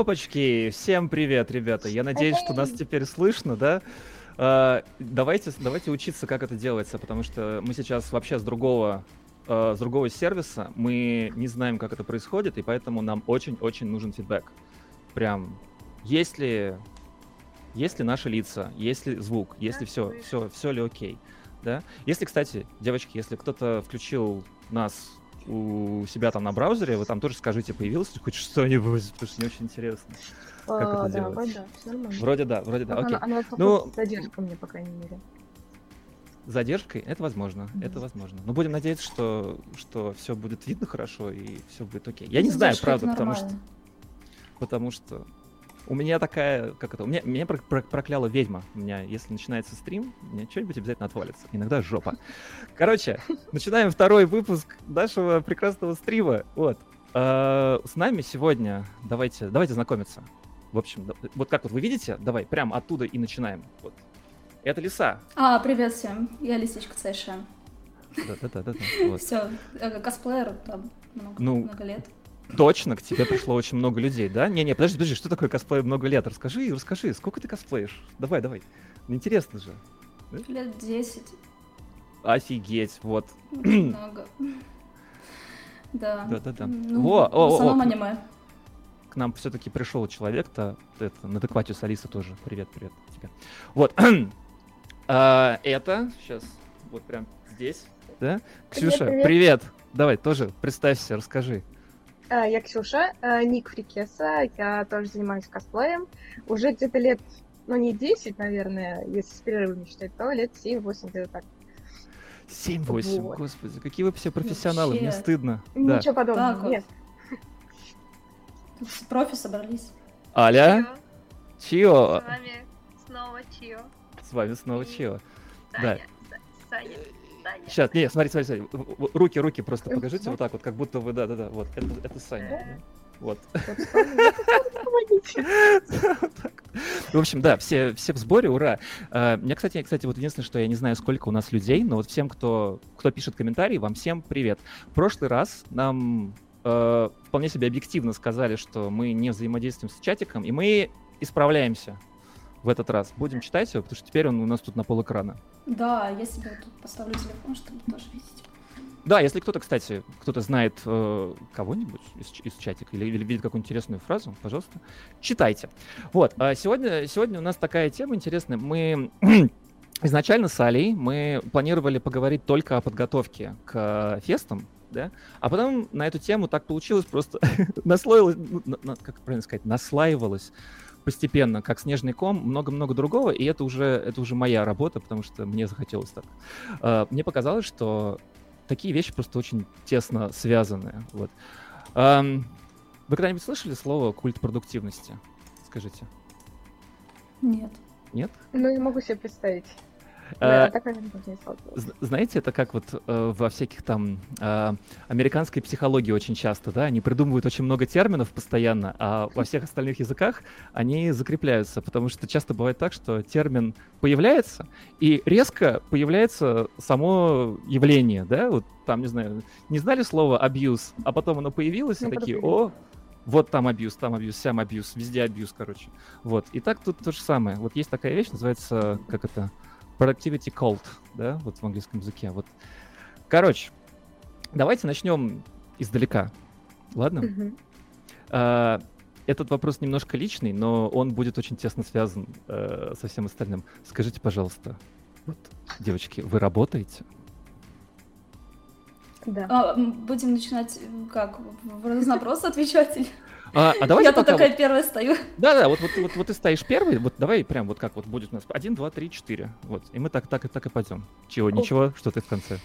Опачки, всем привет, ребята. Я надеюсь, что нас теперь слышно, да? А, давайте, давайте учиться, как это делается, потому что мы сейчас вообще с другого, а, с другого сервиса, мы не знаем, как это происходит, и поэтому нам очень-очень нужен фидбэк. Прям, есть ли, есть ли наши лица, есть ли звук, есть ли все, все, все ли окей, да? Если, кстати, девочки, если кто-то включил нас у себя там на браузере, вы там тоже скажите, появилось хоть что-нибудь, потому что мне очень интересно. Как А, это да, делается? вроде да, все нормально. Вроде да, вроде да, Она- окей. Она Ну- с задержкой мне, по крайней мере. Задержкой это возможно, Мгм. это возможно. Но будем надеяться, что, что все будет видно хорошо и все будет окей. Я не Ну, знаю, задержка это правда, потому что, потому что у меня такая, как это, у меня, меня прок- прок- прокляла ведьма. У меня, если начинается стрим, у меня что-нибудь обязательно отвалится. Иногда жопа. Короче, начинаем второй выпуск нашего прекрасного стрима. Вот. Э, С нами сегодня, давайте, давайте знакомиться. В общем, вот как вот вы видите, давай, прям оттуда и начинаем. Вот. Это лиса. А, привет всем, я Лисичка Цэша. Да-да-да. Вот. Все, косплеер там много, Ну, много лет. Точно, к тебе пришло очень много людей, да? Не-не, подожди, подожди, что такое косплей много лет? Расскажи, расскажи, сколько ты косплеишь? Давай, давай. Интересно же. Лет 10, Офигеть, вот. очень много. Да. Да-да-да. Ну, Во, о, в о, основном о, аниме. К нам все-таки пришел человек-то, это, на адеквате с Алиса тоже. Привет, привет тебе. Вот. А, Это, сейчас, вот прям здесь, да? Привет, Ксюша, привет. привет. Давай, тоже представься, расскажи. А, Я Ксюша, а, ник Фрикеса, я тоже занимаюсь косплеем. Уже где-то лет, ну не 10, наверное, если с перерывами считать, то лет 7-8 где-то так. 7-8, Вот. господи, какие вы все профессионалы, мне Вообще. стыдно. Да. Ничего подобного, Так нет. С профи собрались. Аля? Чио, С вами снова Чио. с вами снова Чио. Да. Саня. Са- Саня. Сейчас, не, смотри, смотри, смотри. Руки, руки просто покажите да. вот так вот, как будто вы, да-да-да, вот, это, это Саня. Да. Вот. В общем, да, все, все в сборе, ура. А, Мне, кстати, кстати, вот единственное, что я не знаю, сколько у нас людей, но вот всем, кто, кто пишет комментарии, вам всем привет. В прошлый раз нам э, вполне себе объективно сказали, что мы не взаимодействуем с чатиком, и мы исправляемся в этот раз. Будем читать его, потому что теперь он у нас тут на пол экрана. Да, я себе тут поставлю телефон, чтобы тоже видеть. Да, если кто-то, кстати, кто-то знает э, кого-нибудь из, из чатика или, или видит какую-нибудь интересную фразу, пожалуйста, читайте. Вот, а сегодня, сегодня у нас такая тема интересная. Мы изначально с Алей мы планировали поговорить только о подготовке к фестам, да, а потом на эту тему так получилось, просто наслоилось, ну, на- на- как правильно сказать, наслаивалось постепенно, как снежный ком, много-много другого, и это уже, это уже моя работа, потому что мне захотелось так. Э, Мне показалось, что такие вещи просто очень тесно связаны. Вот. Вы когда-нибудь слышали слово культ продуктивности? Скажите. Нет. Нет? Ну, не могу себе представить. Э, сталкивалась. З- Знаете, это как вот э, во всяких там э, американской психологии очень часто, да, они придумывают очень много терминов постоянно, а во всех остальных языках они закрепляются, потому что часто бывает так, что термин появляется, и резко появляется само явление, да, вот там, не знаю, не знали слово абьюз, а потом оно появилось, и Ну, такие, о, вот там абьюз, там абьюз, сям абьюз, везде абьюз, короче. Вот, и так тут то же самое. Вот есть такая вещь, называется, как это, productivity cult, да, вот в английском языке. Вот. Короче, давайте начнем издалека. Ладно? А, Этот вопрос немножко личный, но он будет очень тесно связан э, со всем остальным. Скажите, пожалуйста, вот, девочки, вы работаете? Да. А, будем начинать, как, в разнопросы отвечать? или- А, а давайте Я тут такая вот- первая стою. Да-да, вот, вот, вот, вот ты стоишь первый, вот давай прям вот как вот будет у нас один, два, три, четыре, вот, и мы так, так и так и пойдем. Чего, ничего, что ты в конце?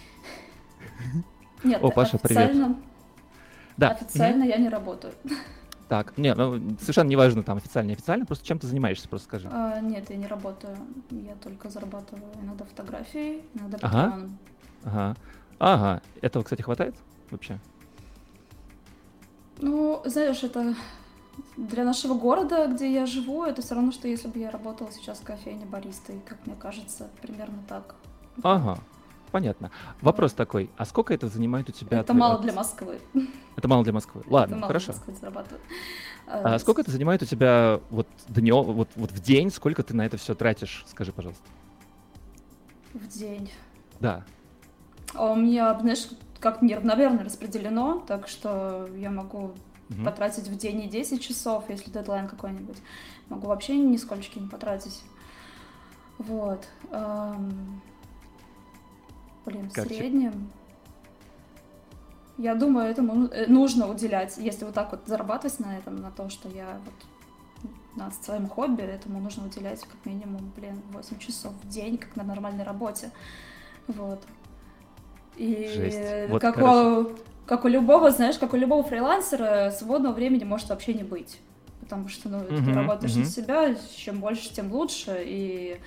Нет, О, Паша, привет. официально, Да. официально я не работаю. Так, не, ну, совершенно неважно, там официально, неофициально, просто чем ты занимаешься, просто скажи. А, нет, я не работаю. Я только зарабатываю иногда фотографией, иногда Ага. патреоном. Ага. Ага. Этого, кстати, хватает вообще? Ну, знаешь, это для нашего города, где я живу, это все равно, что если бы я работала сейчас в кофейне баристой, как мне кажется, примерно так. Ага. Понятно. Вопрос такой, а сколько это занимает у тебя? Это мало для Москвы. Это мало для Москвы. Это Ладно, мало хорошо. для Москвы зарабатывать. А сколько это занимает у тебя вот днем, вот, вот в день, сколько ты на это все тратишь? Скажи, пожалуйста. В день. Да. У меня, знаешь, как неравномерно распределено, так что я могу Мгм. потратить в день не 10 часов, если дедлайн какой-нибудь. Могу вообще нисколько не потратить. Вот. Эм, Блин, в Как те- среднем... Я думаю, этому э, нужно уделять, если вот так вот зарабатывать на этом, на то, что я вот на своем хобби, этому нужно уделять как минимум, блин, 8 часов в день, как на нормальной работе. Вот. И Жесть. Вот, как, короче. у, как у любого, знаешь, как у любого фрилансера, свободного времени может вообще не быть. Потому что, ну, Мгм, ты работаешь мгм. на себя, чем больше, тем лучше, и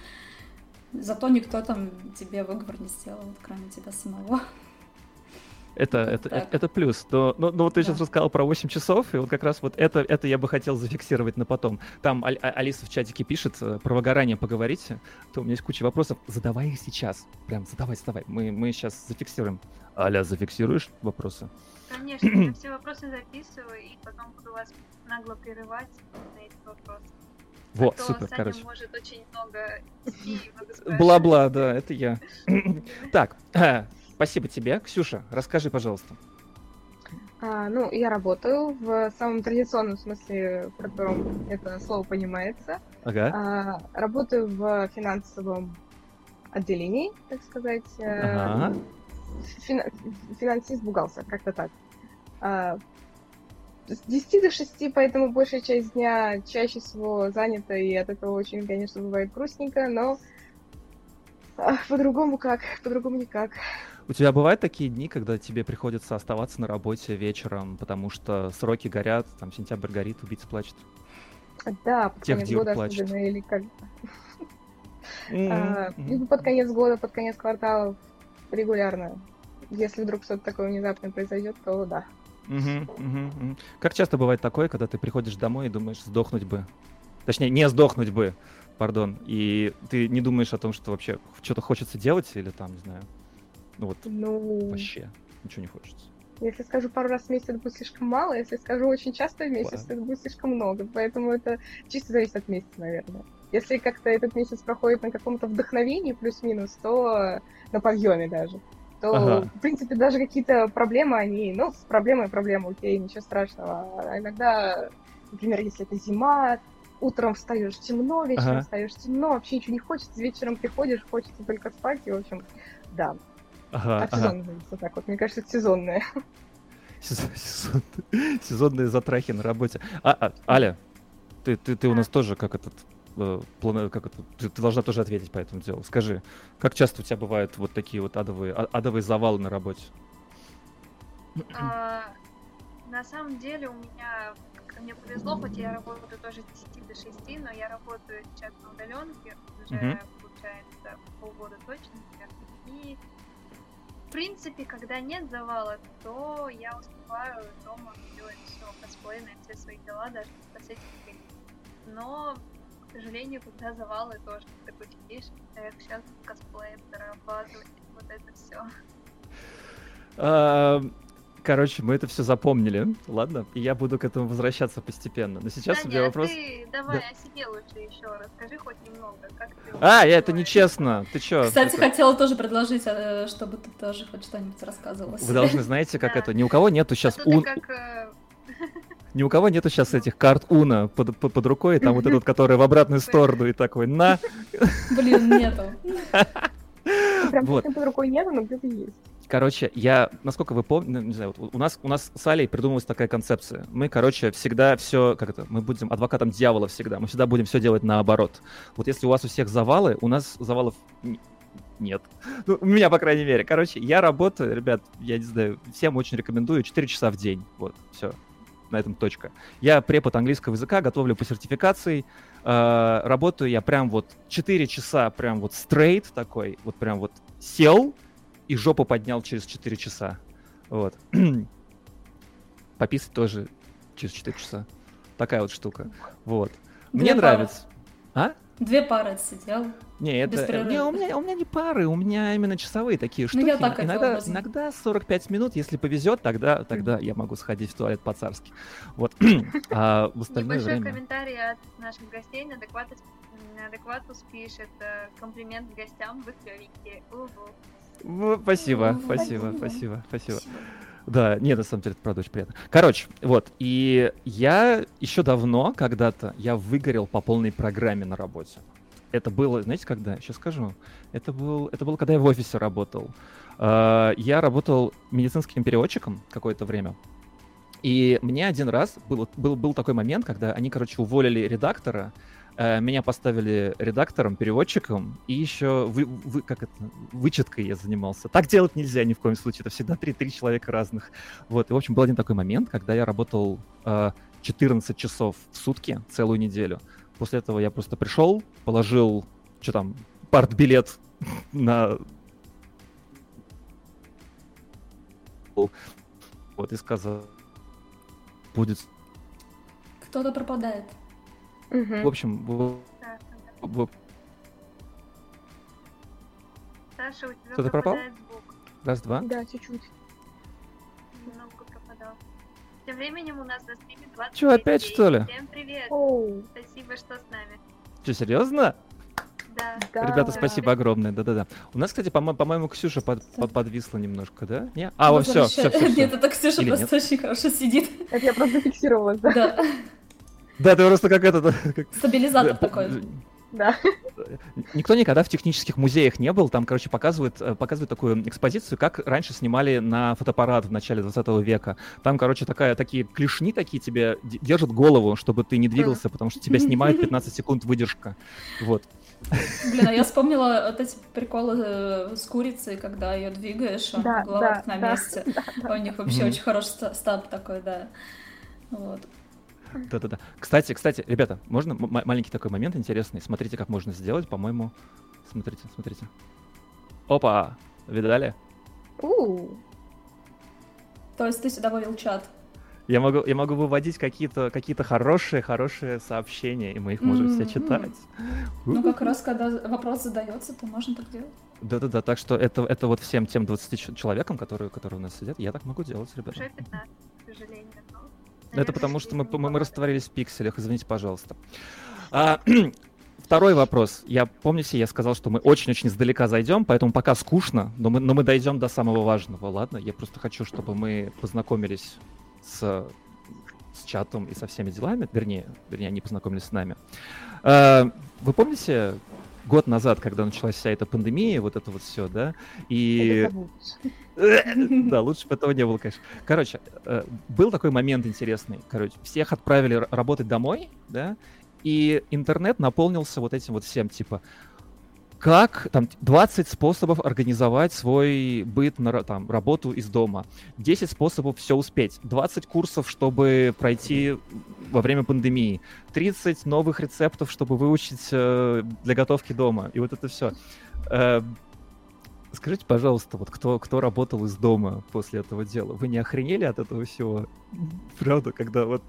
зато никто там тебе выговор не сделал, кроме тебя самого. Это, Вот это, это, это плюс. Но, но, но вот ты Да. сейчас рассказал про 8 часов, и вот как раз вот это, это я бы хотел зафиксировать на потом. Там Аль- А- Алиса в чатике пишет, э, про выгорание поговорите, то у меня есть куча вопросов. Задавай их сейчас. Прям задавай, задавай. Мы, мы сейчас зафиксируем. Аля, зафиксируешь вопросы? Конечно, я все вопросы записываю и потом буду вас нагло прерывать на эти вопросы. Во, А то супер, Саня короче. может очень много. Бла-бла, да, это я. Так, спасибо тебе. Ксюша, расскажи, пожалуйста. А, ну, я работаю в самом традиционном смысле, в котором это слово понимается. Ага. А, работаю в финансовом отделении, так сказать. э, Ага. фина- финансист-бухгалтер, как-то так. А, с 10 до 6, поэтому большая часть дня чаще всего занята, и от этого очень, конечно, бывает грустненько, но а, по-другому как, по-другому никак. У тебя бывают такие дни, когда тебе приходится оставаться на работе вечером, потому что сроки горят, там сентябрь горит, убийца плачет? Да, под Тех конец года плачет. особенно, или как... М, а, либо под конец года, под конец квартала регулярно. Если вдруг что-то такое внезапное произойдет, то да. Мгм, мгм. Как часто бывает такое, когда ты приходишь домой и думаешь, сдохнуть бы? Точнее, не сдохнуть бы, пардон. И ты не думаешь о том, что вообще что-то хочется делать или там, не знаю, ну вот Ну, вообще ничего не хочется. Если скажу пару раз в месяц, это будет слишком мало. Если скажу очень часто в месяц, Ладно. это будет слишком много. Поэтому это чисто зависит от месяца, наверное. Если как-то этот месяц проходит на каком-то вдохновении плюс-минус, то на подъеме даже. То, Ага. в принципе, даже какие-то проблемы, они, ну, проблема и проблема, окей, ничего страшного. А иногда, например, если это зима, утром встаешь темно, вечером Ага. встаешь темно, вообще ничего не хочется, вечером приходишь, хочется только спать, и, в общем, да. Ага, От ага. сезона зависит, вот так вот. Мне кажется, это сезонное. Сезон- сезон- Сезонные затрахи на работе. А, а, Аля, ты, ты, ты у нас тоже как этот э, плана- как это, ты, ты должна тоже ответить по этому делу. Скажи, как часто у тебя бывают вот такие вот адовые, а- адовые завалы на работе? А, На самом деле у меня, мне повезло, хоть я работаю тоже с 10 до 6, но я работаю сейчас на удаленке уже, Мгм. получается, полгода точно. И в принципе, когда нет завала, то я успеваю дома делать все косплейное, все свои дела, даже по сети Но, к сожалению, когда завалы тоже ты сидишь, эх, сейчас косплеем дорабатывать, вот это все. А, Короче, мы это все запомнили, ладно? И я буду к этому возвращаться постепенно. Но сейчас у Таня, меня а вопрос... ты давай о себе лучше еще расскажи хоть немного, как ты А, я это нечестно. Ты чё? Кстати, это- хотела тоже предложить, э, чтобы ты тоже хоть что-нибудь рассказывала. Вы должны, знаете, как Да. это, ни у кого нету А сейчас ты ун... как э, Ни у кого нету сейчас этих карт Уна под, под, под рукой, и там вот этот, который в обратную сторону, и такой, на, Блин, нету. Прям под рукой нету, но где-то есть. Короче, я, насколько вы помните, не знаю, вот у нас, у нас с Алей придумалась такая концепция. Мы, короче, всегда все, как это, мы будем адвокатом дьявола всегда. Мы всегда будем все делать наоборот. Вот если у вас у всех завалы, у нас завалов нет. Ну, у меня, по крайней мере. Короче, я работаю, ребят, я не знаю, всем очень рекомендую 4 часа в день. Вот, все. На этом точка. Я препод английского языка, готовлю по сертификации. Э, работаю я прям вот 4 часа, прям вот стрейт такой, вот прям вот сел, и жопу поднял через 4 часа. Вот. Пописать тоже через 4 часа. Такая вот штука. Вот. Мне Две пары. нравится. А? Две пары отсидел. Не, это... Не, у меня, у меня не пары, у меня именно часовые такие штуки. Ну, я так хотела иногда, бы. иногда 45 минут, если повезет, тогда, тогда я могу сходить в туалет по-царски. Вот. А в остальное Небольшой время... комментарий от наших гостей. Неадекватус, Неадекватус пишет э, комплимент гостям, вы клевенькие. Угу. Спасибо, спасибо, спасибо. спасибо. Да, нет, на самом деле, это правда очень приятно. Короче, вот, и я еще давно, когда-то, я выгорел по полной программе на работе. Это было, знаете, когда? Сейчас скажу. Это, был, это было, когда я в офисе работал. А, Я работал медицинским переводчиком какое-то время. И мне один раз был, был, был такой момент, когда они, короче, уволили редактора, меня поставили редактором, переводчиком, и еще вы, вы, как это, вычеткой я занимался. Так делать нельзя ни в коем случае, это всегда три, три человека разных. Вот, и, в общем, был один такой момент, когда я работал э, 14 часов в сутки целую неделю. После этого я просто пришел, положил, что там, партбилет на... Вот, и сказал, будет... Кто-то пропадает. Мгм. В общем, в- в- Саша, у тебя Кто-то пропал? звук. раз-два. Да, чуть-чуть. Немного пропадал. Тем временем у нас на стриме 20 Чё, опять, людей. что ли? Всем привет. Оу, Спасибо, что с нами. Что, серьезно? Да. да. Ребята, спасибо огромное, да-да-да. У нас, кстати, по- по-моему, Ксюша под- под- подвисла немножко, да? Не? А, вот все, все, Возвращай- все. Нет, это Ксюша Или просто очень хорошо сидит. Это я просто фиксировалась, да. Да. Да, ты просто как это... да, как- Стабилизатор да, такой. Да. Никто никогда в технических музеях не был. Там, короче, показывают, э, показывают такую экспозицию, как раньше снимали на фотоаппарат в начале 20 века. Там, короче, такая, такие клешни такие тебе держат голову, чтобы ты не двигался, потому что тебя снимают 15 секунд выдержка. Вот. Блин, а я вспомнила вот эти приколы э, с курицей, когда ее двигаешь, а Да, голова да, на да, месте. У них вообще Мгм. очень хороший ста- стаб такой, да. Вот. Да-да-да. Кстати, кстати, ребята, можно маленький такой момент интересный? Смотрите, как можно сделать, по-моему. Смотрите, смотрите. Опа! Видали? У, То есть ты сюда вывел чат. Я могу, я могу выводить какие-то какие хорошие, хорошие сообщения, и мы их можем все М-м. читать. Ну, как раз, когда вопрос задается, то можно так делать. Да-да-да, так что это, это вот всем тем 20 ч- человекам, которые, которые у нас сидят, я так могу делать, ребята. Уже 15, к сожалению. Это потому, что мы, мы, мы растворились в пикселях, извините, пожалуйста. А, второй вопрос. Я, помните, я сказал, что мы очень-очень издалека зайдем, поэтому пока скучно, но мы, но мы дойдем до самого важного, ладно? Я просто хочу, чтобы мы познакомились с, с чатом и со всеми делами, вернее, вернее, они познакомились с нами. А, вы помните год назад, когда началась вся эта пандемия, вот это вот все, да? И... Да, лучше бы этого не было, конечно. Короче, э, был такой момент интересный. Короче, всех отправили работать домой, да, и интернет наполнился вот этим вот всем, типа, как там 20 способов организовать свой быт на там, работу из дома, 10 способов все успеть, 20 курсов, чтобы пройти во время пандемии, 30 новых рецептов, чтобы выучить э, для готовки дома, и вот это все. Скажите, пожалуйста, вот кто, кто работал из дома после этого дела? Вы не охренели от этого всего? Правда, когда вот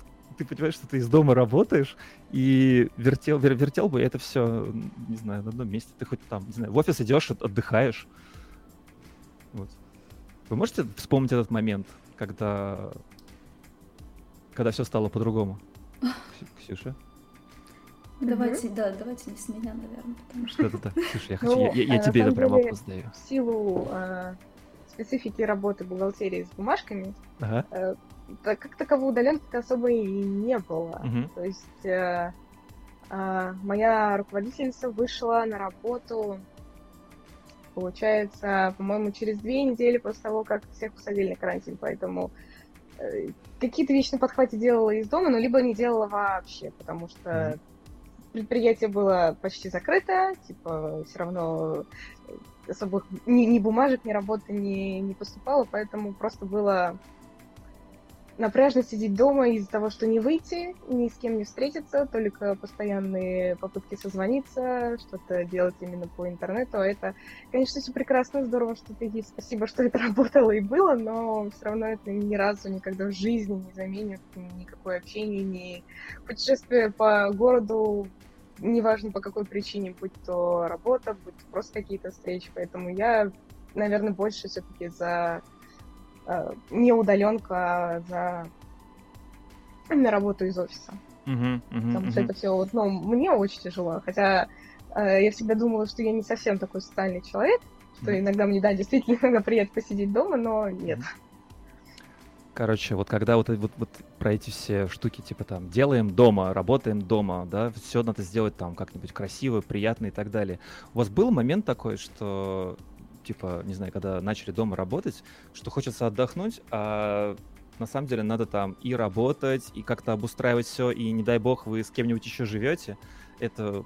ты понимаешь, что ты из дома работаешь, и вертел, вер- вертел бы это все, не знаю, на одном месте. Ты хоть там, не знаю, в офис идешь, от- отдыхаешь. Вот. Вы можете вспомнить этот момент, когда, когда все стало по-другому? Ксю- Ксюша? Давайте, да, давайте не с меня, наверное, потому что... Да-да-да, Ксюша, я, хочу, Ну, я, я- а тебе это самом прям деле- вопрос даю. В силу э, специфики работы бухгалтерии с бумажками, Ага. э, так как таковой удаленки особо и не было. Мгм. То есть э, а, моя руководительница вышла на работу, получается, по-моему, через две недели после того, как всех посадили на карантин. Поэтому э, какие-то вещи на подхвате делала из дома, но либо не делала вообще, потому что предприятие было почти закрыто, типа все равно э, особых ни, ни бумажек, ни работы не, не поступало, поэтому просто было напряжно сидеть дома из-за того, что не выйти, ни с кем не встретиться, только постоянные попытки созвониться, что-то делать именно по интернету. Это, конечно, все прекрасно, здорово, что ты есть. Спасибо, что это работало и было, но все равно это ни разу никогда в жизни не заменит никакое общение, ни путешествие по городу неважно по какой причине, будь то работа, будь то просто какие-то встречи. Поэтому я, наверное, больше все-таки за не удаленку, а за на работу из офиса. Мгм, Потому что это все, вот, ну, мне очень тяжело. Хотя э, я всегда думала, что я не совсем такой социальный человек, что иногда мне, да, действительно иногда приятно посидеть дома, но нет. Короче, вот когда вот, вот, вот про эти все штуки, типа там, делаем дома, работаем дома, да, все надо сделать там как-нибудь красиво, приятно и так далее. У вас был момент такой, что, типа, не знаю, когда начали дома работать, что хочется отдохнуть, а на самом деле надо там и работать, и как-то обустраивать все, и не дай бог вы с кем-нибудь еще живете, это,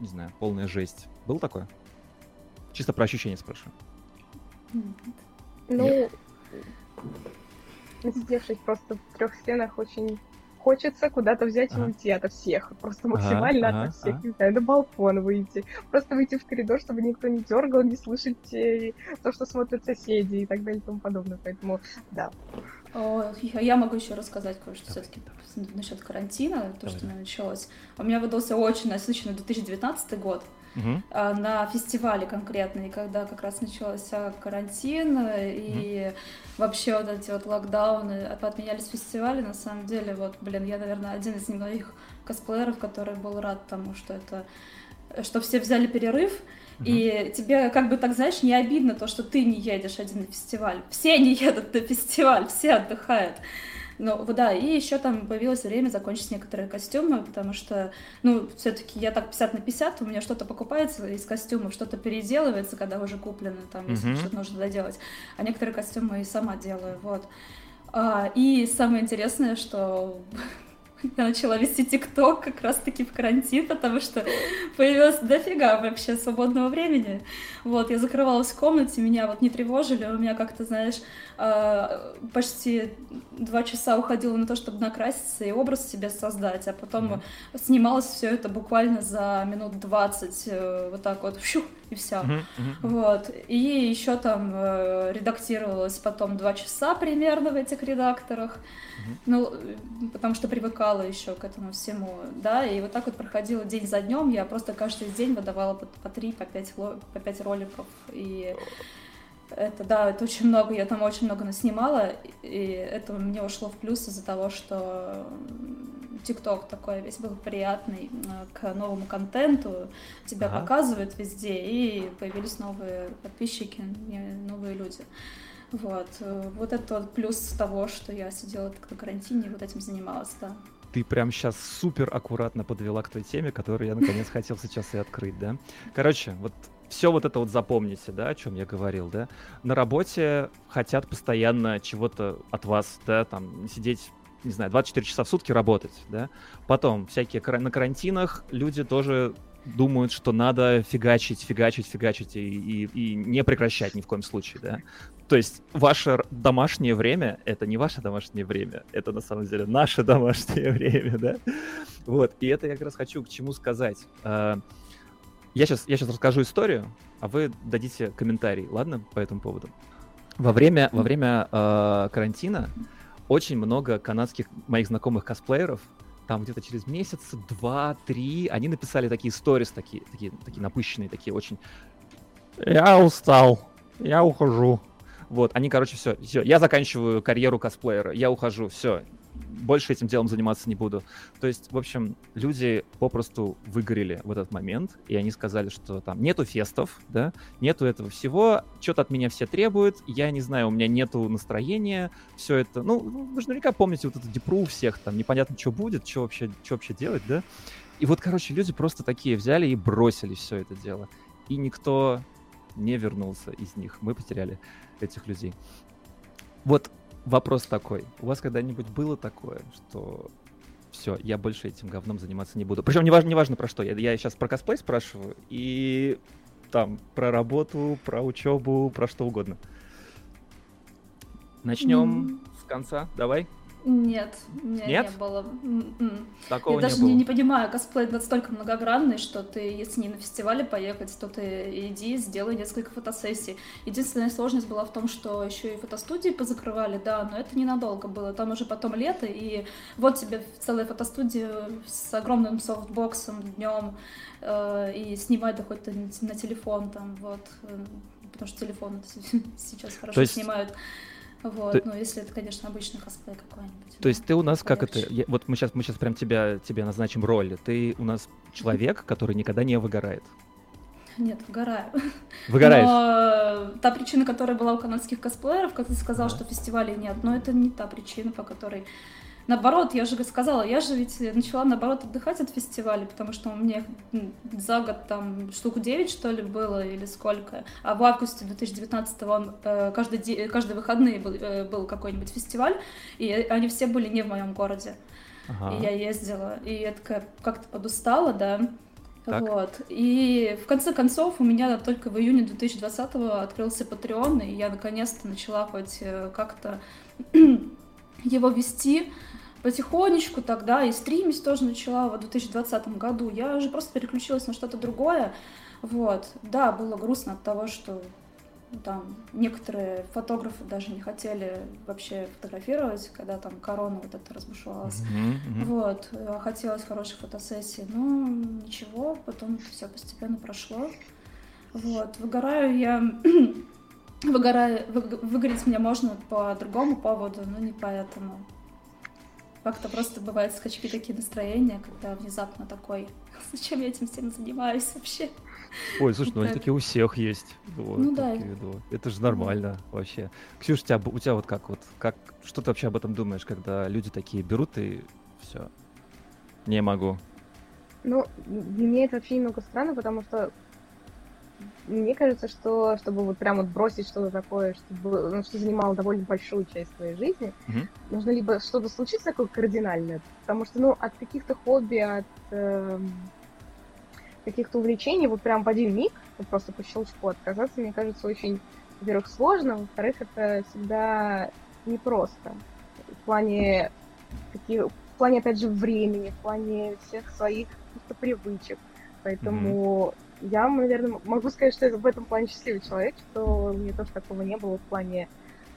не знаю, полная жесть. Был такое? Чисто про ощущения спрашиваю. Ну, насидевшись просто в трех стенах, очень хочется куда-то взять и уйти ото всех. Просто максимально ага, ото всех. ага. Не знаю, на балкон выйти. Просто выйти в коридор, чтобы никто не дергал, не слышать э, то, что смотрят соседи и так далее и тому подобное. Поэтому, да. О, я могу еще рассказать кое-что все-таки насчет карантина, то, Давай, что началось. У меня выдался очень насыщенный 2019 год. А, на фестивале конкретно, и когда как раз начался карантин, э, и вообще вот эти вот локдауны отменялись фестивали, на самом деле, вот, блин, я, наверное, один из немногих косплееров, который был рад тому, что это что все взяли перерыв, и тебе как бы так, знаешь, не обидно то, что ты не едешь один на фестиваль. Все не едут на фестиваль, все отдыхают. Ну, да, и еще там появилось время закончить некоторые костюмы, потому что, ну, все-таки я так 50 на 50, у меня что-то покупается из костюмов, что-то переделывается, когда уже куплено, там, если Мгм. что-то нужно доделать. А некоторые костюмы и сама делаю, вот. А, и самое интересное, что я начала вести ТикТок как раз-таки в карантин, потому что появилось дофига вообще свободного времени. Вот, я закрывалась в комнате, меня вот не тревожили, у меня как-то, знаешь, а, почти два часа уходило на то, чтобы накраситься и образ себе создать, а потом Мгм. снималось все это буквально за минут 20, э, вот так вот, щух, и все. Мгм, мгм. Вот. И еще там э, редактировалось потом два часа примерно в этих редакторах. Мгм. Ну, э, потому что привыкала еще к этому всему, да, и вот так вот проходила день за днем, я просто каждый день выдавала по, по три, по пять, по пять роликов, и это, да, это очень много, я там очень много наснимала, и это мне ушло в плюс из-за того, что ТикТок такой весь был приятный э, к новому контенту, тебя Ага. показывают везде, и появились новые подписчики, новые люди. Вот. э, Вот это вот плюс того, что я сидела так на карантине и вот этим занималась, да. Ты прям сейчас супер аккуратно подвела к той теме, которую я наконец хотел сейчас и открыть, да? Короче, вот все вот это вот запомните, да, о чем я говорил, да? На работе хотят постоянно чего-то от вас, да, там, сидеть, не знаю, 24 часа в сутки работать, да? Потом всякие на карантинах люди тоже думают, что надо фигачить, фигачить, фигачить и, и, и не прекращать ни в коем случае, да? То есть ваше домашнее время — это не ваше домашнее время, это на самом деле наше домашнее время, да? Вот, и это я как раз хочу к чему сказать. А, Я сейчас, я сейчас расскажу историю, а вы дадите комментарий, ладно, по этому поводу? Во время, во время э, карантина очень много канадских моих знакомых косплееров, там где-то через месяц, два, три, они написали такие сторис, такие, такие, такие напыщенные, такие очень... Я устал, я ухожу. Вот, они, короче, все, все, я заканчиваю карьеру косплеера, я ухожу, все, больше этим делом заниматься не буду. То есть, в общем, люди попросту выгорели в этот момент, и они сказали, что там нету фестов, да, нету этого всего, что-то от меня все требуют, я не знаю, у меня нету настроения, все это, ну, вы же наверняка помните вот эту депру у всех, там, непонятно, что будет, что вообще, что вообще делать, да. И вот, короче, люди просто такие взяли и бросили все это дело. И никто не вернулся из них. Мы потеряли этих людей. Вот вопрос такой. У вас когда-нибудь было такое, что все, я больше этим говном заниматься не буду? Причем неважно, неважно про что. Я, я сейчас про косплей спрашиваю и там про работу, про учебу, про что угодно. Начнем М. с конца. Давай. Нет, у меня Нет? не было. М-м. Такого Я даже не было. не, не понимаю, косплей настолько многогранный, что ты, если не на фестивале поехать, то ты иди, сделай несколько фотосессий. Единственная сложность была в том, что еще и фотостудии позакрывали, да, но это ненадолго было. Там уже потом лето, и вот тебе целая фотостудия с огромным софтбоксом днем, э, и снимать да хоть на телефон там, вот, э, потому что телефон сейчас хорошо есть- снимают. Вот, То- ну если это, конечно, обычный косплей какой-нибудь. То есть ты у нас как это? я- вот мы сейчас мы сейчас прям тебя тебе назначим роль. Ты у нас человек, который никогда не выгорает. Нет, выгораю. Выгораешь? Но та причина, которая была у канадских косплееров, как ты сказал, Ага. что фестивалей нет, но это не та причина, по которой... Наоборот, я же сказала, я же ведь начала, наоборот, отдыхать от фестивалей, потому что у меня за год там штук 9, что ли, было, или сколько. А в августе 2019 он э, каждый, каждый выходные был, э, был какой-нибудь фестиваль, и они все были не в моем городе. Ага. И я ездила, и я такая как-то подустала, да. Так. Вот. И в конце концов у меня только в июне 2020-го открылся Patreon, и я наконец-то начала хоть э, как-то его вести потихонечку тогда, и стримить тоже начала в 2020 году. Я уже просто переключилась на что-то другое. Вот. Да, было грустно от того, что там некоторые фотографы даже не хотели вообще фотографировать, когда там корона вот эта разбушевалась. Мгм. Вот, э, хотелось хорошей фотосессии, но ничего, потом все постепенно прошло. Вот, выгораю я, выгораю, вы- выгореть мне можно по другому поводу, но не по этому. Как-то просто бывают скачки такие настроения, когда внезапно такой, зачем я этим всем занимаюсь вообще? Ой, слушай, ну они Так. такие у всех есть. Вот, Ну да. да. Это же нормально вообще. Ксюша, у тебя, у тебя вот как вот, как, что ты вообще об этом думаешь, когда люди такие берут и все, не могу. Ну, для меня это вообще немного странно, потому что мне кажется, что чтобы вот прям вот бросить что-то такое, чтобы, ну, что занимало довольно большую часть твоей жизни, Мгм. нужно либо что-то случиться такое кардинальное, потому что, ну, от каких-то хобби, от эм, каких-то увлечений вот прям в один миг, вот просто по щелчку отказаться, мне кажется, очень, во-первых, сложно, во-вторых, это всегда непросто. В плане, каких, в плане, опять же, времени, в плане всех своих каких-то привычек. Поэтому я, наверное, могу сказать, что я в этом плане счастливый человек, что у меня тоже такого не было в плане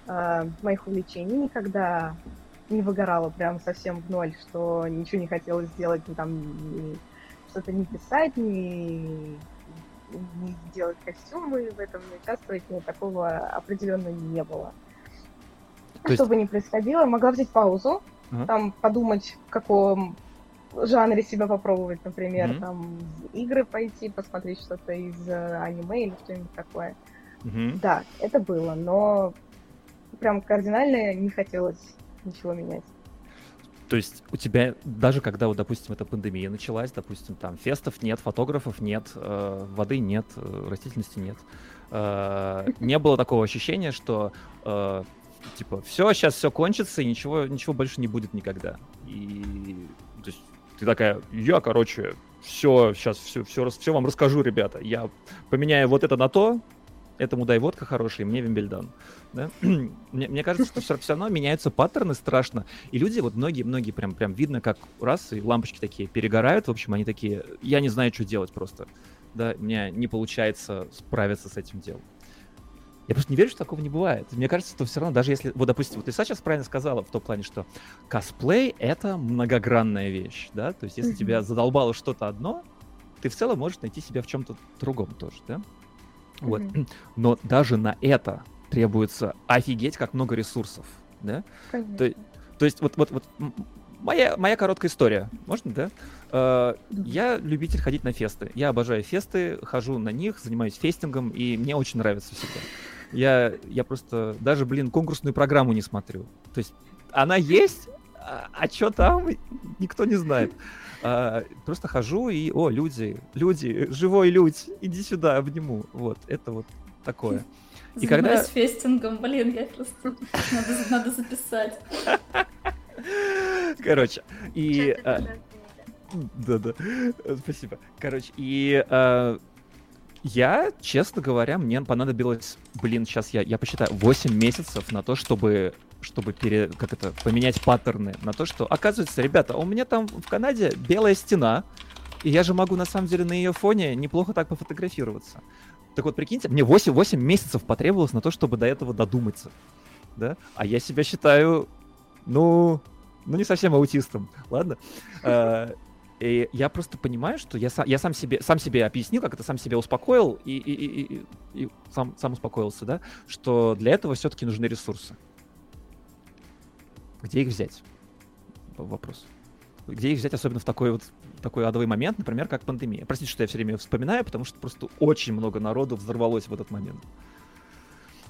э, моих увлечений. Никогда не выгорала прям совсем в ноль, что ничего не хотела сделать, ни там ни что-то не писать, ни, не делать костюмы, в этом не участвовать, нет, такого определенно не было. То есть- Что бы ни происходило, могла взять паузу, Ага. там подумать, в каком жанре себя попробовать, например, Мгм. там в игры пойти, посмотреть что-то из э, аниме или что-нибудь такое. Мгм. Да, это было, но прям кардинально не хотелось ничего менять. То есть у тебя, даже когда, вот, допустим, эта пандемия началась, допустим, там фестов нет, фотографов нет, э, воды нет, э, растительности нет, э, не было такого ощущения, что э, типа все, сейчас все кончится и ничего, ничего больше не будет никогда. И то есть ты такая, я, короче, все, сейчас все, все, все вам расскажу, ребята. Я поменяю вот это на то, этому дай водка хорошая, мне вимбельдан. Да? мне, мне кажется, что все, равно меняются паттерны страшно. И люди, вот многие-многие прям, прям видно, как раз и лампочки такие перегорают. В общем, они такие, я не знаю, что делать просто. Да, у меня не получается справиться с этим делом. Я просто не верю, что такого не бывает. Мне кажется, что все равно, даже если, вот, допустим, вот ты сейчас правильно сказала в том плане, что косплей — это многогранная вещь, да, то есть если тебя задолбало что-то одно, ты в целом можешь найти себя в чем-то другом тоже, да? Вот. Но даже на это требуется офигеть как много ресурсов, да? Конечно. То, то есть вот, вот, вот моя, моя короткая история, можно, да? Э, Я любитель ходить на фесты. Я обожаю фесты, хожу на них, занимаюсь фестингом, и мне очень нравится всегда. Я, я просто даже, блин, конкурсную программу не смотрю. То есть она есть, а, что там, никто не знает. А, просто хожу и, о, люди, люди, живой людь, иди сюда, обниму. Вот, это вот такое. И когда- фестингом, блин, я просто... Надо, надо записать. Короче, и... А, Да-да, спасибо. Короче, и э, я, честно говоря, мне понадобилось, блин, сейчас я, я посчитаю, 8 месяцев на то, чтобы чтобы пере, как это, поменять паттерны на то, что, оказывается, ребята, у меня там в Канаде белая стена, и я же могу, на самом деле, на ее фоне неплохо так пофотографироваться. Так вот, прикиньте, мне 8, 8 месяцев потребовалось на то, чтобы до этого додуматься. Да? А я себя считаю, ну, ну не совсем аутистом, ладно? И я просто понимаю, что я, сам, я сам, себе, сам себе объяснил, как это сам себя успокоил и, и, и, и, и сам, сам успокоился, да, что для этого все-таки нужны ресурсы. Где их взять? Вопрос. Где их взять, особенно в такой вот такой адовый момент, например, как пандемия. Простите, что я все время вспоминаю, потому что просто очень много народу взорвалось в этот момент.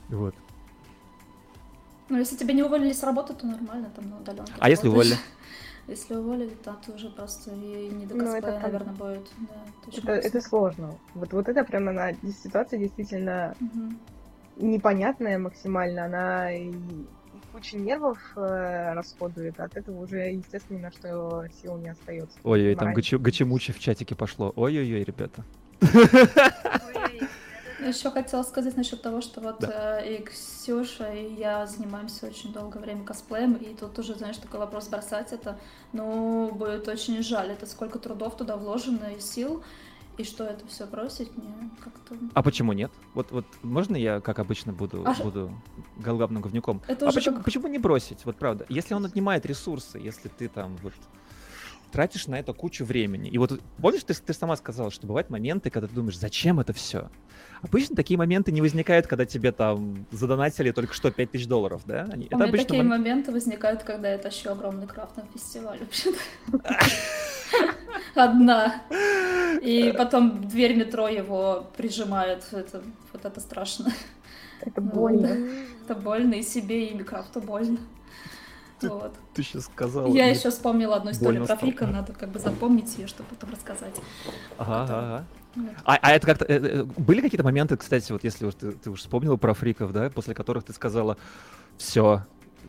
Вот. Ну, если тебя не уволили с работы, то нормально, там на удаленке. А если уволили? Если уволили, то ты уже просто и не до ну, это, наверное, будет. Да, это, это сложно. Вот, вот это прямо она, ситуация действительно угу. непонятная максимально. Она и куча нервов э, расходует, от этого уже, естественно, ни на что сил не остается. Ой-ой, там гачи-мучи в чатике пошло. Ой-ой-ой, ребята. Еще хотела сказать насчет того, что вот да. э, и Ксюша, и я занимаемся очень долгое время косплеем, и тут уже, знаешь, такой вопрос бросать это, ну, будет очень жаль, это сколько трудов туда вложено и сил, и что это все бросить мне как-то... А почему нет? Вот, вот можно я, как обычно, буду, а буду главным говнюком? Это а почему, как... почему не бросить? Вот правда. Если он отнимает ресурсы, если ты там вот тратишь на это кучу времени. И вот помнишь, ты, ты сама сказала, что бывают моменты, когда ты думаешь, зачем это все? Обычно такие моменты не возникают, когда тебе там задонатили только что 5000 долларов, да? Они, У это меня такие мом... моменты возникают, когда я тащу огромный крафтный фестиваль вообще-то. Одна. И потом дверь метро его прижимает. Это, вот это страшно. Это больно. Это больно и себе, и Микрафту больно. Ты, вот. ты сейчас сказала. Я еще вспомнила одну историю про Фрика, надо как бы запомнить ее, чтобы потом рассказать. Ага, ага. А, а это как-то... Э, э, были какие-то моменты, кстати, вот если уж ты, ты уж вспомнила про фриков, да, после которых ты сказала, все,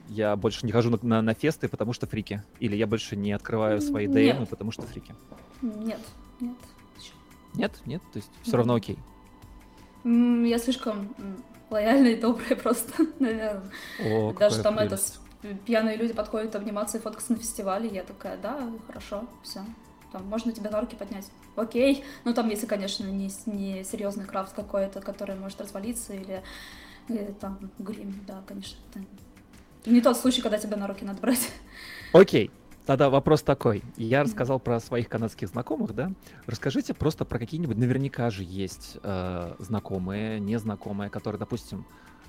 я больше не хожу на, на, на фесты, потому что фрики. Или я больше не открываю свои ДМ, потому что фрики. Нет, нет. Нет, нет, то есть все равно окей. Я слишком лояльная и добрая просто, наверное. О, Даже там прелесть. это пьяные люди подходят обниматься и фоткаться на фестивале, я такая, да, хорошо, все там, можно тебя на руки поднять. Окей. Ну, там, если, конечно, не, не серьезный крафт какой-то, который может развалиться, или, или там грим, да, конечно. Это не тот случай, когда тебя на руки надо брать. Окей. Тогда вопрос такой. Я рассказал про своих канадских знакомых, да? Расскажите просто про какие-нибудь, наверняка же есть э, знакомые, незнакомые, которые, допустим,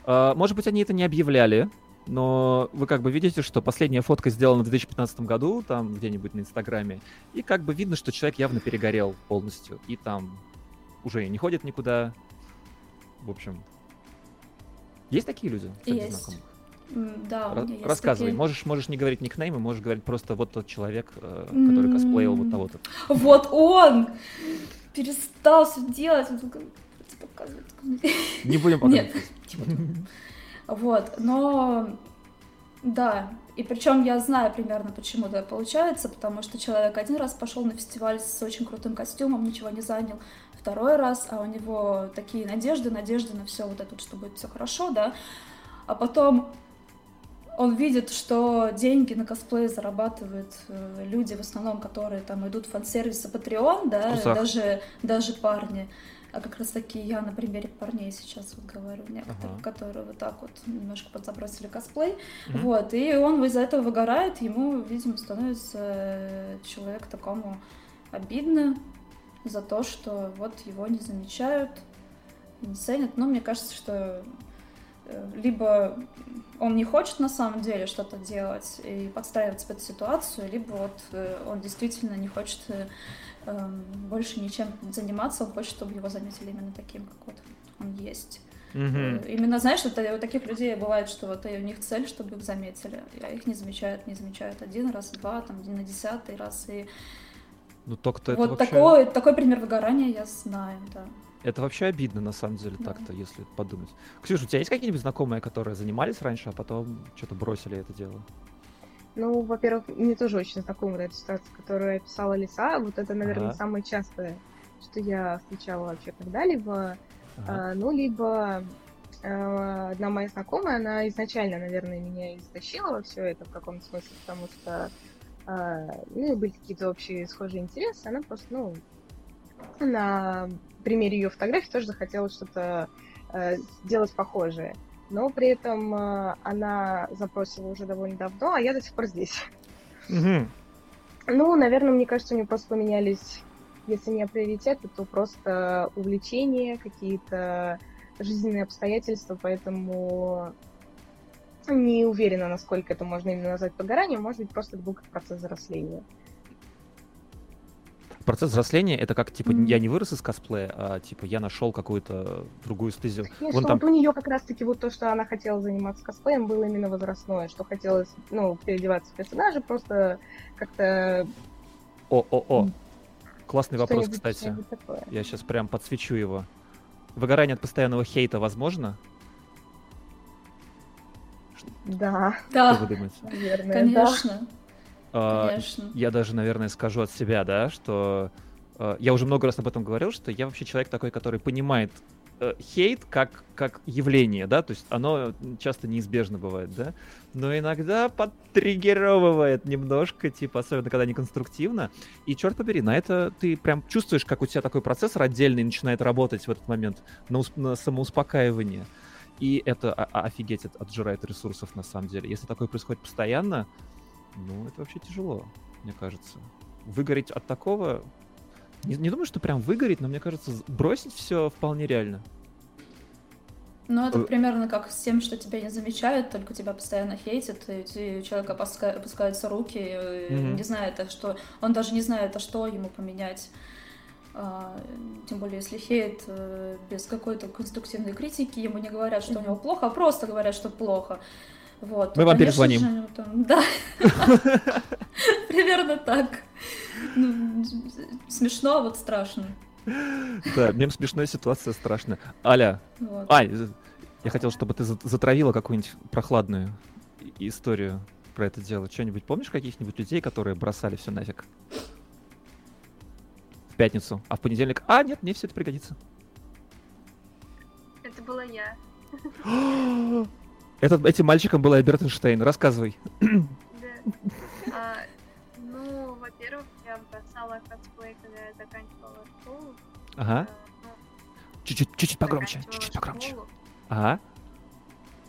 э, может быть, они это не объявляли, но вы как бы видите, что последняя фотка сделана в 2015 году, там где-нибудь на Инстаграме, и как бы видно, что человек явно перегорел полностью, и там уже не ходит никуда. В общем, есть такие люди есть. знакомых? Да, у меня есть Рассказывай. Такие... Можешь, можешь не говорить никнеймы, можешь говорить просто вот тот человек, э, который косплеил вот того-то. Вот он! Перестал все делать. Не будем показывать. Нет. Вот, но да, и причем я знаю примерно, почему это получается, потому что человек один раз пошел на фестиваль с очень крутым костюмом, ничего не занял, второй раз, а у него такие надежды, надежды на все вот это, что будет все хорошо, да, а потом он видит, что деньги на косплей зарабатывают э, люди, в основном, которые там идут в фан-сервис Patreon, да, даже, даже парни. А как раз таки я на примере парней сейчас вот говорю, некоторых, ага. которые вот так вот немножко подзабросили косплей. Mm-hmm. Вот, и он из-за этого выгорает, ему, видимо, становится э, человек такому обидно за то, что вот его не замечают, не ценят. Но мне кажется, что э, либо он не хочет на самом деле что-то делать и подстраиваться под ситуацию, либо вот э, он действительно не хочет больше ничем заниматься, он хочет, чтобы его заметили именно таким, как вот он есть. Mm-hmm. Именно, знаешь, это у таких людей бывает, что вот у них цель, чтобы их заметили, а их не замечают, не замечают один раз, два, там, на десятый раз, и ну, только-то вот вообще... такой, такой пример выгорания я знаю, да. Это вообще обидно, на самом деле, да. так-то, если подумать. Ксюша, у тебя есть какие-нибудь знакомые, которые занимались раньше, а потом что-то бросили это дело? Ну, во-первых, мне тоже очень знакома эта ситуация, которую описала Лиса. Вот это, наверное, ага. самое частое, что я встречала вообще когда-либо. Ага. А, ну, либо э, одна моя знакомая, она изначально, наверное, меня истощила во все это в каком-то смысле, потому что э, ну, были какие-то общие схожие интересы, она просто, ну, на примере ее фотографий тоже захотела что-то э, сделать похожее. Но при этом э, она запросила уже довольно давно, а я до сих пор здесь. Мгм. Ну, наверное, мне кажется, у нее просто поменялись, если не приоритеты, то просто увлечения, какие-то жизненные обстоятельства, поэтому не уверена, насколько это можно именно назвать выгоранием. Может быть, просто это был как процесс взросления. Процесс взросления это как типа Мгм. я не вырос из косплея, а типа я нашел какую-то другую стезю. Нет, Вон что там вот у нее как раз-таки вот то, что она хотела заниматься косплеем, было именно возрастное, что хотелось, ну, переодеваться в персонажа, просто как-то О, о, о. М. Классный вопрос, кстати. Я сейчас прям подсвечу его. Выгорание от постоянного хейта возможно? Да, Что Да, вы думаете? наверное, конечно, А, конечно. я даже, наверное, скажу от себя, да, что э, я уже много раз об этом говорил, что я вообще человек такой, который понимает э, хейт как, как явление, да, то есть оно часто неизбежно бывает, да, но иногда подтриггеровывает немножко, типа, особенно когда неконструктивно, и черт побери, на это ты прям чувствуешь, как у тебя такой процессор отдельный начинает работать в этот момент на, ус- на самоуспокаивание, и это офигеть от- отжирает ресурсов на самом деле. Если такое происходит постоянно, ну, это вообще тяжело, мне кажется. Выгореть от такого... Не, не думаю, что прям выгореть, но мне кажется, бросить все вполне реально. Ну, это Э. примерно как с тем, что тебя не замечают, только тебя постоянно хейтят, и у человека опуска- опускаются руки, и Мгм. не знает, а что... Он даже не знает, а что ему поменять. А, тем более, если хейт э, без какой-то конструктивной критики, ему не говорят, что у него плохо, а просто говорят, что плохо. Вот. Мы вам Конечно перезвоним. же, там- Да. Примерно так. Ну, Смешно, а вот страшно. Да, мем смешная ситуация страшная. Аля, Вот. Ань, з- я хотел, чтобы ты за- затравила какую-нибудь прохладную историю про это дело. Что-нибудь помнишь каких-нибудь людей, которые бросали все нафиг? В пятницу, а в понедельник, а, нет, мне все это пригодится. Это была я. Этот, этим мальчиком был Альберт Эйнштейн. Рассказывай. Да. А, ну, во-первых, я бросала косплей, когда я заканчивала школу. Ага. Э, ну, Чуть-чуть, чуть-чуть погромче, чуть-чуть погромче. школу. Ага.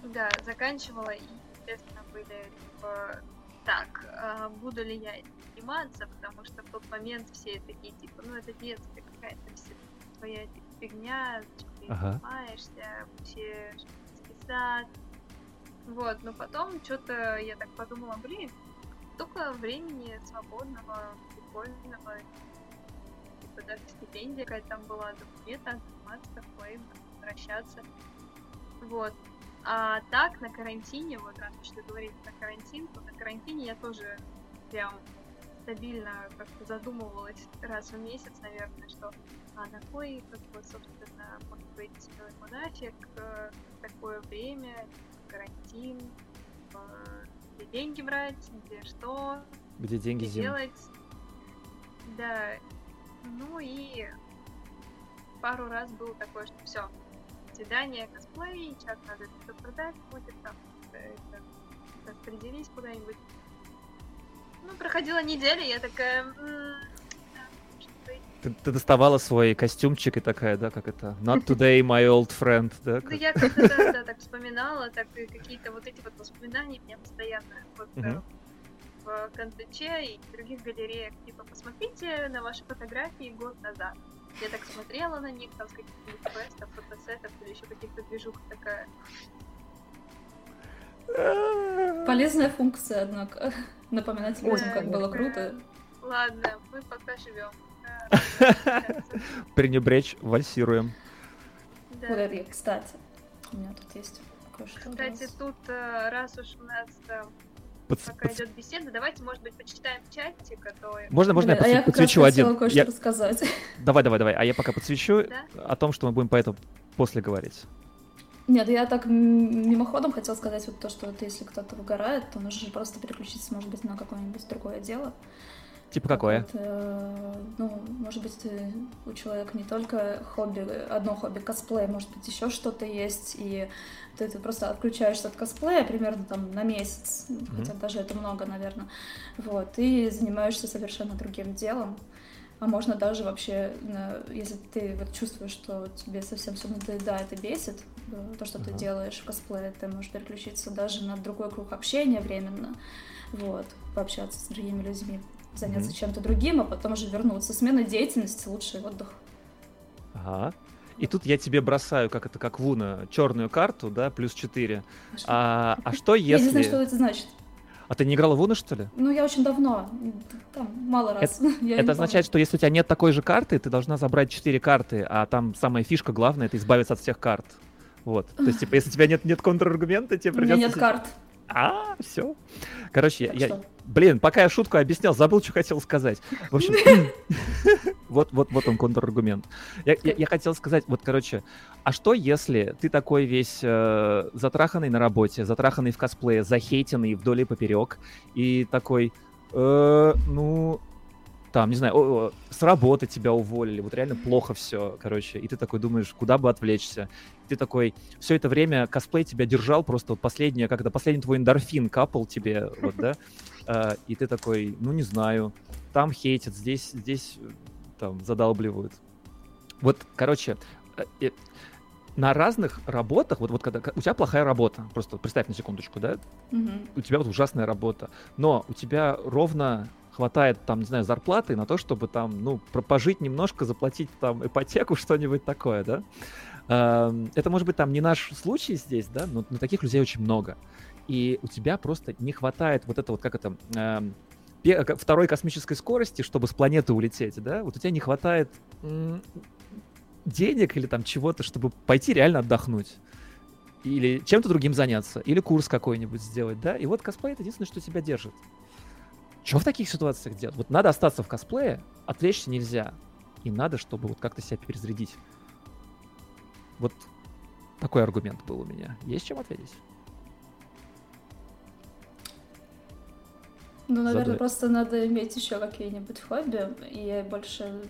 Да, заканчивала, и, естественно, были типа, так, а буду ли я заниматься, потому что в тот момент все такие, типа, ну, это детская какая-то вся твоя фигня, что ты Ага. занимаешься, вообще детский сад. Вот, но потом что-то я так подумала, блин, столько времени свободного, прикольного, типа даже стипендия какая-то там была, так заниматься такой, возвращаться. Вот. А так, на карантине, вот раз уж ты говоришь про карантин, то на карантине я тоже прям стабильно как-то задумывалась раз в месяц, наверное, что а на кой, как бы, собственно, может быть, ему нафиг э, такое время, карантин, э, где деньги брать, где что, Где деньги Зин? делать. Да. Ну и пару раз было такое, что все, свидание, косплей, сейчас надо это продать будет, там, э, это, распределись куда-нибудь. Ну, проходила неделя, я такая... Ты, ты доставала свой костюмчик и такая, да, как это? Not today, my old friend, да? Да как- я как-то да, да, так вспоминала, так и какие-то вот эти вот воспоминания у меня постоянно вот, Мгм. в контече и в других галереях. Типа, посмотрите на ваши фотографии год назад. Я так смотрела на них, там, с каких-нибудь квестов, фотосетов или еще каких-то движух такая. Полезная функция, однако. Напоминать людям, как было круто. Ладно, мы пока живем. Пренебречь, вальсируем. Погоди, кстати, у меня тут есть кое-что. Кстати, тут, э, раз уж у нас э, Подс- пока идет беседа, давайте, может быть, почитаем чатик, а то... Можно, можно я Блин, а я как раз подсвечу один? кое-что Я- рассказать. Давай, давай, давай. А я пока подсвечу Да? о том, что мы будем по этому после говорить. Нет, я так мимоходом хотела сказать вот то, что вот если кто-то выгорает, то нужно же просто переключиться, может быть, на какое-нибудь другое дело. Типа какое? Вот, э, ну, может быть, у человека не только хобби, одно хобби косплей, может быть, еще что-то есть, и ты, ты просто отключаешься от косплея примерно там на месяц, mm-hmm. хотя даже это много, наверное, вот, и занимаешься совершенно другим делом. А можно даже вообще, если ты вот чувствуешь, что тебе совсем все надоедает и бесит, э, то, что uh-huh. ты делаешь в косплее, ты можешь переключиться даже на другой круг общения временно, вот, пообщаться с другими людьми, заняться mm-hmm. чем-то другим, а потом уже вернуться. Смена деятельности, лучший отдых. Ага. И тут я тебе бросаю, как это, как Вуна, черную карту, да, плюс 4. А, а что если... Я не знаю, что это значит. А ты не играла в Уна, что ли? Ну, я очень давно, там, мало раз. Это, это означает, что если у тебя нет такой же карты, ты должна забрать 4 карты, а там самая фишка главная — это избавиться от всех карт. Вот. То есть, типа, если у тебя нет, нет контраргумента, тебе придется... У меня нет карт. А, все. Короче, я, блин, пока я шутку объяснял, забыл, что хотел сказать. В общем, вот, вот, вот он контраргумент. Я, я, я хотел сказать, вот, короче, а что если ты такой весь э, затраханный на работе, затраханный в косплее, захейтенный вдоль и поперек, и такой, э, ну, там, не знаю, о, о, с работы тебя уволили, вот реально плохо все, короче, и ты такой думаешь, куда бы отвлечься. Ты такой, все это время косплей тебя держал, просто вот последнее, когда последний твой эндорфин капал тебе, вот, да, а, и ты такой, ну, не знаю, там хейтят, здесь, здесь там задалбливают. Вот, короче, э, на разных работах, вот, вот когда у тебя плохая работа, просто представь на секундочку, да, угу. у тебя вот ужасная работа, но у тебя ровно хватает там, не знаю, зарплаты на то, чтобы там, ну, пожить немножко, заплатить там ипотеку, что-нибудь такое, да. Это может быть там не наш случай здесь, да, но, но таких людей очень много. И у тебя просто не хватает вот это вот, как это, э, второй космической скорости, чтобы с планеты улететь, да, вот у тебя не хватает денег или там чего-то, чтобы пойти реально отдохнуть. Или чем-то другим заняться, или курс какой-нибудь сделать, да, и вот косплей это единственное, что тебя держит. Что в таких ситуациях делать? Вот надо остаться в косплее, отвлечься нельзя. И надо, чтобы вот как-то себя перезарядить. Вот такой аргумент был у меня. Есть чем ответить? Ну, наверное, Задать. просто надо иметь еще какие-нибудь хобби и больше...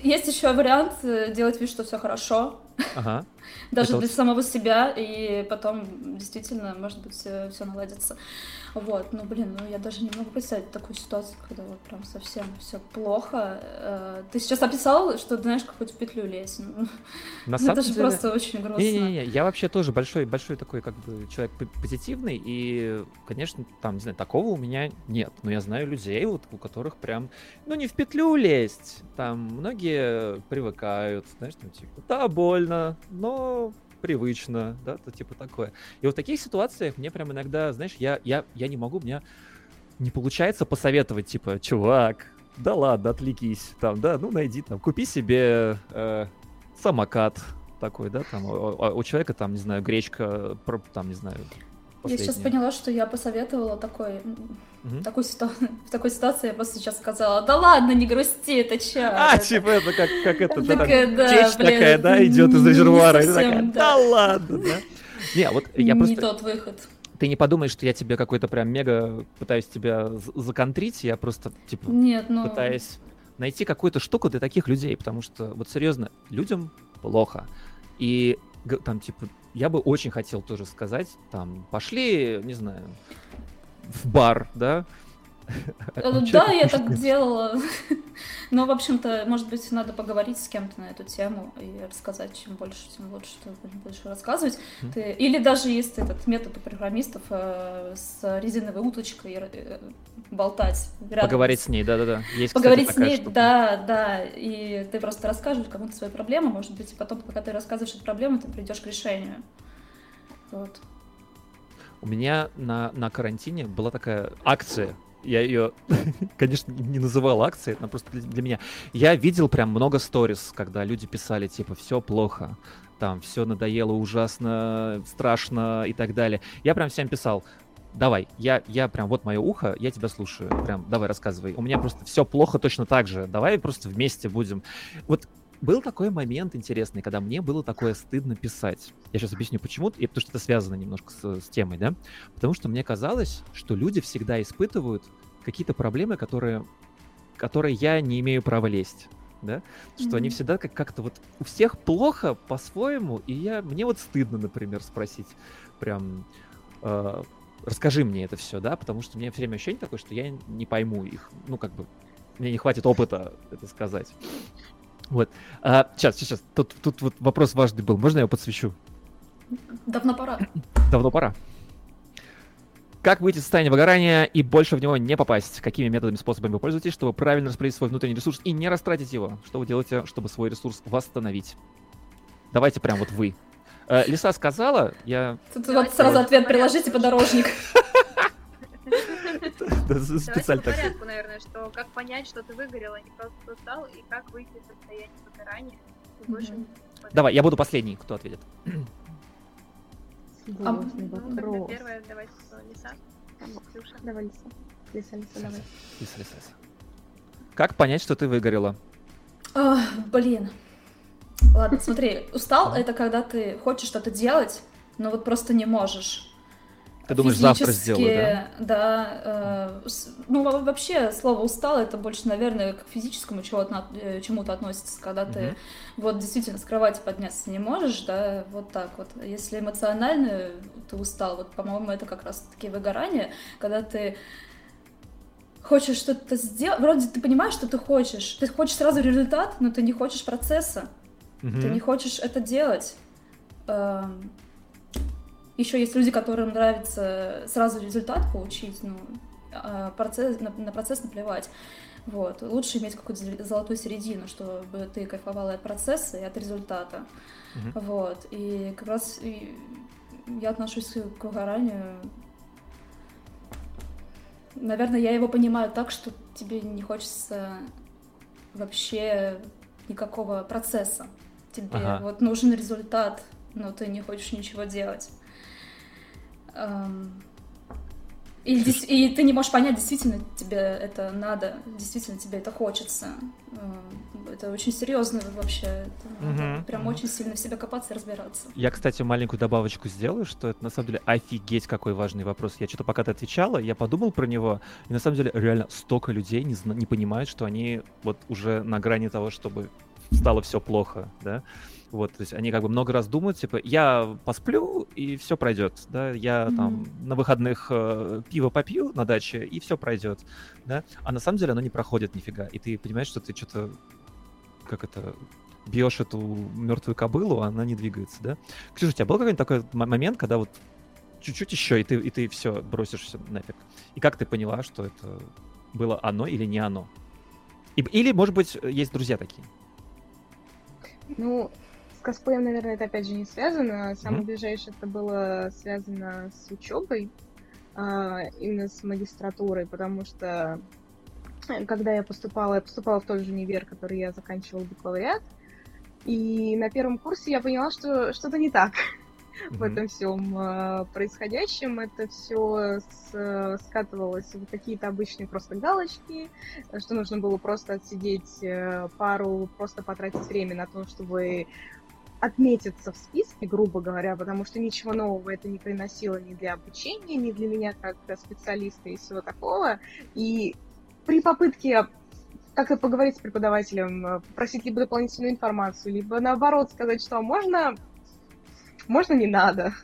Есть еще вариант э, делать вид, что все хорошо. Ага. Даже Это для вот... самого себя, и потом действительно, может быть, все, все наладится. Вот, ну блин, ну я даже не могу представить такую ситуацию, когда вот прям совсем все плохо. Э, ты сейчас описал, что знаешь, как хоть в петлю лезть. Ну, На ну, самом это же деле... просто очень грустно. Не-не-не, я вообще тоже большой, большой такой как бы человек позитивный, и, конечно, там, не знаю, такого у меня нет. Но я знаю людей, вот, у которых прям, ну не в петлю лезть, там многие привыкают, знаешь, там типа, да, больно, но привычно, да, то типа такое. И вот в таких ситуациях мне прям иногда, знаешь, я, я, я не могу, мне не получается посоветовать, типа, чувак, да ладно, отвлекись, там, да, ну найди там, купи себе э, самокат такой, да, там, у, у человека там, не знаю, гречка, там, не знаю, Последняя. Я сейчас поняла, что я посоветовала такой, угу. такой ситу... в такой ситуации я просто сейчас сказала, да ладно, не грусти, это чё? А, типа это как, как это, да, течь такая, да, идет из резервуара, да ладно, да. Не, вот я просто... Не тот выход. Ты не подумаешь, что я тебе какой-то прям мега пытаюсь тебя законтрить, я просто, типа, Нет, ну... пытаюсь найти какую-то штуку для таких людей, потому что, вот серьезно, людям плохо. И там, типа, я бы очень хотел тоже сказать, там, пошли, не знаю, в бар, да, да, я так делала. Но, в общем-то, может быть, надо поговорить с кем-то на эту тему и рассказать, чем больше, тем лучше, что будешь рассказывать. Ты... Или даже есть этот метод у программистов э, с резиновой уточкой э, болтать. Поговорить с ней, да-да-да. Есть, Поговорить кстати, с ней, штука. да, да. И ты просто расскажешь кому-то свои проблемы, может быть, потом, пока ты рассказываешь эту проблему, ты придешь к решению. Вот. У меня на, на карантине была такая акция я ее, конечно, не называл акцией, она просто для, меня. Я видел прям много сторис, когда люди писали, типа, все плохо, там, все надоело ужасно, страшно и так далее. Я прям всем писал, давай, я, я прям, вот мое ухо, я тебя слушаю, прям, давай, рассказывай. У меня просто все плохо точно так же, давай просто вместе будем. Вот был такой момент интересный, когда мне было такое стыдно писать. Я сейчас объясню, почему. И потому что это связано немножко с, с темой, да? Потому что мне казалось, что люди всегда испытывают какие-то проблемы, которые которые я не имею права лезть. Да? Что они Мгм. всегда как- как-то вот у всех плохо по-своему, и я мне вот стыдно, например, спросить прям э, расскажи мне это все, да, потому что у меня все время ощущение такое, что я не пойму их, ну как бы мне не хватит опыта это сказать. Вот. А, сейчас, сейчас. Тут, тут вот вопрос важный был. Можно я его подсвечу? Давно пора. Давно пора. Как выйти из состояния выгорания и больше в него не попасть? Какими методами, способами вы пользуетесь, чтобы правильно распределить свой внутренний ресурс и не растратить его? Что вы делаете, чтобы свой ресурс восстановить? Давайте прям вот вы. Э, Лиса сказала, я Тут вот сразу ответ приложите подорожник. Давайте специально по так... порядку, наверное, что как понять, что ты выгорел, а не просто устал, и как выйти из состояния выгорания. Давай, я буду последний, кто ответит. Ну, тогда вопрос. давайте, кто, Лиса. Давай, Лиса. Лиса, Лиса, давай. Лиса, Лиса, Лиса. Как понять, что ты выгорела? Ах, Блин. Ладно, смотри, устал это когда ты хочешь что-то делать, но вот просто не можешь. Ты думаешь, завтра сделаю, да? Да. э, ну, во- вообще, слово устал это больше, наверное, к физическому чего-то, э, чему-то относится, когда ты Мгм. вот действительно с кровати подняться не можешь, да, вот так вот. Если эмоционально ты устал, вот, по-моему, это как раз-таки выгорание, когда ты хочешь что-то сделать, вроде ты понимаешь, что ты хочешь, ты хочешь сразу результат, но ты не хочешь процесса, ты Мгм. не хочешь это делать. Еще есть люди, которым нравится сразу результат получить, ну, а процесс, на, на процесс наплевать. Вот. Лучше иметь какую-то золотую середину, чтобы ты кайфовала от процесса и от результата. Мгм. Вот. И как раз и я отношусь к выгоранию. Наверное, я его понимаю так, что тебе не хочется вообще никакого процесса. Тебе Ага. вот нужен результат, но ты не хочешь ничего делать. Эм, И, дес- и ты не можешь понять, действительно тебе это надо, действительно тебе это хочется. Эм, Это очень серьезно вообще. Это надо Мгм, прям мгм. очень сильно в себя копаться и разбираться. Я, кстати, маленькую добавочку сделаю, что это на самом деле офигеть какой важный вопрос. Я что-то пока ты отвечала, я подумал про него, и на самом деле реально столько людей не, зна- не понимают, что они вот уже на грани того, чтобы стало все плохо, да. Вот, то есть они как бы много раз думают, типа, я посплю, и все пройдет, да, я там Мгм. на выходных э, пиво попью на даче, и все пройдет, да. А на самом деле оно не проходит нифига, и ты понимаешь, что ты что-то, как это, бьешь эту мертвую кобылу, а она не двигается, да? Ксюша, у тебя был какой-нибудь такой момент, когда вот чуть-чуть еще, и ты, и ты все бросишься нафиг? И как ты поняла, что это было оно или не оно? И- или, может быть, есть друзья такие? Ну, с косплеем, наверное, это опять же не связано. Самое Мгм. ближайшее это было связано с учебой, а, именно с магистратурой, потому что э, когда я поступала, я поступала в тот же универ, который я заканчивала бакалавриат, и на первом курсе я поняла, что что-то не так в Мгм. этом всем э, происходящем. Это все скатывалось в какие-то обычные просто галочки, что нужно было просто отсидеть э, пару, просто потратить время на то, чтобы отметиться в списке, грубо говоря, потому что ничего нового это не приносило ни для обучения, ни для меня как специалиста и всего такого. И при попытке как-то поговорить с преподавателем, попросить либо дополнительную информацию, либо наоборот сказать, что можно, можно не надо,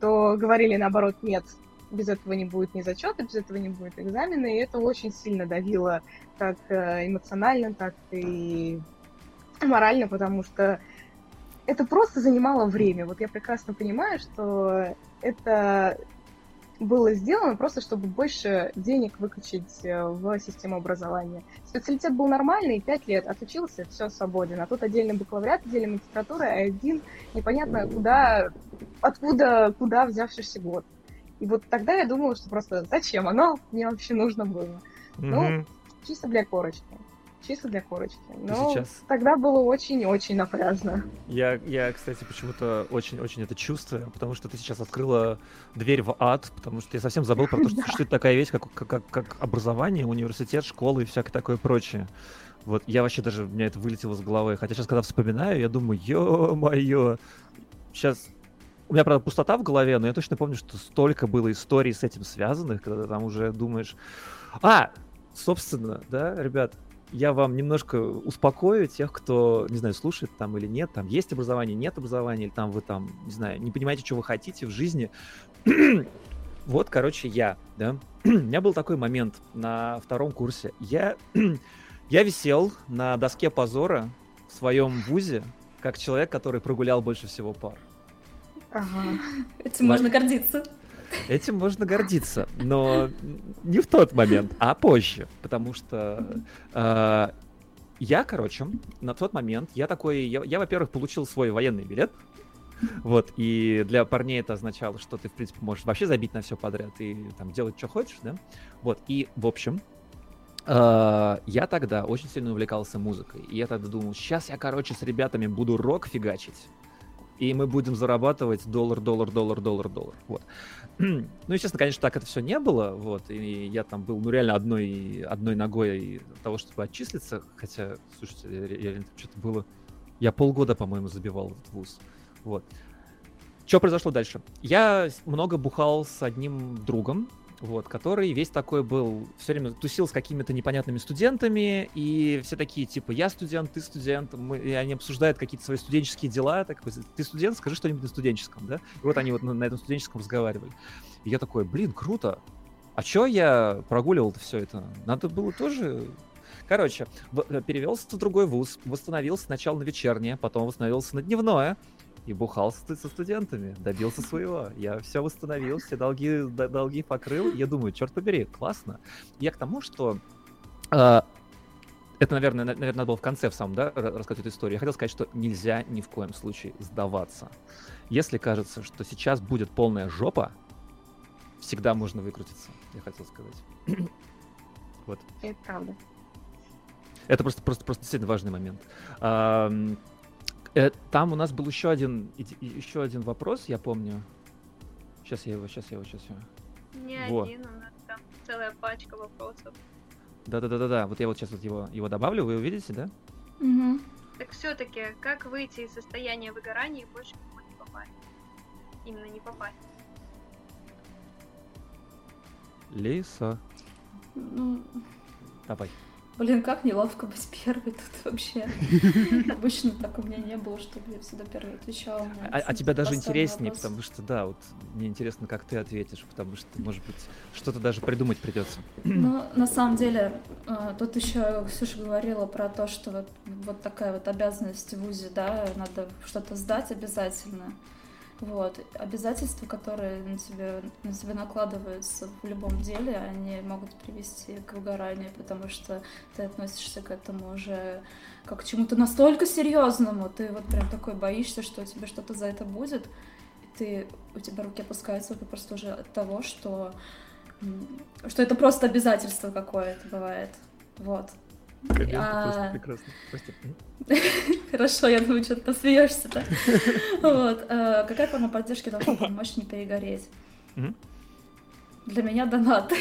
то говорили наоборот, нет, без этого не будет ни зачета, без этого не будет экзамена, и это очень сильно давило как э, эмоционально, так и морально, потому что это просто занимало время. Вот я прекрасно понимаю, что это было сделано просто, чтобы больше денег выкачать э, в систему образования. Специалитет был нормальный, пять лет отучился, все свободен. А тут отдельный бакалавриат, отдельная магистратура, а один непонятно куда, откуда, куда взявшийся год. И вот тогда я думала, что просто зачем оно мне вообще нужно было. Ну, Мгм. Чисто для корочки. Чисто для корочки. Но сейчас- тогда было очень-очень напряжно. Я, я, кстати, почему-то очень-очень это чувствую, потому что ты сейчас открыла дверь в ад, потому что я совсем забыл про то, что существует такая вещь, как, как, как- как образование, университет, школа и всякое такое прочее. Вот я вообще даже, у меня это вылетело с головы. Хотя сейчас, когда вспоминаю, я думаю, ё-моё, сейчас... У меня, правда, пустота в голове, но я точно помню, что столько было историй с этим связанных, когда ты там уже думаешь... А, собственно, да, ребят, я вам немножко успокою тех, кто, не знаю, слушает там или нет, там есть образование, нет образования, или там вы там, не знаю, не понимаете, что вы хотите в жизни. вот, короче, я, да. У меня был такой момент на втором курсе. Я, я висел на доске позора в своем вузе, как человек, который прогулял больше всего пар. Ага. Этим можно гордиться. Этим можно гордиться, но не в тот момент, а позже, потому что э, я, короче, на тот момент, я такой, я, я во-первых, получил свой военный билет, вот, и для парней это означало, что ты, в принципе, можешь вообще забить на все подряд и там делать, что хочешь, да, вот, и, в общем, Uh, я тогда очень сильно увлекался музыкой. И я тогда думал, сейчас я, короче, с ребятами буду рок фигачить. И мы будем зарабатывать доллар, доллар, доллар, доллар, доллар. Вот. ну, естественно, конечно, так это все не было. Вот. И я там был, ну, реально одной, одной ногой того, чтобы отчислиться. Хотя, слушайте, я, что-то было... Я полгода, по-моему, забивал этот вуз. Вот. Что произошло дальше? Я много бухал с одним другом, вот, который весь такой был, все время тусил с какими-то непонятными студентами, и все такие, типа, я студент, ты студент, мы, и они обсуждают какие-то свои студенческие дела, так, ты студент, скажи что-нибудь на студенческом, да? И вот они вот на, на этом студенческом разговаривали. И я такой, блин, круто, а чё я прогуливал-то все это? Надо было тоже Короче, перевелся в другой вуз, восстановился сначала на вечернее, потом восстановился на дневное, и бухал со, со студентами, добился своего. Я все восстановил, все долги, долги покрыл. Я думаю, черт побери, классно. Я к тому, что э, это, наверное, наверное, надо было в конце в самом, да, рассказать эту историю. Я хотел сказать, что нельзя ни в коем случае сдаваться. Если кажется, что сейчас будет полная жопа, всегда можно выкрутиться, я хотел сказать. вот. Это правда. Это просто, просто, просто действительно важный момент. Э, там у нас был еще один, еще один вопрос, я помню. Сейчас я его, сейчас я его, сейчас я его. Не вот. один, у нас там целая пачка вопросов. Да-да-да-да-да. Вот я вот сейчас вот его, его добавлю, вы увидите, да? Угу. Так все-таки, как выйти из состояния выгорания и больше него не попасть? Именно не попасть. Лиса. Ну... Давай. Блин, как неловко быть первой тут вообще. Обычно так у меня не было, чтобы я всегда первой отвечала. А, а тебя даже интереснее, вопрос. потому что, да, вот мне интересно, как ты ответишь, потому что, может быть, что-то даже придумать придется. Ну, на самом деле, а, тут еще Ксюша говорила про то, что вот, вот такая вот обязанность в ВУЗе, да, надо что-то сдать обязательно. Вот. Обязательства, которые на тебя, на тебя накладываются в любом деле, они могут привести к выгоранию, потому что ты относишься к этому уже как к чему-то настолько серьезному, ты вот прям такой боишься, что у тебя что-то за это будет, и ты, у тебя руки опускаются просто уже от того, что, что это просто обязательство какое-то бывает. Вот. А... прекрасно. Хорошо, я думаю, что ты смеешься, да? Вот. А, какая форма поддержки должна помочь не перегореть? Для меня донаты,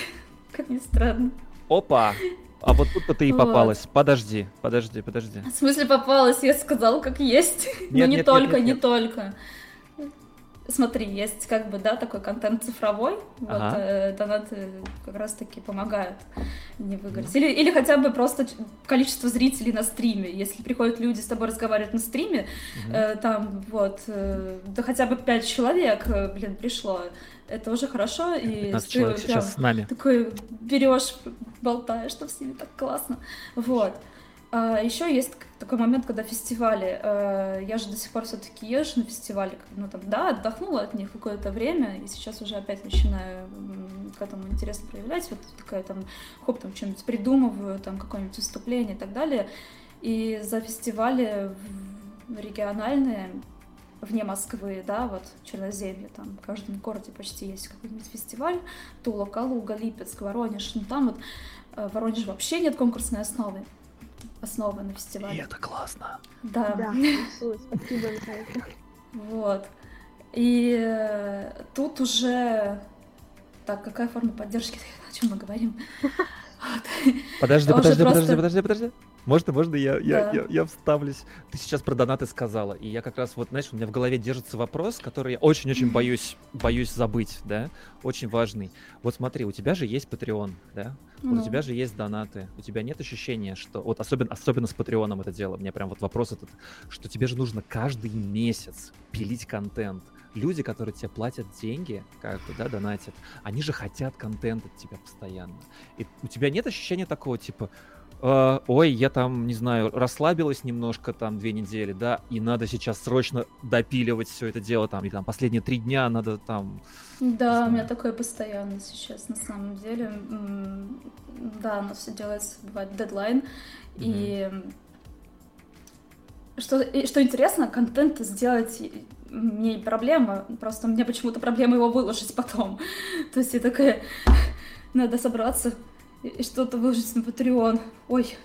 как ни странно. Опа! А вот тут-то ты и попалась. Подожди, подожди, подожди. В смысле попалась? Я сказала, как есть. Но не только, не только смотри, есть как бы, да, такой контент цифровой, ага. вот э, донаты как раз-таки помогают не выгореть. Или, или хотя бы просто количество зрителей на стриме. Если приходят люди с тобой разговаривать на стриме, угу. э, там вот, э, да хотя бы пять человек, э, блин, пришло, это уже хорошо. И ты человек сейчас с нами. Такой берешь, болтаешь, что с ними так классно. Вот. А еще есть такой момент, когда фестивали, э, я же до сих пор все-таки езжу на фестивале, ну там, да, отдохнула от них какое-то время, и сейчас уже опять начинаю к этому интересно проявлять, вот такая там, хоп, там что-нибудь придумываю, там какое-нибудь выступление и так далее. И за фестивали региональные, вне Москвы, да, вот Черноземье, там в каждом городе почти есть какой-нибудь фестиваль, Тула, Калуга, Липецк, Воронеж, ну там вот э, в Воронеже вообще нет конкурсной основы основа на фестивале. И это классно. Да. Да, спасибо Вот. И э, тут уже... Так, какая форма поддержки? О чем мы говорим? Подожди, подожди, подожди, подожди, подожди. Можно, можно я, я, Да. я, я вставлюсь? Ты сейчас про донаты сказала, и я как раз вот, знаешь, у меня в голове держится вопрос, который я очень-очень боюсь, боюсь забыть, да, очень важный. Вот смотри, у тебя же есть Patreon, да? Вот Ну. у тебя же есть донаты. У тебя нет ощущения, что вот особенно, особенно с Патреоном это дело. Мне прям вот вопрос этот, что тебе же нужно каждый месяц пилить контент. Люди, которые тебе платят деньги, как бы, да, донатят, они же хотят контент от тебя постоянно. И у тебя нет ощущения такого, типа, «Э, ой, я там, не знаю, расслабилась немножко там две недели, да, и надо сейчас срочно допиливать все это дело там, и там последние три дня надо там... Да, у меня такое постоянно сейчас, на самом деле. Да, оно все делается, бывает дедлайн. И что, и что интересно, контент сделать мне не проблема, просто мне почему-то проблема его выложить потом. То есть я такая, надо собраться что-то выложить на Patreon. Ой,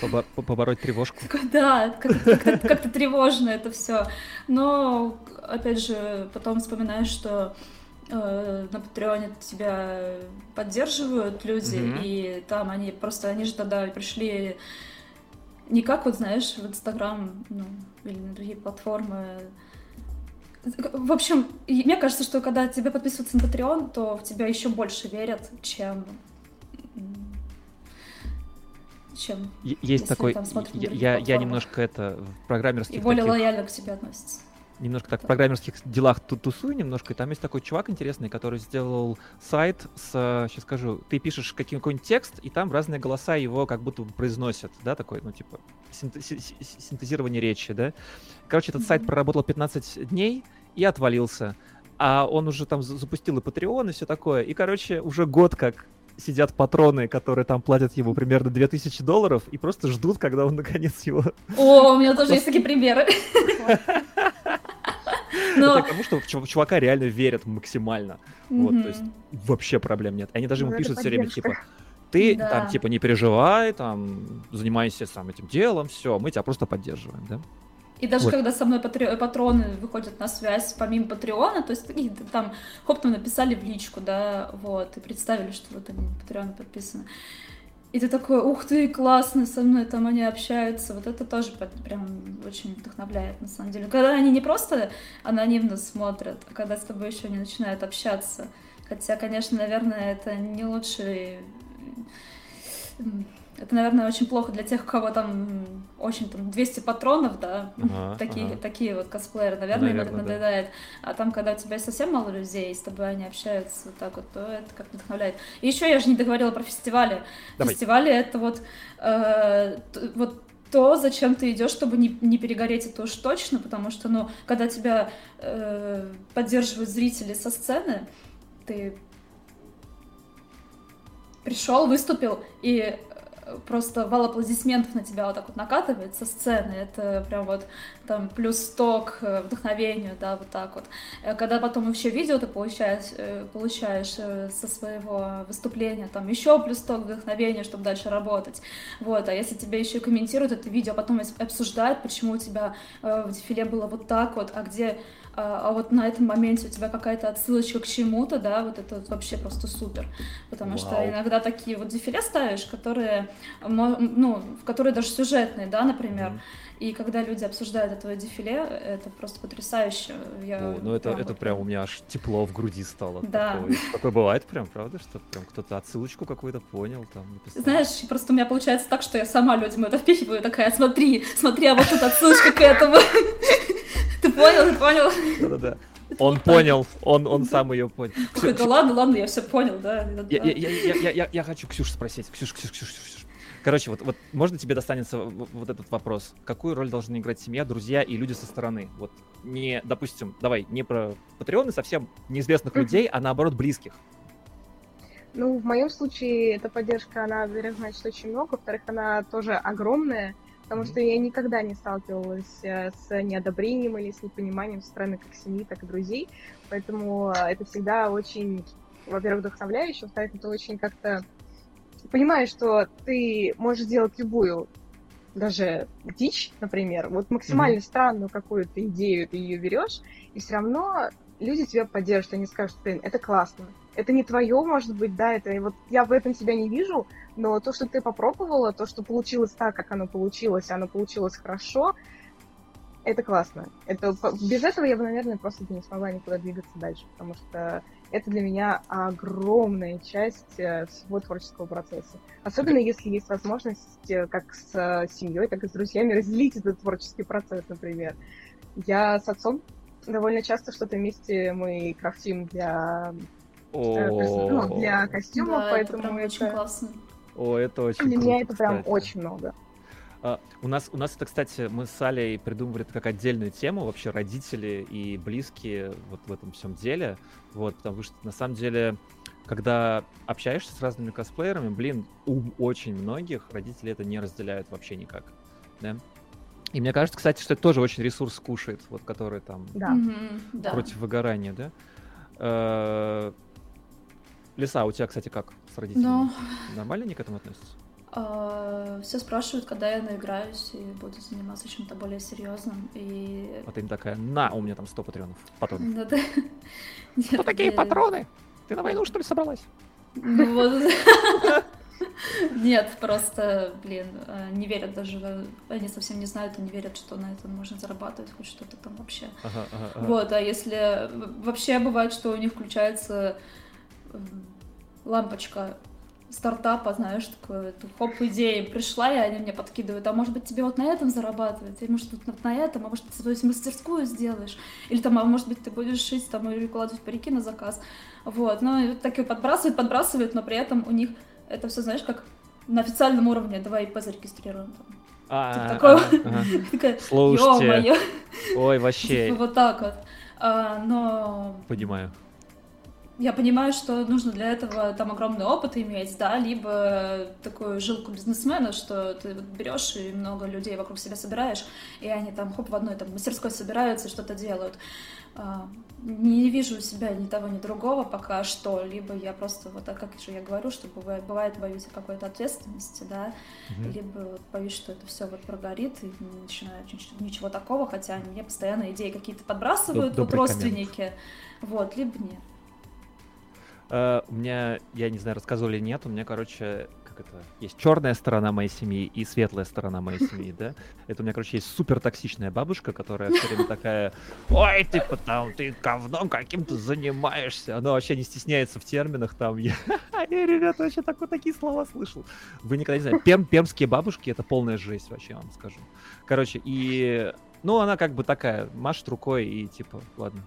побо- по- побороть тревожку. да, как-то, как-то- как-то тревожно это все. Но, опять же, потом вспоминаешь, что э, на Патреоне тебя поддерживают люди, Мгм. и там они просто, они же тогда пришли не как, вот знаешь, в Инстаграм, ну, или на другие платформы. В общем, и мне кажется, что когда тебе подписываются на Patreon, то в тебя еще больше верят, чем чем Есть такой, я, я, немножко это в и программерских более таких- лояльно к себе относятся. немножко так в программерских делах тут тусую немножко, и там есть такой чувак интересный, который сделал сайт с, сейчас скажу, ты пишешь какой-нибудь текст, и там разные голоса его как будто бы произносят, да, такой, ну, типа, синте- си- си- синтезирование речи, да. Короче, этот сайт проработал 15 дней и отвалился. А он уже там за- запустил и Patreon, и все такое. И, короче, уже год как сидят патроны, которые там платят ему примерно 2000 долларов, и просто ждут, когда он наконец его О, у меня тоже есть такие примеры. Но, Это потому, что в чувака реально верят максимально. Вот, то есть вообще проблем нет. Они даже ему Ну, пишут все время, типа, ты Да. там, типа, не переживай, там, занимайся сам этим делом, все, мы тебя просто поддерживаем, да? И даже Вот. когда со мной патре- патроны выходят на связь помимо Патреона, то есть там хоп, там написали в личку, да, вот, и представили, что вот они на Патреон подписаны. И ты такой, ух ты, классно, со мной там они общаются. Вот это тоже прям очень вдохновляет, на самом деле. Когда они не просто анонимно смотрят, а когда с тобой еще не начинают общаться. Хотя, конечно, наверное, это не лучший... Это, наверное, очень плохо для тех, у кого там очень там 200 патронов, да, Ага, такие, ага. такие вот косплееры, наверное, им это Наверно, да. надоедает. А там, когда у тебя совсем мало людей, и с тобой они общаются вот так вот, то это как вдохновляет. И еще я же не договорила про фестивали. Давай. Фестивали это вот, э, вот то, зачем ты идешь, чтобы не, не перегореть, это уж точно, потому что, ну, когда тебя э, поддерживают зрители со сцены, ты пришел, выступил, и просто вал аплодисментов на тебя вот так вот накатывает со сцены. Это прям вот там плюс 100 к э, вдохновению, да, вот так вот. Э, Когда потом вообще видео ты получаешь, э, получаешь со своего выступления, там еще плюс 100 к вдохновению, чтобы дальше работать. Вот, а если тебе еще комментируют это видео, потом обсуждают, почему у тебя в дефиле было вот так вот, а где а а вот на этом моменте у тебя какая-то отсылочка к чему-то, да, вот это вообще просто супер. Потому что Вау. иногда такие вот дефиле ставишь, которые, ну, которые даже сюжетные, да, например. И когда люди обсуждают это дефиле, это просто потрясающе. Я О, ну это, прям это прям у меня аж тепло в груди стало. Да. Такое, такое бывает прям, правда, что прям кто-то отсылочку какую-то понял, там написал. Знаешь, просто у меня получается так, что я сама людям это впихиваю, такая, смотри, смотри, а вот тут отсылочка к этому. Понял, понял? Да-да-да. Он понял, он, он сам ее понял. Такой, да ладно, ладно, я все понял, да. Я, да». я, я, я, я, хочу Ксюш спросить. Ксюш, Ксюш, Ксюш, Ксюш. Короче, вот, вот можно тебе достанется вот этот вопрос? Какую роль должны играть семья, друзья и люди со стороны? Вот не, допустим, давай, не про патреоны совсем неизвестных людей, а наоборот близких. Ну, в моем случае эта поддержка, она, во-первых, значит очень много, во-вторых, она тоже огромная, потому что я никогда не сталкивалась э, с неодобрением или с непониманием со стороны как семьи, так и друзей, поэтому э, это всегда очень, во-первых, вдохновляюще, во-вторых, это очень как-то понимаешь, что ты можешь сделать любую даже дичь, например, вот максимально странную какую-то идею ты ее берешь, и все равно люди тебя поддержат, они скажут, блин, это классно, это не твое, может быть, да, это вот я в этом себя не вижу, но то, что ты попробовала, то, что получилось так, как оно получилось, оно получилось хорошо, это классно. Это, без этого я бы, наверное, просто не смогла никуда двигаться дальше, потому что это для меня огромная часть э, всего творческого процесса. Особенно если есть возможность э, как с э, семьей, так и с друзьями разделить этот творческий процесс, например. Я с отцом довольно часто что-то вместе мы крафтим для, ну, для костюмов, да, поэтому это, прям это... очень классно. О, это очень Для круто, меня это прям кстати. очень много. А, у нас, у нас это, кстати, мы с Алей придумывали это как отдельную тему, вообще родители и близкие вот в этом всем деле. Вот, потому что на самом деле, когда общаешься с разными косплеерами, блин, у очень многих родители это не разделяют вообще никак. Да? И мне кажется, кстати, что это тоже очень ресурс кушает, вот который там да. против выгорания, да? Э, Лиса, а у тебя, кстати, как с родителями? Ну, Нормально они к этому относятся? все спрашивают, когда я наиграюсь и буду заниматься чем-то более серьезным. И... А ты им такая, на, у меня там 100 патронов. патронов. Да, да. Что Нет, такие э, патроны? Ты на войну, что ли, собралась? Ну вот. Нет, просто, блин, э, не верят даже, э, они совсем не знают и не верят, что на этом можно зарабатывать хоть что-то там вообще. Ага, ага, ага. Вот, а если вообще бывает, что у них включается лампочка стартапа, знаешь, такое, хоп, идея пришла, и они мне подкидывают, а может быть тебе вот на этом зарабатывать, или может вот на- этом, а может ты свою мастерскую сделаешь, или там, а может быть ты будешь шить там или укладывать парики на заказ, вот, ну и вот так и подбрасывают, подбрасывают, но при этом у них это все, знаешь, как на официальном уровне, давай ИП зарегистрируем там. А, типа а. Такая, Слушайте, ой, Типа вообще, вот так вот. А, но понимаю. Я понимаю, что нужно для этого там огромный опыт иметь, да, либо такую жилку бизнесмена, что ты вот берешь и много людей вокруг себя собираешь, и они там хоп в одной там мастерской собираются и что-то делают. А, Не вижу у себя ни того, ни другого пока что, либо я просто вот так, как же я говорю, что бывает, бывает боюсь какой-то ответственности, да, Мгм. либо вот боюсь, что это все вот прогорит и не начинаю нич- ничего такого, хотя мне постоянно идеи какие-то подбрасывают вот добрый коммент. родственники, вот, либо нет. Э, У меня, я не знаю, рассказывал или нет, у меня, короче, как это, есть черная сторона моей семьи и светлая сторона моей семьи, да? Это у меня, короче, есть супер токсичная бабушка, которая все время такая, ой, ты потом, ты говном каким-то занимаешься. Она вообще не стесняется в терминах там. Я, ребята, вообще такой, такие слова слышал. Вы никогда не знаете. Пем, пемские бабушки это полная жесть вообще, вам скажу. Короче, и, ну, она как бы такая, машет рукой и типа, ладно,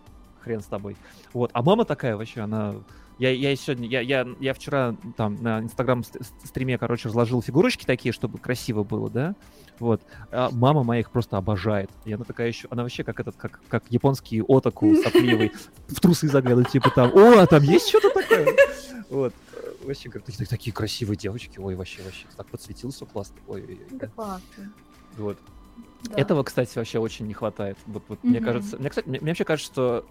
хрен с тобой. Вот, а мама такая вообще, она я, я сегодня, я, я, я вчера там на инстаграм ст- ст- стриме, короче, разложил фигурочки такие, чтобы красиво было, да, вот. А мама моя их просто обожает. И она такая еще, она вообще как этот, как, как японский отаку сопливый, в трусы заглядывает, типа там, о, а там есть что-то такое? Вот. Вообще, как такие, такие красивые девочки, ой, вообще, вообще, так подсветил, все классно, ой, ой, ой, да. классно. вот. Да. Этого, кстати, вообще очень не хватает. Вот, вот мне Мгм. кажется, мне, кстати, мне, мне вообще кажется, что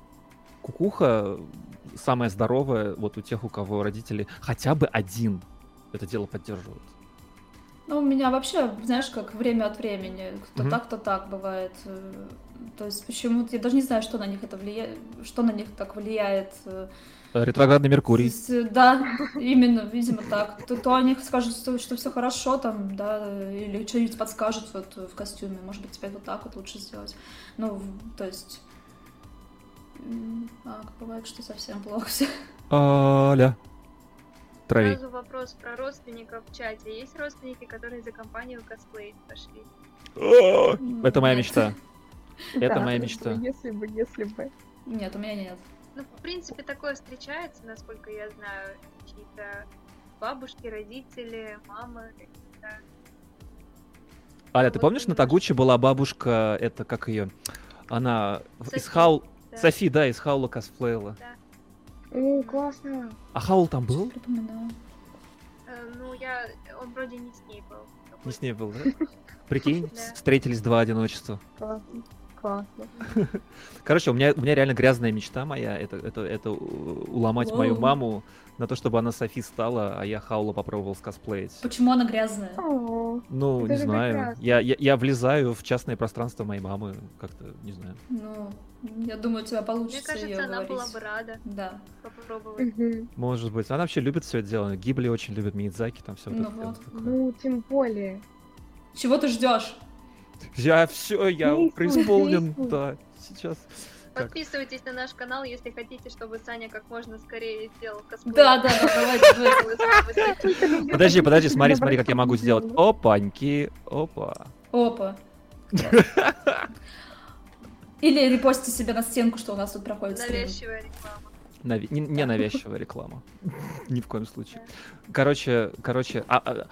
кукуха самая здоровая вот у тех, у кого родители хотя бы один это дело поддерживают. Ну, у меня вообще, знаешь, как время от времени, то Мгм. так, то так бывает. Э, То есть почему-то я даже не знаю, что на них это влияет, что на них так влияет. э, Ретроградный То Меркурий. есть, э, Да, именно, видимо, так. То, то они скажут, что, что все хорошо там, да, или что-нибудь подскажут вот в костюме. Может быть, тебе вот так вот лучше сделать. Ну, то есть... А бывает, что совсем плохо все. Аля. Трави. Сразу вопрос про родственников в чате. Есть родственники, которые за компанию косплей пошли? Это моя мечта. Это моя мечта. бы, Если бы, если бы. Нет, у меня нет. Ну, в принципе, такое встречается, насколько я знаю. Чьи-то бабушки, родители, мамы. какие-то. Аля, Ну, ты помнишь, на. Тагучи была бабушка, это как ее? Она из Хаул... да. Софи, да, из Хаула косплеила. О, классно. А Хаул там был? Припоминаю. Э, ну, я... Он вроде не с ней был. Не с ней был, да? Прикинь, Да. встретились два одиночества. Классно. классно. Короче, у меня, у меня реально грязная мечта моя. Это, это, это уломать мою маму на то, чтобы она Софи стала, а я Хаула попробовал скосплеить. Почему она грязная? О, Ну, Это не знаю. прекрасно. Я, я, я влезаю в частное пространство моей мамы. Как-то, не знаю. Ну, я думаю, у тебя Мне получится кажется, её она была говорить. бы рада Да. попробовать. Может быть. Она вообще любит все это дело. Гибли очень любит Миядзаки, там все Ну вот. Ну, тем более. Чего ты ждешь? Я все, я преисполнен, да, сейчас. Как? Подписывайтесь на наш канал, если хотите, чтобы Саня как можно скорее сделал косплей. Да, да, да, давайте. Подожди, подожди, смотри, смотри, как я могу сделать. Опаньки, опа. Опа. Или репостите себе на стенку, что у нас тут проходит стрим. Навязчивая реклама. Нави- Не, не навязчивая реклама. Ни в коем случае. Короче, короче, а- а-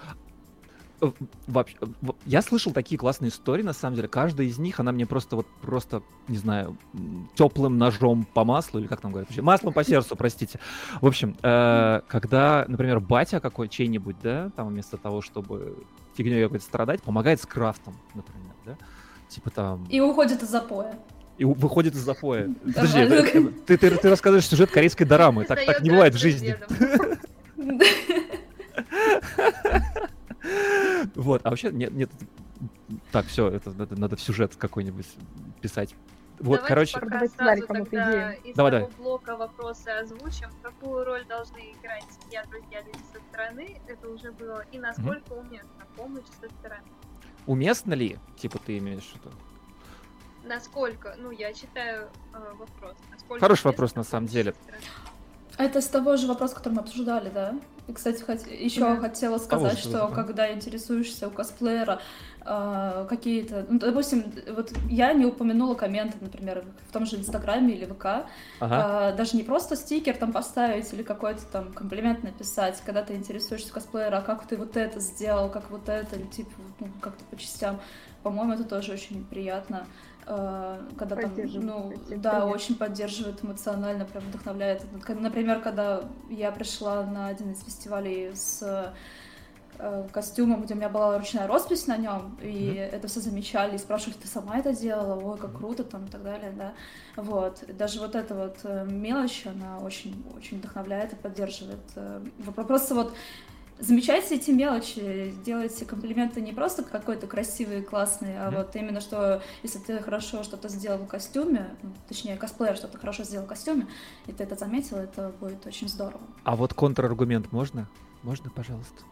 вообще, в- я слышал такие классные истории, на самом деле. Каждая из них, она мне просто вот, просто, не знаю, теплым ножом по маслу, или как там говорят, вообще, маслом по сердцу, простите. В общем, э, когда, например, батя какой чей-нибудь, да, там вместо того, чтобы фигней какой-то страдать, помогает с крафтом, например, да, типа там... И уходит из запоя. И выходит из запоя. Подожди, это- ты, ты, ты рассказываешь сюжет корейской дорамы. Так, так не бывает в жизни. Вот, а вообще нет, нет. Так, все, это надо, надо в сюжет какой-нибудь писать. Вот, Давайте короче, пока Давайте сразу тогда из Давай, того давай. блока вопросы озвучим. Какую роль должны играть семья, друзья, люди со стороны? Это уже было. И насколько уместна помощь со стороны? уместно ли, типа, ты имеешь в виду? Насколько, ну, я читаю э, вопрос. Насколько Хороший вопрос, на самом деле. стороны? Это с того же вопроса, который мы обсуждали, да? И, кстати, еще Да. хотела сказать, что да. когда интересуешься у косплеера э, какие-то... Ну, допустим, вот я не упомянула комменты, например, в том же Инстаграме или ВК. Ага. А, даже не просто стикер там поставить или какой-то там комплимент написать, когда ты интересуешься косплеера, а как ты вот это сделал, как вот это, или типа ну, как-то по частям. По-моему, это тоже очень приятно. Когда там, ну, да, приятно. очень поддерживает эмоционально, прям вдохновляет. Например, когда я пришла на один из фестивалей с э, костюмом, где у меня была ручная роспись на нем, и Мгм. это все замечали, и спрашивали, ты сама это делала, ой, как круто, там, и так далее, да. Вот. Даже вот эта вот э, мелочь, она очень, очень вдохновляет и поддерживает. э, Просто вот замечайте эти мелочи, делайте комплименты не просто какой-то красивый и классный, а Мгм. вот именно что, если ты хорошо что-то сделал в костюме, ну, точнее, косплеер что-то хорошо сделал в костюме, и ты это заметил, это будет очень здорово. А вот контраргумент можно? Можно, пожалуйста?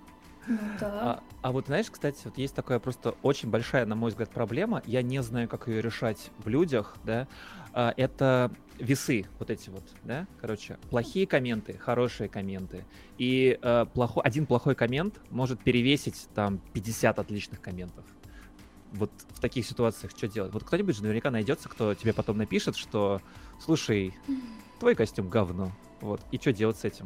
Ну да. А, а вот знаешь, кстати, вот есть такая просто очень большая, на мой взгляд, проблема. Я не знаю, как ее решать в людях, да. А, это весы, вот эти вот, да. Короче, плохие комменты, хорошие комменты. И э, плохо- один плохой коммент может перевесить там 50 отличных комментов. Вот в таких ситуациях что делать? Вот кто-нибудь же наверняка найдется, кто тебе потом напишет, что слушай, твой костюм говно. Вот. И что делать с этим?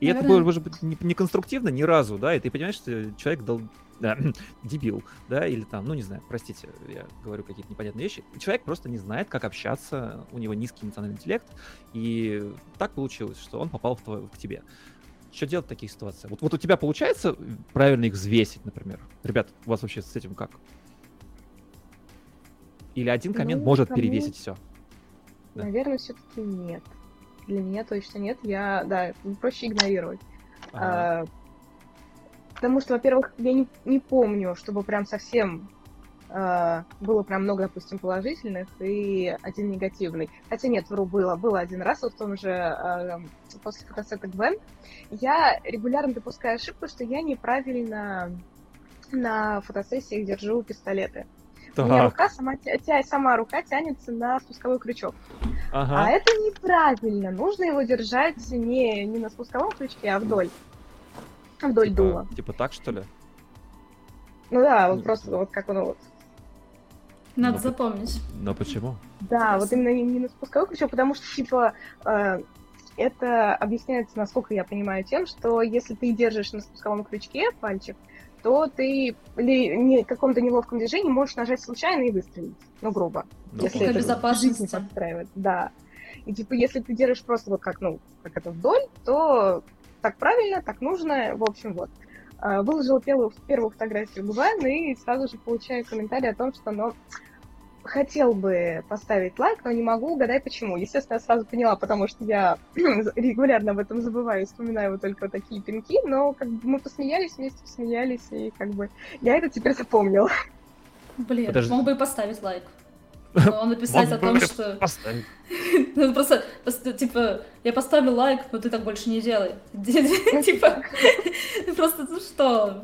И это Наверное- может быть не, не конструктивно ни разу, да, и ты понимаешь, что человек дал, да, дебил, да, или там, ну не знаю, простите, я говорю какие-то непонятные вещи. Человек просто не знает, как общаться, у него низкий эмоциональный интеллект, и так получилось, что он попал в твой, к тебе. Что делать в таких ситуациях? Вот, вот у тебя получается правильно их взвесить, например? Ребят, у вас вообще с этим как? Или один коммент Ну, может кому- перевесить все? Да. Наверное, все-таки нет. Для меня точно нет. Я, да, проще игнорировать. А, потому что, во-первых, я не, не помню, чтобы прям совсем а, было прям много, допустим, положительных и один негативный. Хотя нет, вру, было. Было один раз, вот в том же а, после фотосета Гвен. Я регулярно допускаю ошибку, что я неправильно на фотосессиях держу пистолеты. У меня Так, рука сама, тя- сама рука тянется на спусковой крючок. А ага. это неправильно. Нужно его держать не, не на спусковом крючке, а вдоль. Вдоль Типа- дула. Типа так, что ли? Ну да, вот Ну, просто вот как он вот. Надо ну, запомнить. Но почему? Да, вот именно не, на спусковой крючок, потому что, типа, э, это объясняется, насколько я понимаю, тем, что если ты держишь на спусковом крючке пальчик, то ты в каком-то неловком движении можешь нажать случайно и выстрелить. Ну, грубо. Ну, если это безопасности. в жизни подстраивать, да. И типа, если ты держишь просто вот как, ну, как это вдоль, то так правильно, так нужно, в общем, вот. А, Выложила первую, первую фотографию Гвен и сразу же получаю комментарий о том, что, ну, хотел бы поставить лайк, но не могу, угадай почему. Естественно, я сразу поняла, потому что я регулярно об этом забываю и вспоминаю вот только вот такие пинки, но как бы мы посмеялись вместе, посмеялись, и как бы я это теперь запомнила. Блин, Подожди. мог бы и поставить лайк. Но написать о том, что... Ну, просто, типа, я поставлю лайк, но ты так больше не делай. Типа, просто, ну что?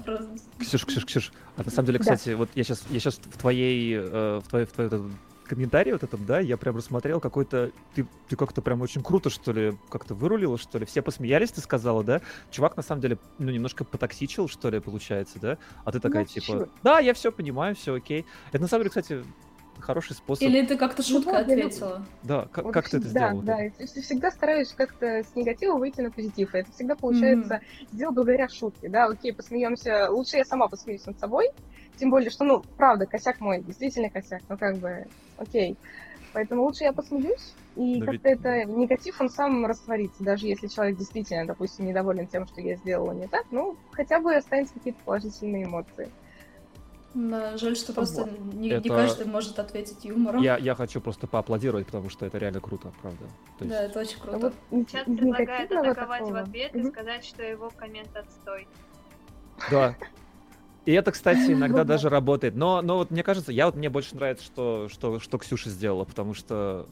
Ксюш, Ксюш, Ксюш. А на самом деле, кстати, вот я сейчас, я сейчас в твоей, э, в твоей, в твоей вот этом комментарии вот этом, да, я прям рассмотрел какой-то, ты, ты как-то прям очень круто, что ли, как-то вырулила, что ли, все посмеялись, ты сказала, да? Чувак, на самом деле, ну, немножко потоксичил, что ли, получается, да? А ты такая, Ну, типа, да, я все понимаю, все окей. Это, на самом деле, кстати, хороший способ. Или ты как-то Ну я люблю. ответила? Да, как, Вот как ты это сделала? Да, я вс- всегда стараюсь как-то с негатива выйти на позитив. И это всегда получается сделать благодаря шутке. Да, окей, посмеемся. Лучше я сама посмеюсь над собой. Тем более, что, ну, правда, косяк мой, действительно косяк. Ну, как бы, окей. Поэтому лучше я посмеюсь, и Но как-то ведь- это негатив, он сам растворится. Даже если человек действительно, допустим, недоволен тем, что я сделала не так, ну, хотя бы останутся какие-то положительные эмоции. Да, жаль, что просто Вот. не, не Это- каждый может ответить юмором. Я, я хочу просто поаплодировать, потому что это реально круто, правда. То есть- Да, это очень А круто. вот из, Чат предлагает атаковать в такого- ответ и Мгм. сказать, что его коммент отстой. Да. И это, кстати, иногда да. даже работает. Но, но вот мне кажется, я вот мне больше нравится, что, что, что Ксюша сделала, потому что.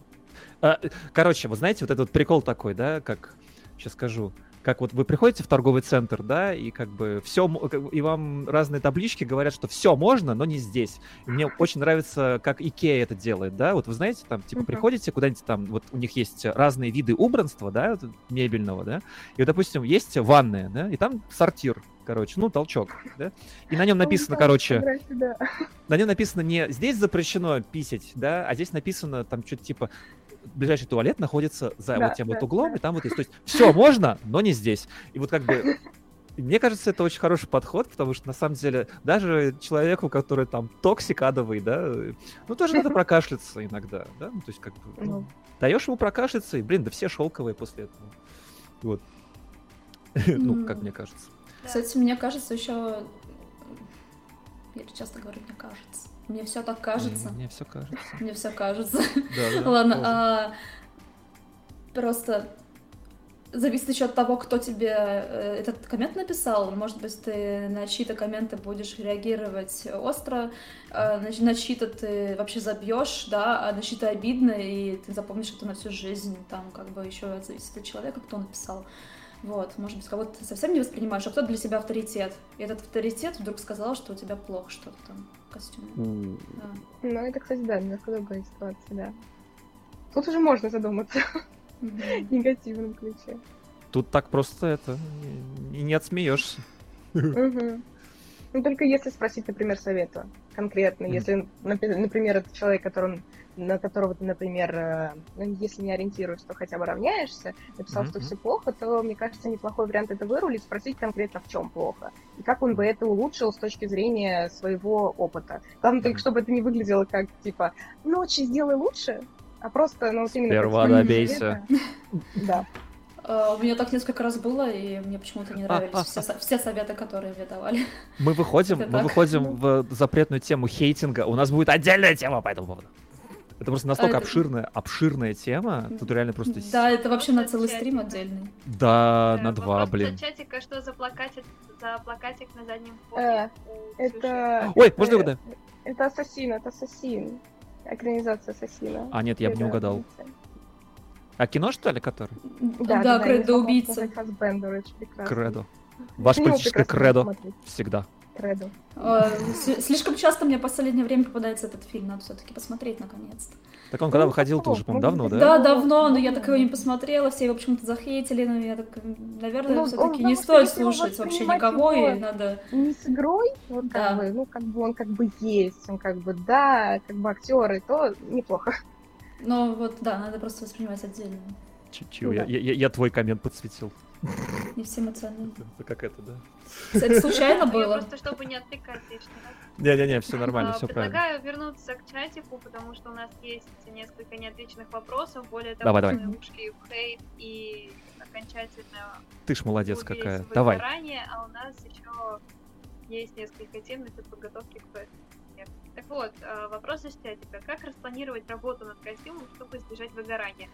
А, короче, вы знаете, вот этот вот прикол такой, да, как сейчас скажу. Как вот вы приходите в торговый центр, да, и как бы все, и вам разные таблички говорят, что все можно, но не здесь. И мне очень нравится, как Икея это делает, да. Вот вы знаете, там, типа, приходите куда-нибудь там, вот у них есть разные виды убранства, да, мебельного, да. И вот, допустим, есть ванная, да, и там сортир, короче, ну, толчок, да. И на нем написано, короче, на нем написано не здесь запрещено писать, да, а здесь написано там что-то типа ближайший туалет находится за Да, вот тем да, вот углом, да. и там вот есть. То есть все можно, но не здесь. И вот как бы мне кажется, это очень хороший подход, потому что на самом деле даже человеку, который там токсик адовый, да, ну тоже надо прокашляться иногда, да, ну то есть как бы ну, Ну. даешь ему прокашляться, и блин, да все шелковые после этого. Вот. Ну, как мне кажется. Кстати, мне кажется, еще... Я часто говорю, мне кажется. Мне все так кажется. Мне все кажется. Мне все кажется. Ладно, а, просто зависит еще от того, кто тебе э, этот коммент написал. Может быть, ты на чьи-то комменты будешь реагировать остро, а на, на чьи-то ты вообще забьешь, да, а на чьи-то обидно, и ты запомнишь это на всю жизнь. Там как бы еще зависит от человека, кто написал. Вот, может быть, кого-то ты совсем не воспринимаешь, а кто для себя авторитет. И этот авторитет вдруг сказал, что у тебя плохо что-то там в костюме. У, Да. Ну, это, кстати, да, немножко другая ситуация, да. Тут уже можно задуматься в негативном ключе. Тут так просто это и не отсмеешься. Мгм. Ну, только если спросить, например, совета конкретно, Мгм. если, например, это человек, который, на которого ты, например, э, ну, если не ориентируешь, то хотя бы равняешься, написал, Мгм, что все плохо, то, мне кажется, неплохой вариант это вырулить, спросить конкретно, в чем плохо, и как он бы это улучшил с точки зрения своего опыта. Главное только, Мгм. чтобы это не выглядело как, типа, ночи сделай лучше, а просто, ну, вот именно... Сперва добейся. Да. А, У меня так несколько раз было, и мне почему-то не нравились А, все, со- все советы, которые мне давали. Мы выходим, мы так. выходим в запретную тему хейтинга. У нас будет отдельная тема по этому поводу. Это просто настолько это- обширная, обширная тема. Тут реально просто... Да, это вообще на целый стрим отдельный. Да, Э, на два, блин. чатика, что за плакатик, за плакатик на заднем фоне Э? Это... Ой, это- можно угадать? Это ассасин, это ассасин. Экранизация ассасина. А, нет, я бы не угадал. А кино, что ли, который? Да, Кредо убийца. Кредо. Политическое прекрасно кредо смотреть. всегда. Кредо. С- Слишком часто мне в последнее время попадается этот фильм, надо все-таки посмотреть наконец-то. Так он когда Ну, выходил, то уже, какого? по-моему, давно, да? Да, давно, но я так его не посмотрела, все его почему-то захейтили, но я так, наверное, Ну, все-таки не стоит слушать вообще никого, его- и надо... Не с игрой, вот Да. как бы, ну, как бы он как бы есть, он как бы, да, как бы актеры, то неплохо. Но вот, да, надо просто воспринимать отдельно. Чуть-чуть. Я, я- я твой коммент подсветил. Не всем оценивать. Это как это, да? Это случайно Ну, было? просто, чтобы не отвлекать лишний раз. Не-не-не, все нормально, А, все правильно. Предлагаю вернуться к чатику, потому что у нас есть несколько неотвеченных вопросов. Более того, Давай, давай. мы ушли в хейт и окончательно Ты ж молодец какая. Давай. а у нас еще есть несколько тем для подготовки к проекту. Так вот, э, вопрос из чатика. Как распланировать работу над костюмом, чтобы избежать выгорания?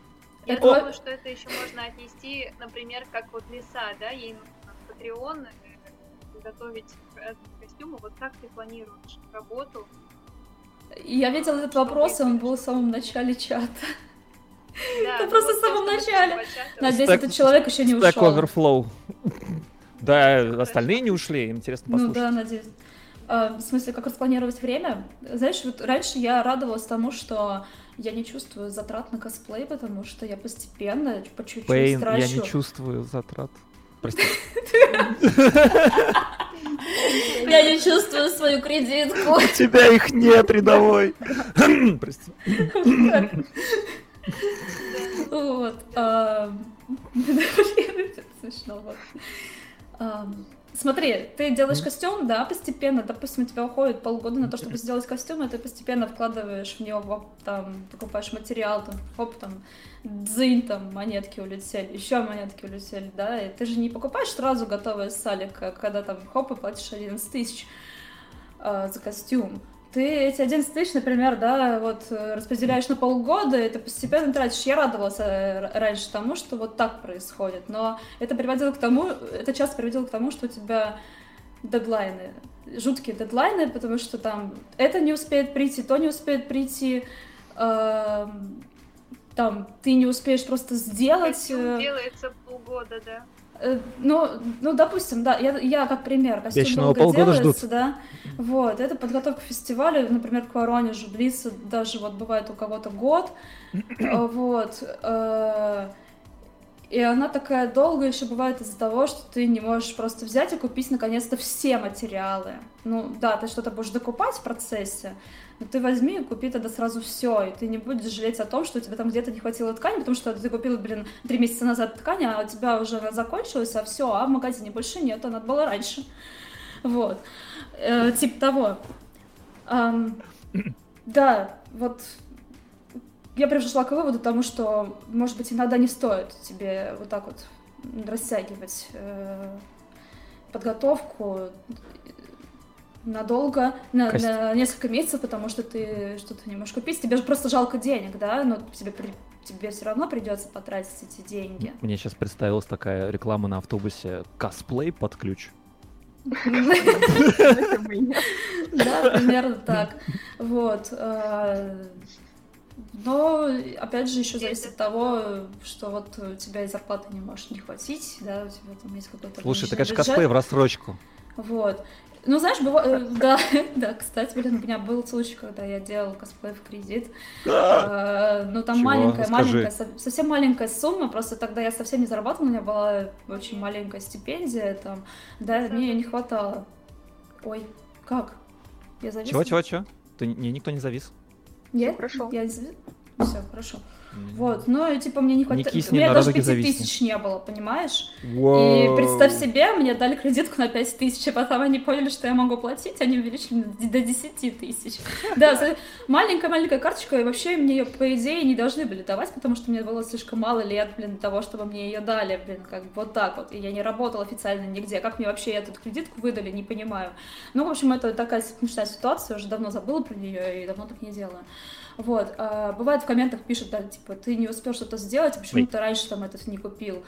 Я Это- думаю, что это еще можно отнести, например, как вот лиса, да, ей нужно Patreon э, готовить разные костюмы. Вот как ты планируешь работу? Я видела этот вопрос, и он был в самом начале чата. Да, Это ну просто вот в самом начале. Надеюсь, этот человек еще не ушел. Overflow. Да, остальные не ушли, интересно Ну послушать. да, надеюсь. А, в смысле, как распланировать время? Знаешь, вот раньше я радовалась тому, что я не чувствую затрат на косплей, потому что я постепенно, по чуть-чуть Пейн, трачу. я не чувствую затрат. Прости. Я не чувствую свою кредитку. У тебя их нет, рядовой. Прости. Вот. блин, это смешно, вот. Смотри, ты делаешь костюм, да, постепенно, допустим, у тебя уходит полгода на то, чтобы сделать костюм, и ты постепенно вкладываешь в него, там, покупаешь материал, там, хоп, там, дзынь, там, монетки улетели, еще монетки улетели, да, и ты же не покупаешь сразу готовое салика, когда там, хоп, и платишь 11 тысяч а, за костюм. Ты эти 11 тысяч, например, да, вот э, распределяешь на полгода, и ты постепенно тратишь. Я радовалась э, раньше тому, что вот так происходит, но это приводило к тому, это часто приводило к тому, что у тебя дедлайны, жуткие дедлайны, потому что там это не успеет прийти, то не успеет прийти, эм, там ты не успеешь просто сделать. Костюм э, делается полгода, да. Э, Ну, ну, допустим, да, я, я как пример, костюм Вечного долго делается, да, вот, это подготовка к фестивалю, например, к Воронежу длится даже, вот, бывает у кого-то год, э, вот, э, и она такая долгая еще бывает из-за того, что ты не можешь просто взять и купить наконец-то все материалы. Ну, да, ты что-то будешь докупать в процессе, но ты возьми и купи тогда сразу все, и ты не будешь жалеть о том, что у тебя там где-то не хватило ткани, потому что ты купил, блин, три месяца назад ткань, а у тебя уже она закончилась, а все, а в магазине больше нет, а надо было раньше. Вот. Э, типа того. Ам, да, вот я пришла к выводу тому, что, может быть, иногда не стоит тебе вот так вот растягивать э, подготовку надолго, на, Кость- на несколько месяцев, потому что ты что-то не можешь купить. Тебе же просто жалко денег, да, но тебе, при- тебе все равно придется потратить эти деньги. Мне сейчас представилась такая реклама на автобусе «Косплей под ключ». Да, примерно так. Вот. э, Но, опять же, еще зависит от того, что вот у тебя и зарплаты не может не хватить, да, у тебя там есть какой-то Слушай, ты, конечно, косплей в рассрочку. Вот. Ну, знаешь, бывает... Да, да, кстати, блин, у меня был случай, когда я делала косплей в кредит. Э, Ну, там маленькая, маленькая, со- совсем маленькая сумма, просто тогда я совсем не зарабатывала, у меня была очень маленькая стипендия, там, да, мне не хватало. Ой, как? Я зависла? Чего, чего, чего? Ты, не, никто не завис. Я? Всё хорошо. Я Все, хорошо. Вот, ну, и типа мне не хватало. кисни, У меня даже радуге 5 зависни. тысяч не было, понимаешь? И Воу. представь себе, мне дали кредитку на 5 тысяч, а потом они поняли, что я могу платить, они увеличили до 10 тысяч. Да, маленькая-маленькая карточка, и вообще мне ее, по идее, не должны были давать, потому что мне было слишком мало лет, блин, того, чтобы мне ее дали, блин, как вот так вот. И я не работала официально нигде. Как мне вообще эту кредитку выдали, не понимаю. Ну, в общем, это такая смешная ситуация, уже давно забыла про нее и давно так не делаю. Вот. а, бывает в комментах пишут, да, типа, ты не успел что-то сделать, а почему Ой. ты раньше там это не купил?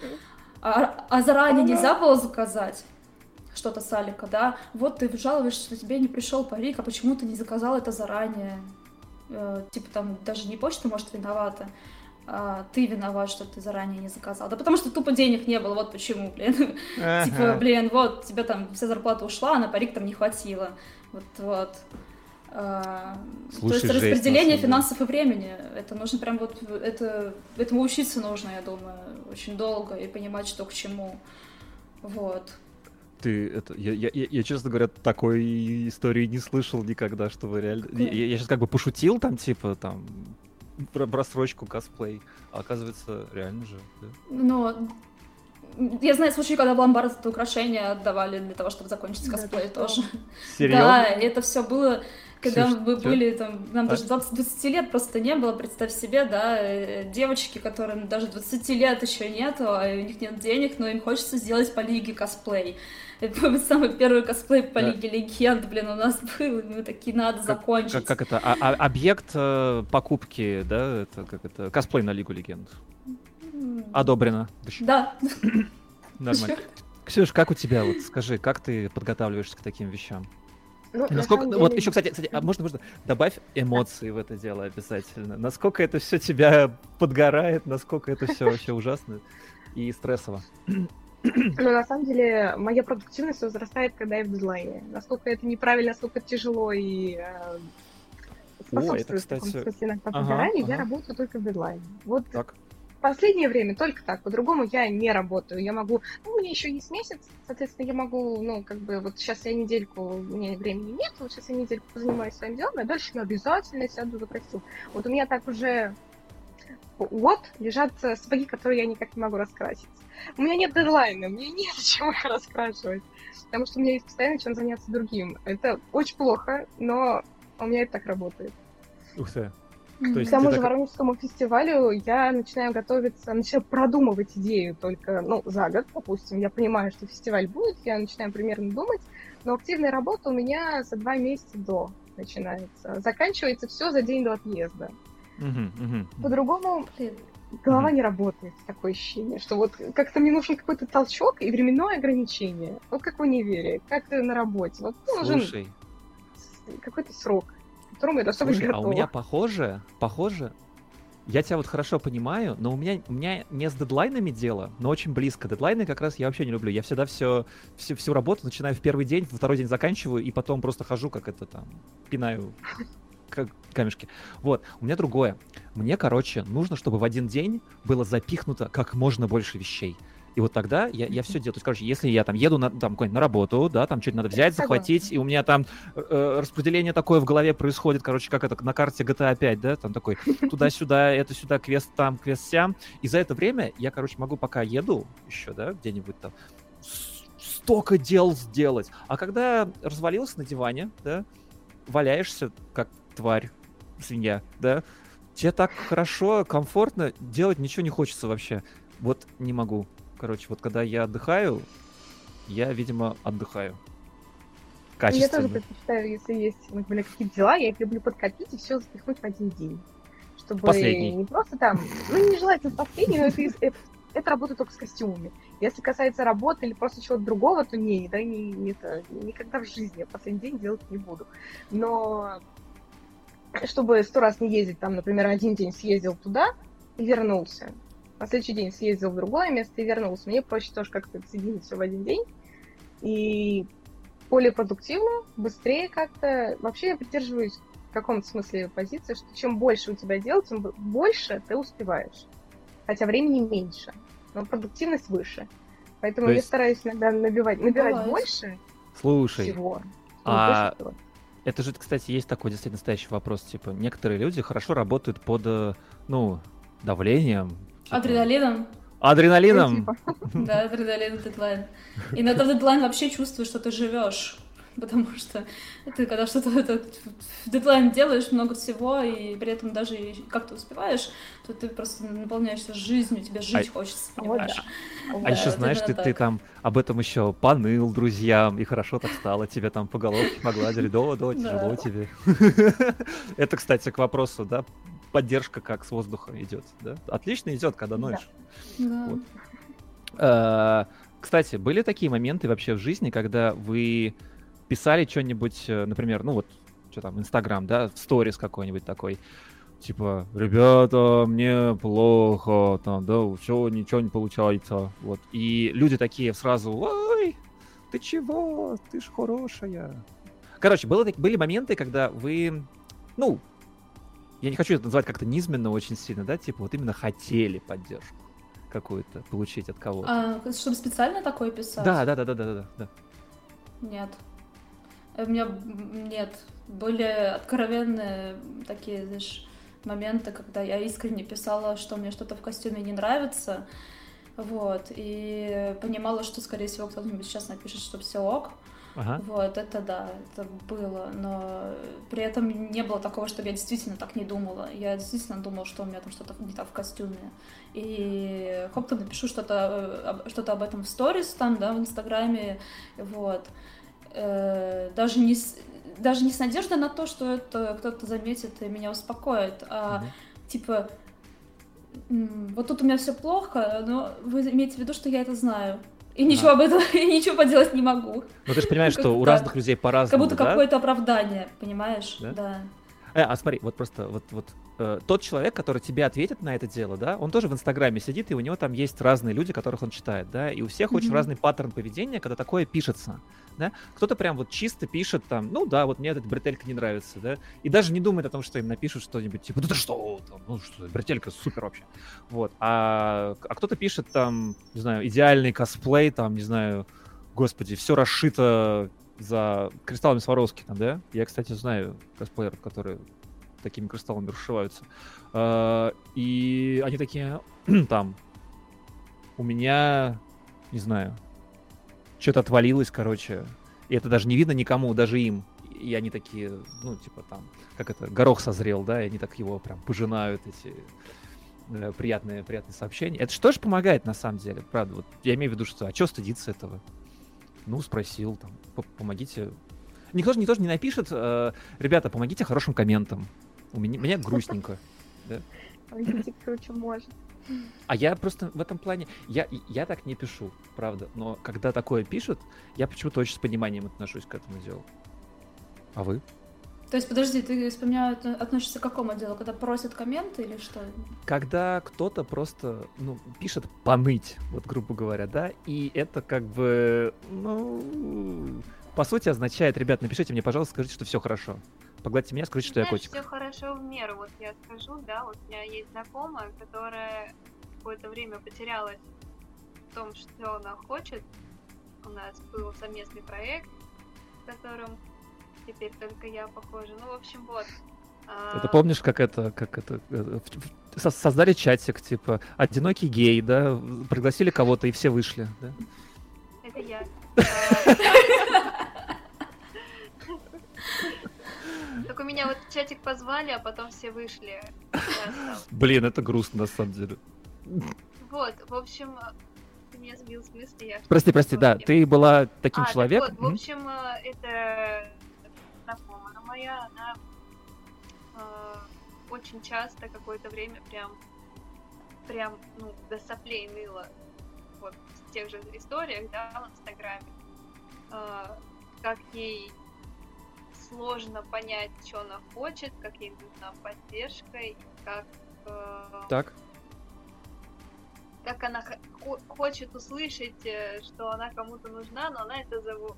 А, а заранее нельзя было заказать что-то с Алика, да? Вот ты жалуешься, что тебе не пришел парик, а почему ты не заказал это заранее? Э, типа там даже не почта, может, виновата, а ты виноват, что ты заранее не заказал. Да потому что тупо денег не было, вот почему, блин. Типа, блин, вот, тебе там вся зарплата ушла, а на парик там не хватило. Вот, вот. Слушай, то есть жесть, распределение финансов и времени, это нужно прям вот, это, этому учиться нужно, я думаю, очень долго и понимать, что к чему. Вот. Ты это, я, я, я, я, честно говоря, такой истории не слышал никогда, чтобы реально. Я, я сейчас как бы пошутил там, типа, там, про просрочку косплей. А оказывается, реально же. да. Но я знаю случаи, когда в ломбард это украшения отдавали для того, чтобы закончить Да косплей что? тоже. Серьезно? Да, и это все было. Когда Ксюш, мы чё? были там, нам А? даже 20, 20 лет просто не было, представь себе, да, э, девочки, которым даже 20 лет еще нету, а у них нет денег, но им хочется сделать по лиге косплей. Это самый первый косплей по Да. лиге легенд, блин, у нас был, и мы такие, надо закончить. Как, как это? А- а- объект э, покупки, да? Это как это? Косплей на Лигу Легенд. Одобрено. Да. Нормально. Ксюш, как у тебя? Вот скажи, как ты подготавливаешься к таким вещам? Ну, на Насколько, самом вот деле- еще, кстати, кстати, а можно, можно добавь эмоции в это дело обязательно. Насколько это все тебя подгорает, насколько это все вообще ужасно и стрессово. Ну, на самом деле, моя продуктивность возрастает, когда я в дедлайне. Насколько это неправильно, насколько тяжело и э, способствует в таком кстати, смысле иногда ага, подгоранию, я ага. работаю только в дедлайне. Вот Так. Последнее время только так, по-другому я не работаю. Я могу, ну, у меня еще есть месяц, соответственно, я могу, ну, как бы, вот сейчас я недельку, у меня времени нет, вот сейчас я недельку позанимаюсь своим делом, а дальше я обязательно сяду за костюм. Вот у меня так уже год лежат э, сапоги, которые я никак не могу раскрасить. У меня нет дедлайна, мне нет чем их раскрашивать, потому что у меня есть постоянно чем заняться другим. Это очень плохо, но у меня это так работает. Ух ты. То есть К тому же так- Воронежскому фестивалю я начинаю готовиться, начинаю продумывать идею только, ну, за год, допустим. Я понимаю, что фестиваль будет, я начинаю примерно думать, но активная работа у меня за два месяца до начинается. Заканчивается все за день до отъезда. По-другому голова не работает. Такое ощущение, что вот как-то мне нужен какой-то толчок и временное ограничение. Вот как в универе, как на работе. Вот нужен Слушай, какой-то срок, которому я должна быть слушай, а у меня похоже, похоже, я тебя вот хорошо понимаю, но у меня, у меня не с дедлайнами дело, но очень близко. Дедлайны как раз я вообще не люблю. Я всегда все, всю, всю работу начинаю в первый день, во второй день заканчиваю, и потом просто хожу, как это там, пинаю как камешки. Вот, у меня другое. Мне, короче, нужно, чтобы в один день было запихнуто как можно больше вещей. И вот тогда я, я все делаю. То есть, короче, если я там еду на, там, на работу, да, там что-то надо взять, захватить, и у меня там э, распределение такое в голове происходит, короче, как это на карте GTA 5, да, там такой туда-сюда, это сюда, квест там, квест сям. И за это время я, короче, могу пока еду еще, да, где-нибудь там, столько дел сделать. А когда развалился на диване, да, валяешься, как тварь, свинья, да, тебе так хорошо, комфортно, делать ничего не хочется вообще. Вот не могу. Короче, вот когда я отдыхаю, я, видимо, отдыхаю. Ну, Я тоже Качественно. предпочитаю, если есть например, какие-то дела, я их люблю подкопить и все запихнуть в один день. Чтобы Последний. не просто там, ну, не желательно последний, но это, это, это работает только с костюмами. Если касается работы или просто чего-то другого, то не, да, не, не это, никогда в жизни я последний день делать не буду. Но чтобы сто раз не ездить, там, например, один день съездил туда и вернулся, на следующий день съездил в другое место и вернулся. Мне проще тоже как-то соединить все в один день. И более продуктивно, быстрее как-то. Вообще я придерживаюсь в каком-то смысле позиции, что чем больше у тебя дел, тем больше ты успеваешь. Хотя времени меньше, но продуктивность выше. Поэтому То я есть- стараюсь иногда набивать, набирать Бывает. больше Слушай, всего. чтобы а больше всего. Это же, кстати, есть такой действительно настоящий вопрос. Типа, некоторые люди хорошо работают под, э, ну, давлением. Типа, Адреналином? Адреналином. Ну, типа, Да, адреналин дедлайн. Иногда в дедлайн вообще чувствуешь, что ты живешь. Потому что ты когда что-то это, в дедлайн делаешь много всего, и при этом даже как-то успеваешь, то ты просто наполняешься жизнью, тебе жить хочется, вот понимаешь? да. А Да, еще вот знаешь, ты, ты там об этом еще поныл друзьям, и хорошо так стало, тебе там по головке погладили, да, да, тяжело тебе. Это, кстати, к вопросу, да, поддержка как с воздуха идет, да? Отлично идет, когда Да. ноешь. Да. Вот. Э, Кстати, были такие моменты вообще в жизни, когда вы писали что-нибудь, э, например, ну вот, что там, Инстаграм, да, в сторис какой-нибудь такой, типа, ребята, мне плохо, там, да, все, ничего не получается, вот. И люди такие сразу, ой, ты чего, ты ж хорошая. Короче, было, были моменты, когда вы, ну, я не хочу это называть как-то низменно очень сильно, да, типа, вот именно хотели поддержку какую-то получить от кого-то. А, чтобы специально такое писать? Да, да, да, да, да, да, да. Нет. У меня нет. Были откровенные такие, знаешь, моменты, когда я искренне писала, что мне что-то в костюме не нравится. Вот. И понимала, что, скорее всего, кто-нибудь сейчас напишет, что все ок. Ага. Вот, это да, это было, но при этом не было такого, чтобы я действительно так не думала. Я действительно думала, что у меня там что-то не так в костюме. И там напишу что-то э, что об этом в сторис там, да, в Инстаграме, вот. Э, даже не с, даже не с надеждой на то, что это кто-то заметит и меня успокоит, а mm-hmm. типа вот тут у меня все плохо, но вы имеете в виду, что я это знаю. И ничего об этом, и ничего поделать не могу. Ну ты же понимаешь, что у разных людей по-разному, Как будто какое-то оправдание, понимаешь? Да. Э, а смотри, вот просто вот, вот э, тот человек, который тебе ответит на это дело, да, он тоже в Инстаграме сидит, и у него там есть разные люди, которых он читает, да, и у всех mm-hmm. очень разный паттерн поведения, когда такое пишется, да. Кто-то прям вот чисто пишет там, ну да, вот мне эта бретелька не нравится, да, и даже не думает о том, что им напишут что-нибудь типа, ну ты что, там, ну что, бретелька супер вообще, вот. А, а кто-то пишет там, не знаю, идеальный косплей, там, не знаю, господи, все расшито за кристаллами Сваровски там, да? Я, кстати, знаю косплееров, которые такими кристаллами расшиваются. А, и они такие, там, у меня, не знаю, что-то отвалилось, короче. И это даже не видно никому, даже им. И они такие, ну, типа там, как это, горох созрел, да, и они так его прям пожинают, эти э, приятные, приятные сообщения. Это же помогает, на самом деле, правда. Вот я имею в виду, что, а что стыдиться этого? Ну, спросил, там, помогите. Никто же, никто же не напишет, э, ребята, помогите хорошим комментам. У меня, мне грустненько. Да? Короче, может. А я просто в этом плане, я, я так не пишу, правда. Но когда такое пишут, я почему-то очень с пониманием отношусь к этому делу. А вы? То есть, подожди, ты вспоминал, относишься к какому делу? Когда просят комменты или что? Когда кто-то просто, ну, пишет поныть, вот грубо говоря, да, и это как бы, ну, по сути означает, ребят, напишите мне, пожалуйста, скажите, что все хорошо. Погладьте меня, скажите, что я котик. все хорошо в меру, вот я скажу, да, вот у меня есть знакомая, которая какое-то время потерялась в том, что она хочет. У нас был совместный проект, в котором теперь только я похожа. Ну, в общем, вот. Это а, помнишь, как это, как это, э, создали чатик, типа, одинокий гей, да, пригласили кого-то и все вышли, да? Это я. Так у меня вот чатик позвали, а потом все вышли. Блин, это грустно на самом деле. Вот, в общем, ты меня сбил с мысли. Я прости, прости, да, ты была таким а, человеком. вот, в общем, э, это знакомая моя, она э, очень часто какое-то время прям, прям, ну, до соплей ныла вот в тех же историях, да, в Инстаграме, э, как ей сложно понять, что она хочет, как ей нужна поддержка, и как... Э, так. Как она хочет услышать, э, что она кому-то нужна, но она это зовут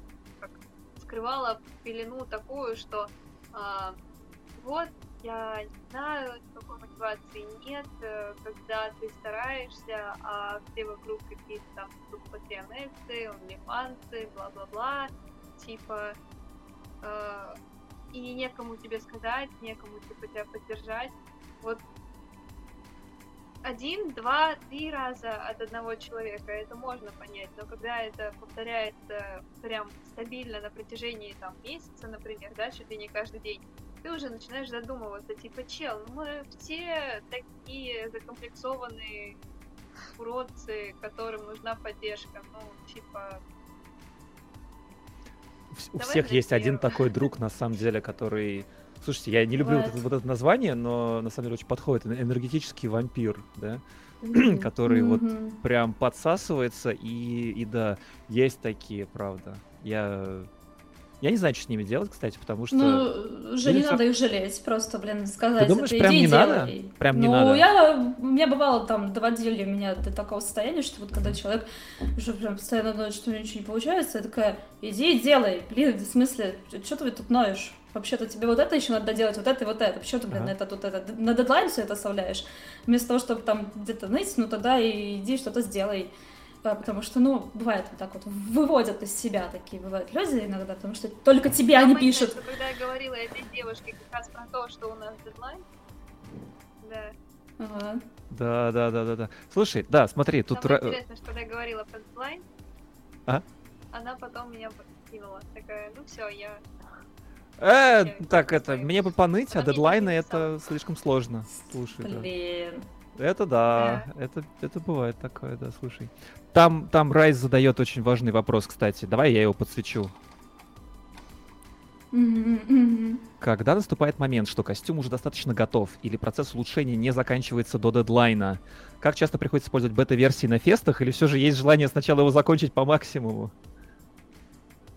скрывала пелену такую, что а, вот, я не знаю, такой мотивации нет, э, когда ты стараешься, а все вокруг какие-то там патрионессы, онлифансы, бла-бла-бла, типа, э, и некому тебе сказать, некому типа тебя поддержать. Вот один, два, три раза от одного человека, это можно понять, но когда это повторяется прям стабильно на протяжении там месяца, например, да, чуть ли не каждый день, ты уже начинаешь задумываться, типа, чел, ну мы все такие закомплексованные уродцы, которым нужна поддержка, ну, типа... У всех есть один такой друг, на самом деле, который Слушайте, я не люблю вот это, вот это название, но на самом деле очень подходит. Энергетический вампир, да? который вот прям подсасывается, и, и да, есть такие, правда. Я я не знаю, что с ними делать, кстати, потому что... Ну, уже не надо их жалеть, просто, блин, сказать, Ты думаешь, прям не надо? Прям не ну, надо? я... У меня бывало там, доводили меня до такого состояния, что вот когда человек уже прям постоянно ноет, что у него ничего не получается, я такая, иди и делай, блин, в смысле, что ты тут ноешь? Вообще-то тебе вот это еще надо делать, вот это и вот это. Почему ты, блин, ага. это тут это на дедлайн все это оставляешь? Вместо того, чтобы там где-то ныть, ну тогда и иди что-то сделай. Да, потому что, ну, бывает вот так вот, выводят из себя такие, бывают люди иногда, потому что только тебе они пишут. Что, когда я говорила этой девушке как раз про то, что у нас дедлайн, да. Ага. Да, да, да, да, да. Слушай, да, смотри, тут... Самое интересно, что когда я говорила про дедлайн, а? она потом меня кинула. Такая, ну все, я... Э, Я так это, мне бы поныть, а дедлайны это слишком сложно. Слушай, да. Это да, это, это бывает такое, да, слушай. Там, там Райс задает очень важный вопрос, кстати. Давай я его подсвечу. Когда наступает момент, что костюм уже достаточно готов, или процесс улучшения не заканчивается до дедлайна, как часто приходится использовать бета-версии на фестах, или все же есть желание сначала его закончить по максимуму?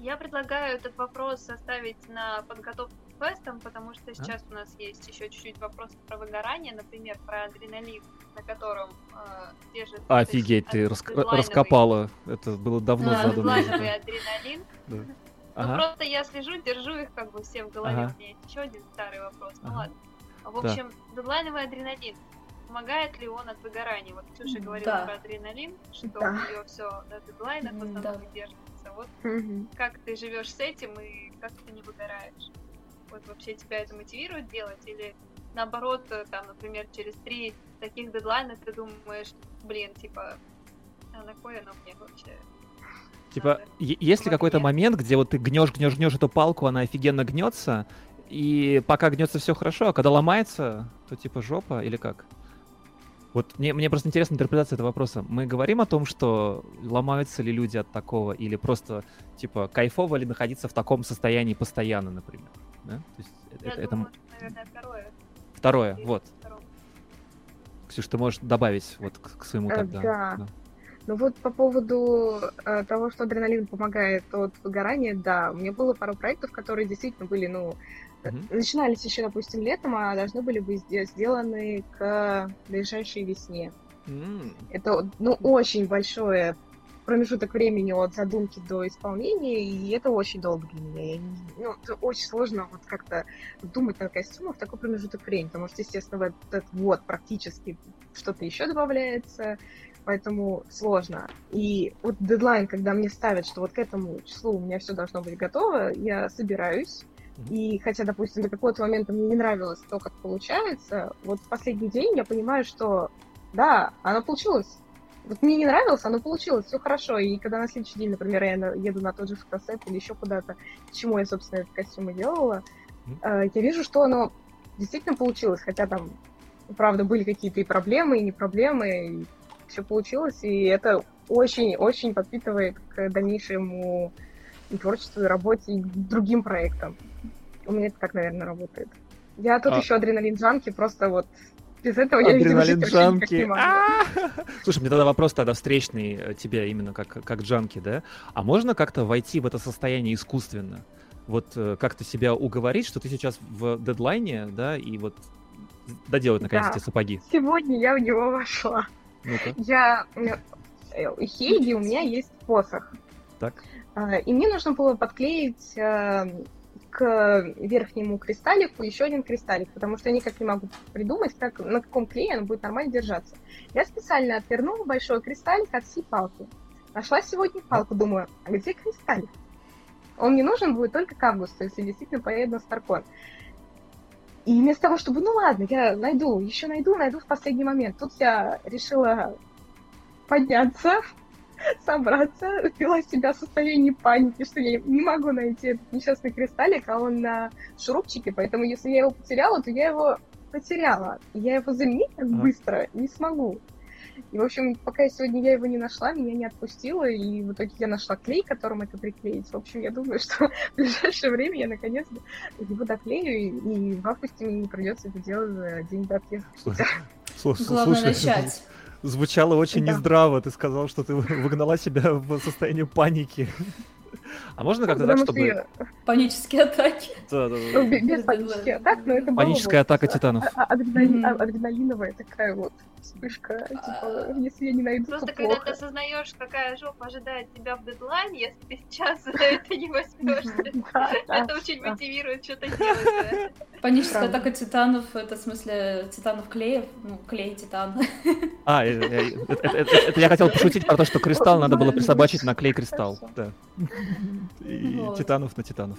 Я предлагаю этот вопрос оставить на подготовку к фестам, потому что сейчас у нас есть еще чуть-чуть вопросов про выгорание, например, про адреналин, на котором э, держит... Офигеть, ты рас- раскопала. Это было давно Да, задано. Дедлайновый адреналин. Да. Ну, Ага. просто я слежу, держу их как бы все в голове. Ага. У меня есть еще один старый вопрос. Ну Ага. ладно. В Да. общем, дедлайновый адреналин. Помогает ли он от выгорания? Вот Ксюша говорила Да. про адреналин, что Да. у нее все до дедлайна в основном да. Держится. Вот Мгм. как ты живешь с этим и как ты не выгораешь? Вот вообще тебя это мотивирует делать? Или наоборот, э, там, например, через три таких дедлайна ты думаешь, блин, типа, а на кой оно мне вообще? Типа, надо?» есть ли какой-то момент, где вот ты гнешь, гнешь, гнешь эту палку, она офигенно гнется, и пока гнется все хорошо, а когда ломается, то типа жопа или как? Вот мне, мне просто интересна интерпретация этого вопроса. Мы говорим о том, что ломаются ли люди от такого, или просто, типа, кайфово ли находиться в таком состоянии постоянно, например. Да? То есть это, Я это- это думаю, что, наверное, второе. второе, Или вот. второе. Ксюш, ты можешь добавить вот к, к своему Э, тогда. да. Ну вот по поводу э, того, что адреналин помогает от выгорания, да, у меня было пару проектов, которые действительно были, ну, Мгм. начинались еще, допустим, летом, а должны были быть сде- сделаны к ближайшей весне. М, Это, ну, очень большой промежуток времени от задумки до исполнения, и это очень долго для меня. Я не- ну, это очень сложно вот как-то думать над костюмом в такой промежуток времени, потому что, естественно, в этот год практически что-то еще добавляется, поэтому сложно. И вот дедлайн, когда мне ставят, что вот к этому числу у меня все должно быть готово, я собираюсь. И хотя, допустим, до какого-то момента мне не нравилось то, как получается, вот в последний день я понимаю, что да, оно получилось. Вот мне не нравилось, оно получилось, все хорошо. И когда на следующий день, например, я еду на тот же фотосет или еще куда-то, к чему я, собственно, этот костюм и делала, э, я вижу, что оно действительно получилось. Хотя там, правда, были какие-то и проблемы, и не проблемы, и все получилось. И это очень-очень подпитывает к дальнейшему и творчеству, и работе, и другим проектам. У меня это так, наверное, работает. Я тут А- еще адреналин джанки, просто вот без этого я видимо, жить не джанки. могу. Слушай, мне тогда вопрос тогда встречный э, тебе именно как, как джанки, да? А можно как-то войти в это состояние искусственно? Вот э, как-то себя уговорить, что ты сейчас в дедлайне, да, и вот доделать наконец Да. эти сапоги. Сегодня я в него вошла. Ну-ка, Я... э, У Хейги у меня есть посох. так. А, И мне нужно было подклеить э, к верхнему кристаллику еще один кристаллик, потому что я никак не могу придумать, как, на каком клее он будет нормально держаться. Я специально отвернула большой кристаллик от всей палки. Нашла сегодня палку, думаю, а где кристаллик? Он мне нужен будет только к августу, если действительно поеду на Старкон. И вместо того, чтобы, ну ладно, я найду, еще найду, найду в последний момент. Тут я решила подняться, собраться, ввела себя в состояние паники, что я не могу найти этот несчастный кристаллик, а он на шурупчике, поэтому если я его потеряла, то я его потеряла. Я его заменить так быстро не смогу. И, в общем, пока сегодня я его не нашла, меня не отпустила, и в итоге я нашла клей, которым это приклеить. В общем, я думаю, что в ближайшее время я наконец-то его доклею, и, в августе мне не придется это делать за день до отъезда. Слушай, слушай, Главное слушай, начать. Звучало очень Да. нездраво. Ты сказал, что ты выгнала себя в состояние паники. А можно как-то так, чтобы... Панические атаки. Да, да, ну, да. без, панических атак, но это Паническая атака а- титанов. а- а- адреналиновая такая вот вспышка, типа, если я не найду, Просто то когда ты осознаешь, какая жопа ожидает тебя в дедлайне, если ты сейчас за это не возьмешься, это очень мотивирует что-то делать. Паническая атака титанов, это в смысле титанов клеев, ну, клей титан. А, это я хотел пошутить про то, что кристалл надо было присобачить на клей кристалл. И Вот. титанов на титанов.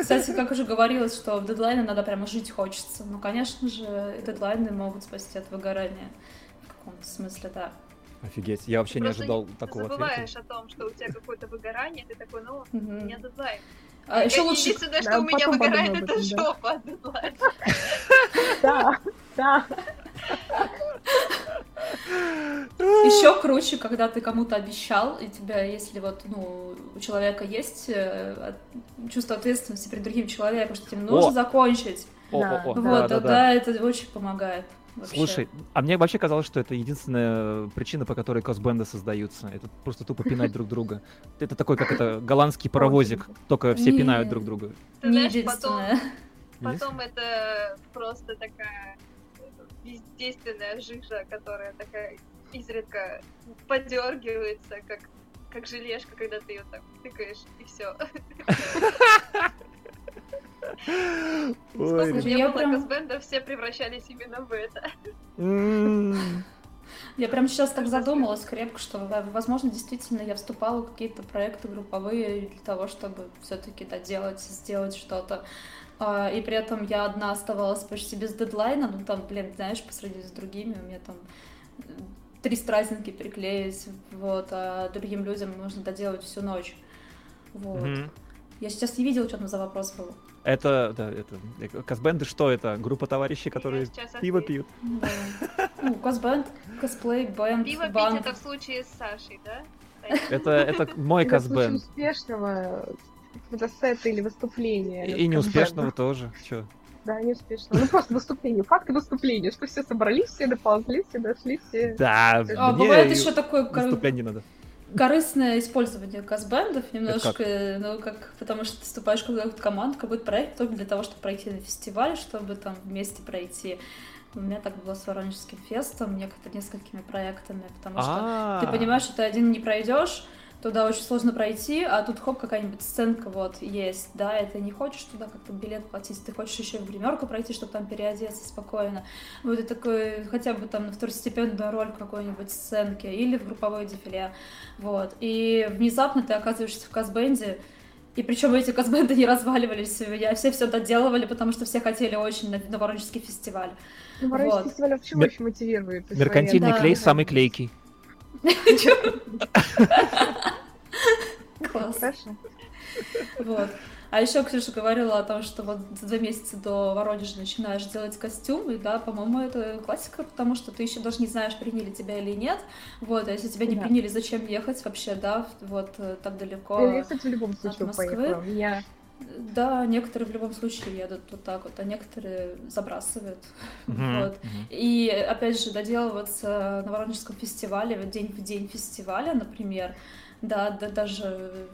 Кстати, как уже говорилось, что в дедлайне надо прямо жить хочется. Ну, конечно же, дедлайны могут спасти от выгорания. В каком-то смысле, да. Офигеть, я вообще не Просто ожидал Ты такого забываешь ответа. о том, что у тебя какое-то выгорание, ты такой, ну, у меня дедлайн. А еще лучше... Единственное, что Да, у меня выгорает, это этом, да. жопа от дедлайна. Да, да. Еще круче, когда ты кому-то обещал, и тебя, если вот, ну, у человека есть э, чувство ответственности перед другим человеком, что тебе нужно О! закончить. О, Да. о, о, вот, да, да, тогда да. это очень помогает. вообще. Слушай, а мне вообще казалось, что это единственная причина, по которой косбенды создаются. Это просто тупо пинать друг друга. Это такой, как это, голландский паровозик, только все пинают друг друга. Ты знаешь, потом это просто такая бездейственная жижа, которая такая изредка подергивается, как, как желешка, когда ты ее так тыкаешь, и все. Сколько не я было прям- косбендов, все превращались именно в это. Я прям сейчас так задумалась крепко, что, в- возможно, действительно я вступала в какие-то проекты групповые для того, чтобы все-таки доделать, сделать что-то. А, И при этом я одна оставалась почти без дедлайна, ну там, блин, знаешь, по сравнению с другими, у меня там э, три стразнинки приклеить, вот, а другим людям нужно доделать всю ночь. Вот. Мгм. Я сейчас не видела, что там за вопрос был. Это, да, это... э, Косбенды что это? Группа товарищей, которые пиво пьют. Да. Ну, косбенд, косплей, бэнд, Пиво пить это в случае с Сашей, да? Это, это мой Это в успешного фотосета или выступления. И неуспешного тоже. Чё? Да, неуспешного. Ну, просто выступление. Факты выступления, что все собрались, все доползли, все дошли, все... Да, А, мне бывает и еще такое выступление надо. корыстное использование газбендов немножко, как? ну, как, потому что ты вступаешь в какую-то команду, какой-то проект только для того, чтобы пройти на фестиваль, чтобы там вместе пройти. У меня так было с Воронежским фестом, некоторыми несколькими проектами, потому что А, ты понимаешь, что ты один не пройдешь, туда очень сложно пройти, а тут хоп, какая-нибудь сценка вот есть, да, и ты не хочешь туда как-то билет платить, ты хочешь еще в гримерку пройти, чтобы там переодеться спокойно. Вот и такой, хотя бы там на второстепенную роль в какой-нибудь сценке или в групповое дефиле, вот. И внезапно ты оказываешься в казбенде, и причем эти казбенды не разваливались, я все все доделывали, потому что все хотели очень на, на Воронежский фестиваль. Ну, Воронежский Вот. фестиваль вообще Мер- очень мотивирует. Меркантильный Да. клей самый клейкий. Класс. Хорошо. Вот. А еще Ксюша говорила о том, что вот за два месяца до Воронежа начинаешь делать костюм, и да, по-моему, это классика, потому что ты еще даже не знаешь, приняли тебя или нет. Вот, а если тебя не Да. приняли, зачем ехать вообще, да, вот э, так далеко. Я, кстати, в любом случае Москвы? поехала. Меня Да, некоторые в любом случае едут вот так вот, а некоторые забрасывают. Мгм, Вот. мгм. И опять же, доделываться на Воронежском фестивале, вот день в день фестиваля, например, да, да даже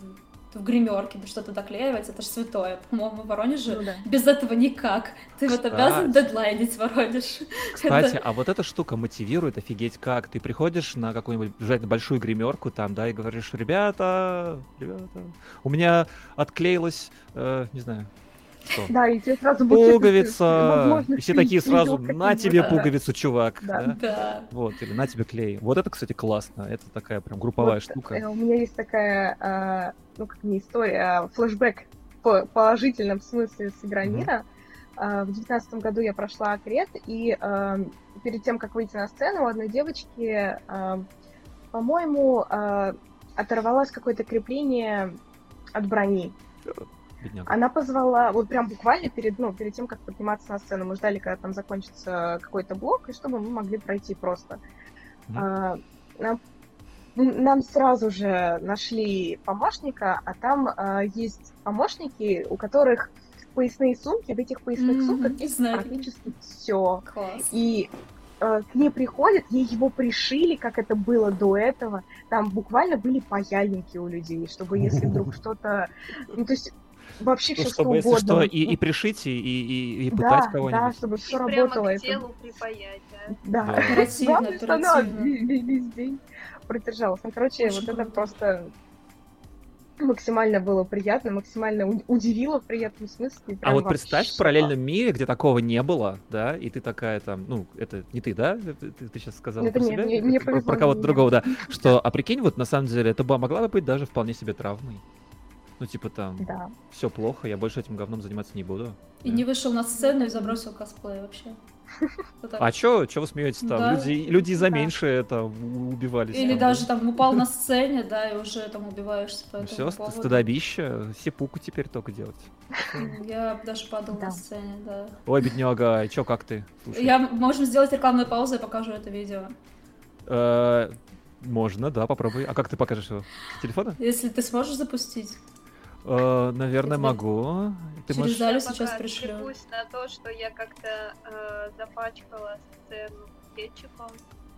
в гримерке что-то доклеивать, это же святое. По-моему, в Воронеже ну да. без этого никак. Ты вот Кстати. обязан дедлайнить Воронеж. Кстати, а вот эта штука мотивирует офигеть как. Ты приходишь на какую-нибудь обязательно большую гримерку там, да, и говоришь, ребята, ребята, у меня отклеилась, э, не знаю, что, Да, и тебе сразу пуговица. И все такие сразу, на тебе Да. пуговицу, чувак. Да. да. Да. Вот, или на тебе клей. Вот это, кстати, классно. Это такая прям групповая Вот, штука. э, У меня есть такая, а, ну как не история, а флешбэк в положительном смысле с Игромира. А, В девятнадцатом году я прошла акрет, и а, перед тем, как выйти на сцену, у одной девочки, по-моему, оторвалось какое-то крепление от брони. Бедняга. Она позвала, вот прям буквально перед, ну, перед тем, как подниматься на сцену, мы ждали, когда там закончится какой-то блок, и чтобы мы могли пройти просто. Мгм. А, нам, нам сразу же нашли помощника, а там а, есть помощники, у которых поясные сумки, в этих поясных Мгм, сумках есть практически все. Класс. И э, к ней приходят, ей его пришили, как это было до этого. Там буквально были паяльники у людей, чтобы если вдруг что-то... Ну, то есть вообще Ну, все чтобы, что если угодно. что, и, и пришить, и, и, и да, пытать да, кого-нибудь. чтобы И все прямо работало. к Это... телу припаять, да? Да. Да. Оперативно, Главное, что она весь день продержалась. Ну, короче, Очень вот это просто максимально было приятно, максимально удивило в приятном смысле. А вот представь, в параллельном мире, где такого не было, да, и ты такая там, ну, это не ты, да? Ты, ты- сейчас сказала Это про не- себя? мне- мне Про- про кого-то другого, да. Что, а прикинь, вот на самом деле, это бы могла бы быть даже вполне себе травмой. Ну, типа там, Да. все плохо, я больше этим говном заниматься не буду. И Да. не вышел на сцену и забросил косплей вообще. Вот. А чё, чё вы смеетесь там? Да. Люди, люди за Да. меньше это у- убивались. Или там, даже да? там упал на сцене, да, и уже там убиваешься по Ну этому все, поводу. стыдобище, сепуку теперь только делать. Я даже падал Да. на сцене, да. Ой, бедняга, чё, как ты? Слушай, Я, можем сделать рекламную паузу, я покажу это видео. э, можно, да, попробуй. А как ты покажешь его? С телефона? Если ты сможешь запустить. Э, наверное, тебе могу. Ты через можешь... зале Я сейчас пришлю. на то, что я как-то э, запачкала сцену кетчупом.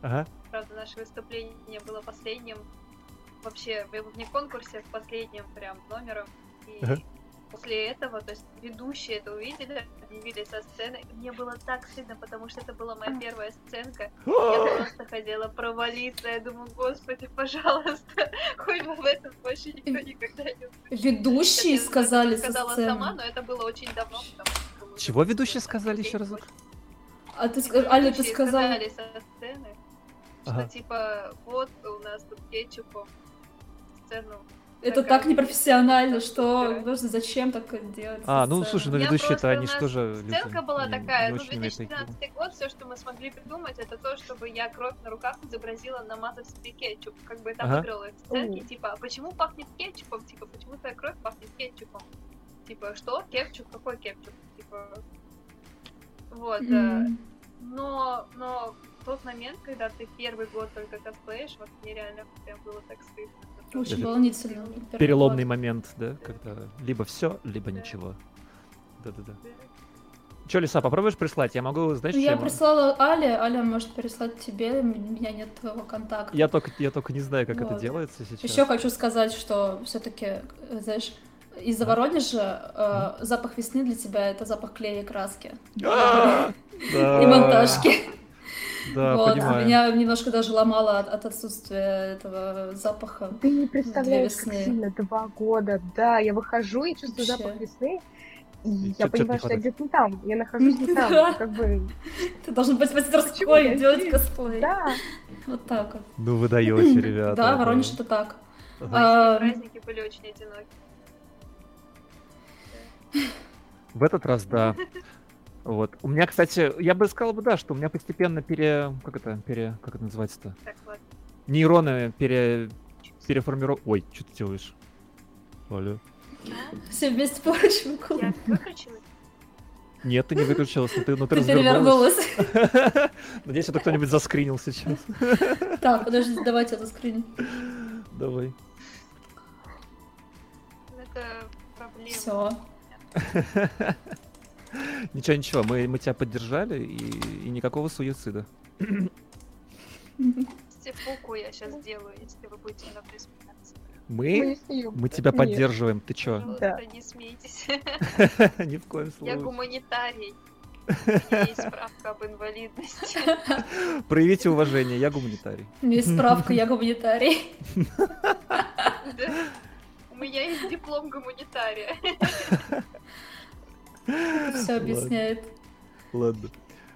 Ага. Правда, наше выступление было последним. Вообще, в вне конкурсе, в последнем прям номером. И Ага. После этого, то есть ведущие это увидели, объявили со сцены. И мне было так стыдно, потому что это была моя первая сценка. Я просто хотела провалиться. Я думаю, господи, пожалуйста, хоть бы в этом больше никто никогда не услышит. Ведущие Это я сказали со сказала сцены. сама, но это было очень давно. потому Чего ведущие сказали еще разок? А ты, ска- Аля, ты ведущие сказала... сказали со сцены, Ага. что типа вот у нас тут кетчупом сцену. Это такая так непрофессионально, что подожди, зачем так делать? А, ну слушай, ну ведущие-то они у же Сценка была такая, ну очень умеют такие. 2012 год, все, что мы смогли придумать, это то, чтобы я кровь на руках изобразила намазав себе кетчуп. Как бы выиграла в сценке, О. типа, а почему пахнет кетчупом? Типа, почему твоя кровь пахнет кетчупом? Типа, что? Кетчуп? Какой кетчуп? Типа, вот. э. Но, но в тот момент, когда ты первый год только косплеишь, вот мне реально прям было так стыдно. Очень Это волнительно. Переломный момент, да, когда либо все, либо ничего. Да-да-да. Че, Лиса, попробуешь прислать? Я могу, знаешь, Ну, я прислала Але, Аля может переслать тебе, у меня нет твоего контакта. Я только, я только не знаю, как это Вот. делается сейчас. Еще хочу сказать, что все-таки, знаешь, из-за Воронежа э, запах весны для тебя это запах клея и краски. А. И монтажки. Да, вот, понимаю. меня немножко даже ломало от, от отсутствия этого запаха. Ты не представляешь, весны. как сильно два года. Да, я выхожу и чувствую Вообще. запах весны. И И я чё- понимаю, что я где-то не там. Я нахожусь не там. Как бы, Ты должен быть мастерской делать косплей. да. Вот так вот. Ну вы даете, ребята. Да, Воронеж это так. А, Праздники были очень одиноки. В этот раз, да. Вот. У меня, кстати, я бы сказал бы, да, что у меня постепенно пере... Как это? Пере... Как это называется-то? Нейроны пере... переформировали... Ой, что ты делаешь? Алло. Все вместе поруч Я выключилась. Нет, ты не выключилась, но ты, но ты Ты развернулась. Надеюсь, это кто-нибудь заскринил сейчас. Так, подожди, давайте это скрин. Давай. Это проблема. Все. Ничего, ничего, мы, мы тебя поддержали, и, и никакого суицида. Степуку я сейчас сделаю, если вы будете смеяться. Мы Мы, мы тебя Нет. поддерживаем. Ты чё? Пожалуйста, Да. не смейтесь. Ни в коем Я случае. гуманитарий. У меня есть справка об инвалидности. Проявите уважение, я гуманитарий. Есть справка, я гуманитарий. У меня есть диплом гуманитария. Все объясняет. Ладно.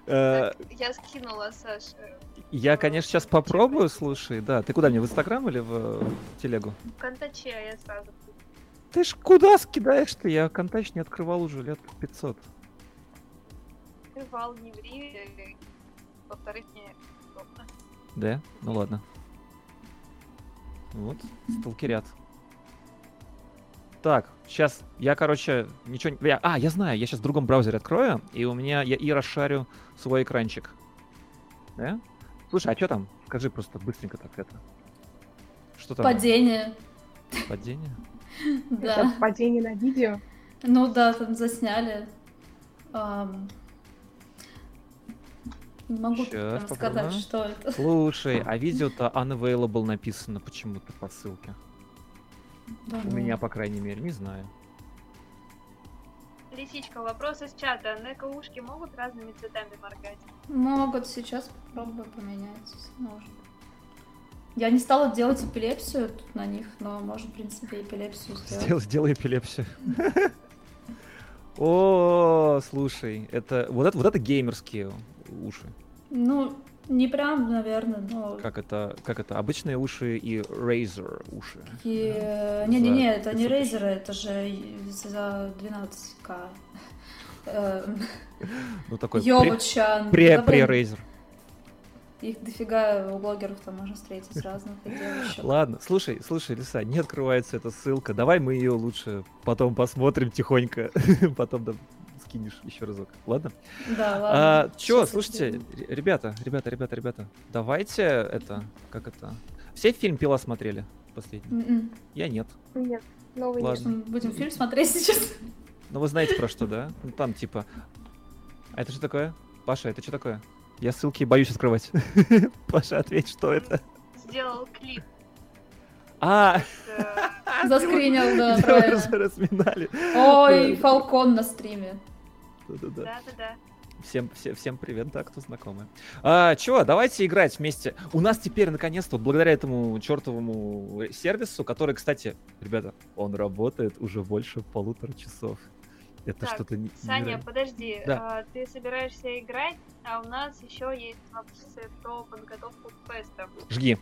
Э, Так, Я скинула Саше. Я, конечно, сейчас попробую, слушай, да. Ты куда мне, в Инстаграм или в э, телегу? В контаче а я сразу. Ты ж куда скидаешь-то? Я контач не открывал уже лет 500. Открывал, не ври. э, Во-вторых, мне удобно. Да? Ну ладно. Вот, сталкерят. Так, сейчас я, короче, ничего не... я- А, я знаю, я сейчас в другом браузере открою, и у меня... Я и расшарю свой экранчик. Да? Слушай, а что там? Скажи просто быстренько так это. Что там? Падение. Падение? Да. Падение на видео. Ну да, там засняли. Не могу сказать, что это. Слушай, а видео-то unavailable написано почему-то по ссылке. Да У ну. меня, по крайней мере, не знаю. Лисичка, вопрос из чата. Неко-ушки могут разными цветами моргать? Могут сейчас попробую поменять, если нужно. Я не стала делать эпилепсию тут на них, но можно, в принципе, эпилепсию сделать. Сделай, сделай эпилепсию. О, слушай, это вот это вот это геймерские уши. Ну, не прям, наверное, но... Как это, как это? Обычные уши и Razer уши. И... Не-не-не, За это не 500 тысяч. Razer, это же за 12к. э, Ну, такой Йобучан. пре- Да, блин, пре-рейзер. Их дофига у блогеров там можно встретить разных девочек. Ладно, слушай, слушай, Лиса, не открывается эта ссылка. Давай мы ее лучше потом посмотрим тихонько. Потом да, скинешь еще разок. Ладно? Да, ладно. А, я слушайте, ребята, ребята, ребята, ребята, давайте это, как это... Все фильм «Пила» смотрели последний? М-м. Я нет. Нет, новый Ладно. нет. Будем фильм смотреть сейчас? Но вы знаете про что, да? Ну там типа... А это что такое? Паша, это что такое? Я ссылки боюсь открывать. Паша, ответь, что это? Сделал клип. А, Заскринил, да, правильно. раз- разминали. Ой, Фалкон на стриме. Да-да-да. Да-да-да. Всем, все- всем привет, да, кто знакомый. А, чё, давайте играть вместе. У нас теперь, наконец-то, вот благодаря этому чертовому сервису, который, кстати, ребята, он работает уже больше полутора часов. Это Так, что-то не- Саня, подожди, Да. а, ты собираешься играть, а у нас еще есть вопросы про подготовку к фестам. Жги.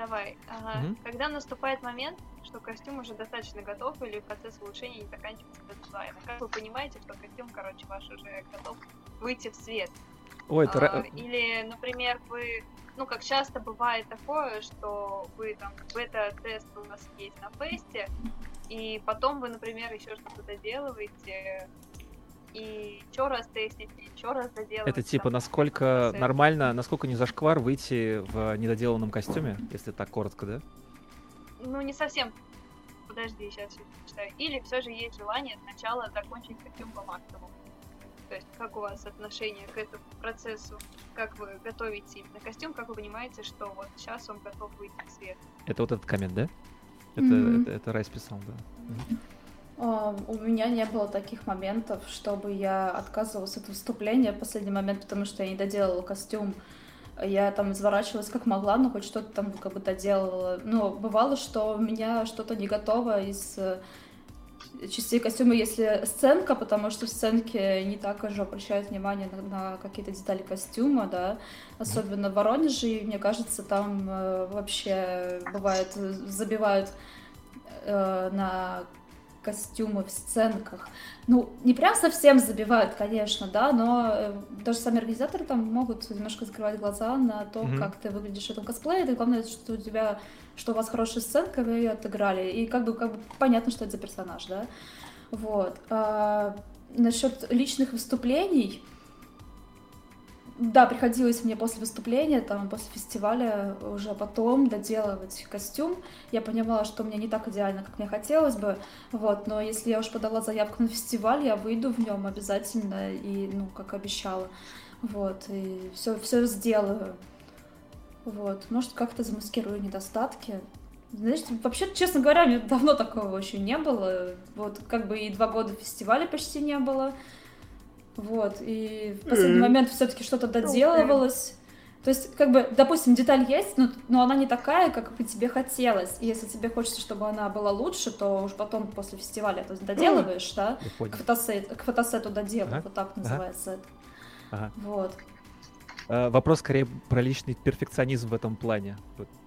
Давай. Ага. Мгм. Когда наступает момент, что костюм уже достаточно готов или процесс улучшения не заканчивается до дизайна? Как вы понимаете, что костюм, короче, ваш уже готов выйти в свет? Ой, это... А, Или, например, вы, ну, как часто бывает такое, что вы там, бета-тест у вас есть на фесте, и потом вы, например, еще что-то доделываете, и еще раз тестите, еще раз доделываете. Это типа насколько процесс. нормально, насколько не зашквар выйти в недоделанном костюме, если так коротко, да? Ну, не совсем. Подожди, сейчас читаю. Или все же есть желание сначала закончить костюм по максимуму. То есть, как у вас отношение к этому процессу? Как вы готовите именно костюм? Как вы понимаете, что вот сейчас он готов выйти в свет? Это вот этот коммент, да? Это, Мгм. это, это Райс писал, да. Мгм. У меня не было таких моментов, чтобы я отказывалась от выступления в последний момент, потому что я не доделала костюм. Я там изворачивалась как могла, но хоть что-то там как бы доделывала. Но бывало, что у меня что-то не готово из э, частей костюма, если сценка, потому что в сценке не так уже обращают внимание на, на какие-то детали костюма, да, особенно в Воронеже, и мне кажется, там э, вообще бывает забивают э, на костюмы в сценках. Ну, не прям совсем забивают, конечно, да, но э, даже сами организаторы там могут немножко закрывать глаза на то, Мгм. как ты выглядишь в этом косплее. И главное, что у тебя, что у вас хорошая сценка, вы ее отыграли. И как бы, как бы понятно, что это за персонаж, да. Вот. А, насчет личных выступлений, да, приходилось мне после выступления, там, после фестиваля уже потом доделывать костюм. Я понимала, что мне не так идеально, как мне хотелось бы, вот, но если я уж подала заявку на фестиваль, я выйду в нем обязательно и, ну, как обещала, вот, и все, все сделаю, вот, может, как-то замаскирую недостатки. Знаешь, вообще, честно говоря, мне давно такого еще не было, вот, как бы и два года фестиваля почти не было, вот, и в последний Мгм. момент все-таки что-то доделывалось. То есть, как бы, допустим, деталь есть, но, но она не такая, как бы тебе хотелось. И если тебе хочется, чтобы она была лучше, то уж потом после фестиваля то есть доделываешь, да, к, фотосет, к фотосету доделай, Ага, вот так называется это. Ага. Вот. А, Вопрос скорее про личный перфекционизм в этом плане. Вот, э,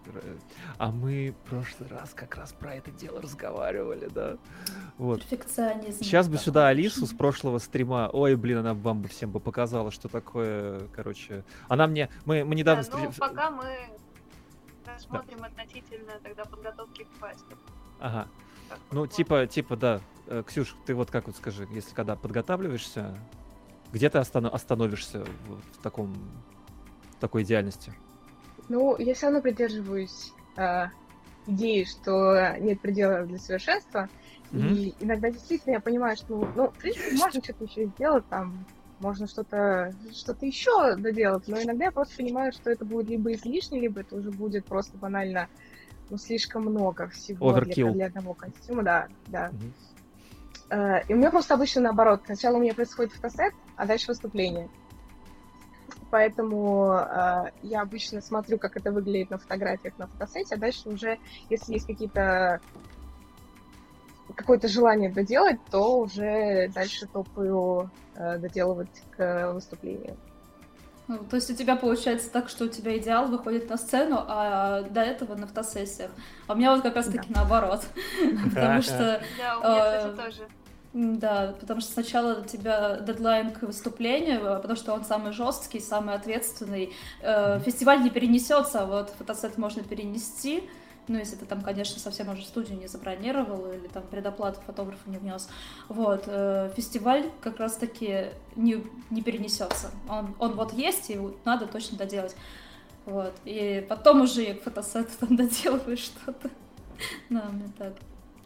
А мы в прошлый раз как раз про это дело разговаривали, да. Вот. Перфекционизм. Сейчас бы сюда Алису с прошлого стрима. Ой, блин, она бы вам бы всем бы показала, что такое, короче. Она мне, мы, мы недавно Да, ну, пока мы рассмотрим относительно тогда подготовки к фесту. Ага. Как Ну, типа, типа, да. Э, Ксюш, ты вот как вот скажи, если когда подготавливаешься, где ты остано- остановишься в, в таком в такой идеальности? Ну, я все равно придерживаюсь э, идеи, что нет предела для совершенства. Мгм. И иногда действительно я понимаю, что, ну, в принципе, можно что-то еще сделать, там, можно что-то что-то еще доделать, но иногда я просто понимаю, что это будет либо излишне, либо это уже будет просто банально, ну, слишком много всего для, Overkill. для одного костюма, да, да. Э, И у меня просто обычно наоборот. Сначала у меня происходит фотосет, а дальше выступление. Поэтому э, я обычно смотрю, как это выглядит на фотографиях на фотосете, а дальше уже, если есть какие-то какое-то желание доделать, то уже дальше топаю э, доделывать к выступлению. Ну, то есть у тебя получается так, что у тебя идеал выходит на сцену, а до этого на фотосессиях. А у меня вот как раз таки наоборот. Потому что Да, у меня, э, кстати, тоже. Да, потому что сначала у тебя дедлайн к выступлению, а потому что он самый жесткий, самый ответственный. Э, Фестиваль не перенесется, а вот фотосет можно перенести. Ну, если ты там, конечно, совсем уже студию не забронировал или там предоплату фотографа не внес. Вот, э, фестиваль как раз-таки не, не перенесется. Он, он вот есть, и надо точно доделать. Вот, и потом уже к фотосету там доделываю что-то. Да, мне так.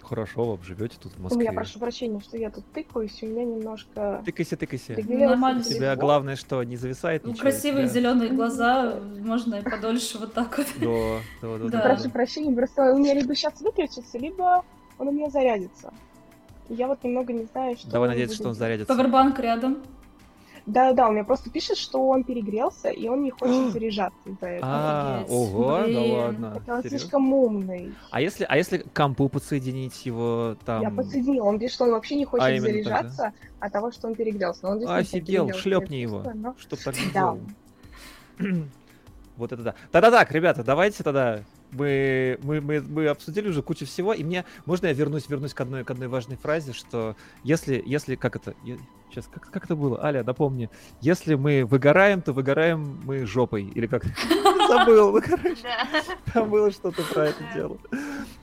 Хорошо, вы живете тут в У Москве. меня, прошу прощения, что я тут тыкаюсь, у меня немножко... Тыкайся, тыкайся. Нормально. У тебя главное, что не зависает Ну, ничего. у красивые тебя- зеленые глаза, можно и подольше вот так вот. Да, да, да, Да. да. Прошу прощения, просто у меня либо сейчас выключится, либо он у меня зарядится. Я вот немного не знаю, что... Давай надеяться, будет что он зарядится. Павербанк рядом. Да-да, он мне просто пишет, что он перегрелся, и он не хочет заряжаться из-за этого. А, ого, да ладно. Это он слишком умный. А если, а если к компу подсоединить его там? Я подсоединила. Он говорит, что он вообще не хочет А, да? заряжаться от того, что он перегрелся. Но он действительно Офигел, перегрелся, шлепни его. Чтоб так не Да. делал. Вот это да. Тогда так, ребята, давайте тогда мы, мы, мы, мы обсудили уже кучу всего, и мне можно я вернусь, вернусь к одной, к одной важной фразе, что если, если, как это, сейчас, как, как это было, Аля, напомни, если мы выгораем, то выгораем мы жопой, или как, забыл, ну, короче, там было что-то про это дело.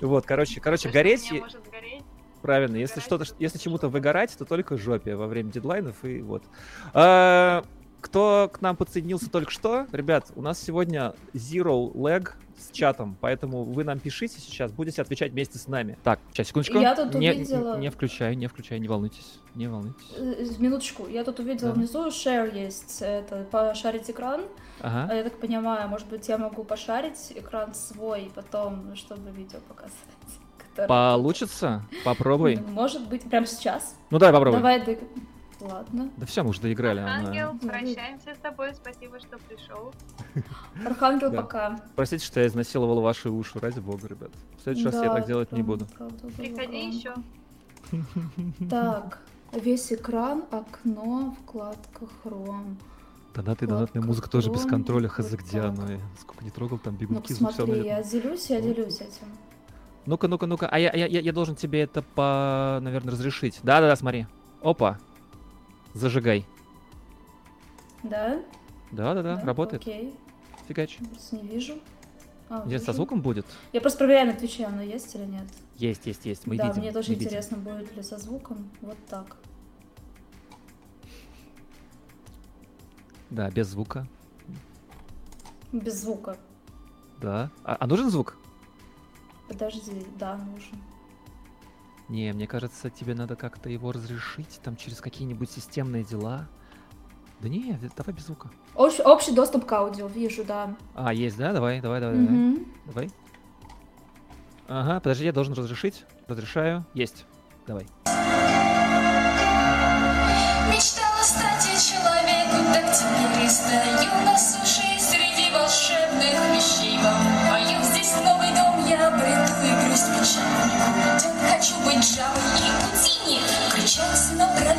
Вот, короче, короче, гореть. Правильно, если что-то, если чему-то выгорать, то только жопе во время дедлайнов и вот. А, кто к нам подсоединился только что, ребят, у нас сегодня zero lag с чатом, поэтому вы нам пишите сейчас, будете отвечать вместе с нами. Так, сейчас секундочку. Я тут не, увидела- не включай, не включай, не волнуйтесь, не волнуйтесь. Э, Минуточку, я тут увидела Да. внизу share есть, это пошарить экран. А Ага. я так понимаю, может быть, я могу пошарить экран свой потом, чтобы видео показать. которое- Получится? Попробуй. Может быть, прямо сейчас. Ну давай попробуй. Давай, ладно. Да все, мы уже доиграли. она- Ангел, Да. прощаемся с тобой, спасибо, что пришел. Архангел Да. пока. Простите, что я изнасиловал ваши уши, ради бога, ребят. В следующий раз я Да, так делать не прям, буду. правда, Приходи еще. Так, весь экран, окно, вкладка Chrome. Донаты, донатная музыка тоже без контроля, хз где оно. Сколько не трогал, там бегунки, равно смотри, я делюсь, я делюсь этим. Ну-ка, ну-ка, ну-ка. А я, я, я, я должен тебе это по, наверное, разрешить. Да-да-да, смотри. Опа. Зажигай. Да? Да-да-да, Да, работает. Окей, Фигач. не вижу. А, Где со звуком будет? Я просто проверяю на Твиче, оно есть или нет. Есть, есть, есть. Мы да, видим. мне тоже мы видим. интересно, будет ли со звуком. Вот так. Да, без звука. Без звука. Да. А, а нужен звук? Подожди, да, нужен. Не, мне кажется, тебе надо как-то его разрешить, там, через какие-нибудь системные дела. Да не, давай без звука. Общ- общий доступ к аудио, вижу, да. А, есть, да? Давай, давай, давай, давай. Мгм. Давай. Ага, подожди, я должен разрешить. Разрешаю. Есть. Давай. Мечтала стать я человеку, так теперь стою на суше среди волшебных вещей вам пою. Здесь новый дом я обрету и грусть печаль. Хочу быть жабой и путини, кричать напролет.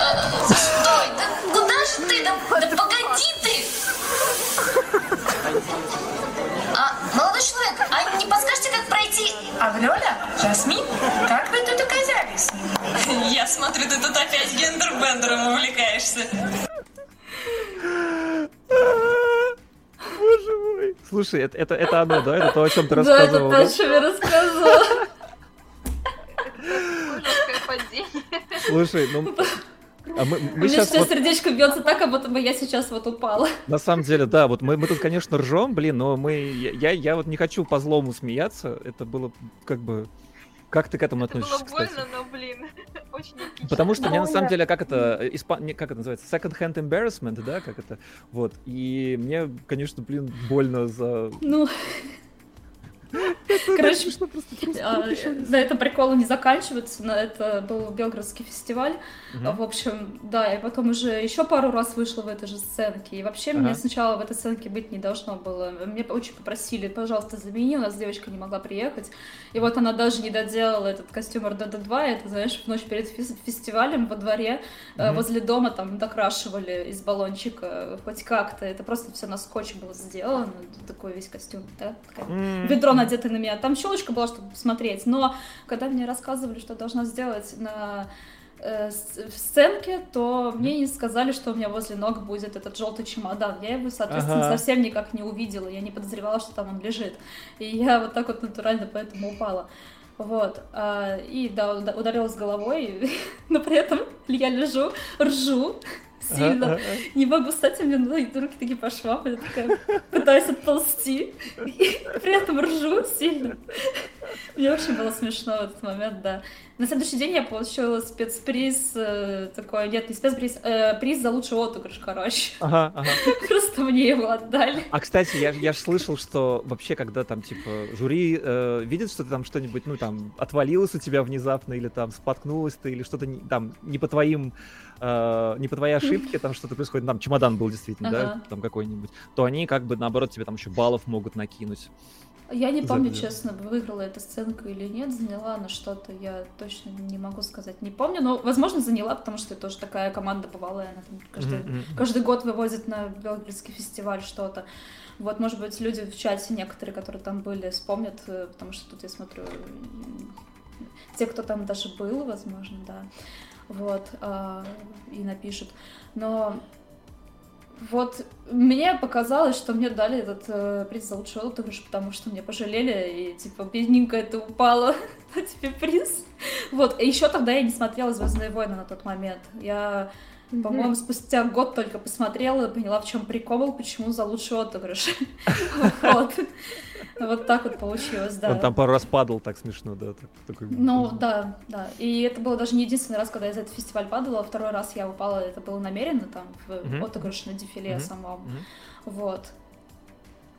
А, Стой, да куда же ты? Да, да погоди ты! А, молодой человек, а не подскажете, как пройти? Авлёля? Жасмин? Как вы тут оказались? Я смотрю, ты тут опять гендер-бендером увлекаешься. Боже мой. Слушай, это, это, это оно, да? Это то, о чем ты Да, это рассказывал, то, о чем я рассказывала. Слушай, ну... А мы, У мы меня сейчас сейчас вот, сердечко бьется так, как будто бы я сейчас вот упала. на самом деле, да, вот мы, мы тут, конечно, ржем, блин, но мы, я, я вот не хочу по злому смеяться, это было как бы... Как ты к этому Это было относишься, кстати? больно, но, блин, очень эпично. Потому что мне на самом деле, как это, э, испа- не, как это называется, second hand embarrassment, да, как это, вот, и мне, конечно, блин, больно за... Ну, Короче, а, на этом приколы не заканчивается. На это был Белгородский фестиваль. В общем, да, и потом уже еще пару раз вышла в этой же сценке. И вообще мне сначала в этой сценке быть не должно было. Мне очень попросили, пожалуйста, замени, у нас девочка не могла приехать. И вот она даже не доделала этот костюм РДД-2. Это, знаешь, в ночь перед фес- фестивалем во дворе э, возле дома там докрашивали из баллончика хоть как-то. Это просто все на скотче было сделано. Такой весь костюм, да? Такая М. надето на меня. Там щелочка была, чтобы посмотреть. Но когда мне рассказывали, что должна сделать на э, в сценке, то мне не сказали, что у меня возле ног будет этот желтый чемодан. Я его, соответственно, Ага. совсем никак не увидела. Я не подозревала, что там он лежит. И я вот так вот натурально поэтому упала. Вот. а, И да, уда- ударилась головой, но при этом я лежу, ржу сильно. Не могу встать, у меня ноги, руки такие по швам, я такая пытаюсь отползти, и при этом ржу сильно. Мне очень было смешно в этот момент, да. На следующий день я получила спецприз, э, такой, нет, не спецприз, э, приз за лучший отыгрыш, короче. Ага, ага. Просто мне его отдали. А кстати, я, я же слышал, что вообще, когда там, типа, жюри э, видит, что ты там что-нибудь, ну, там, отвалилось у тебя внезапно, или там споткнулась ты, или что-то там не по твоим, э, не по твоей ошибке, там что-то происходит, там чемодан был действительно, да, Ага. там какой-нибудь, то они как бы, наоборот, тебе там еще баллов могут накинуть. Я не помню, За- честно, выиграла эта сценка или нет, заняла на что-то, я точно не могу сказать, не помню, но, возможно, заняла, потому что это тоже такая команда бывалая, она там каждый, мгм. каждый год вывозит на Белградский фестиваль что-то. Вот, может быть, люди в чате некоторые, которые там были, вспомнят, э, потому что тут я смотрю, те, кто там даже был, возможно, да, вот, а, и напишут. Но вот мне показалось, что мне дали этот э, приз за лучший отыгрыш, потому что мне пожалели, и типа бедненько это упало, а тебе приз. Вот, и еще тогда я не смотрела Звездные войны на тот момент. Я, по-моему, спустя год только посмотрела и поняла, в чем прикол, почему за лучший отыгрыш. Вот. Вот так вот получилось, да. Он там пару раз падал, так смешно, да. так- такой- Ну, да, да. И это было даже не единственный раз, когда я за этот фестиваль падала. Второй раз я упала, это было намеренно, там, в Мгм. отыгрыш на дефиле Мгм. самом. Мгм. Вот.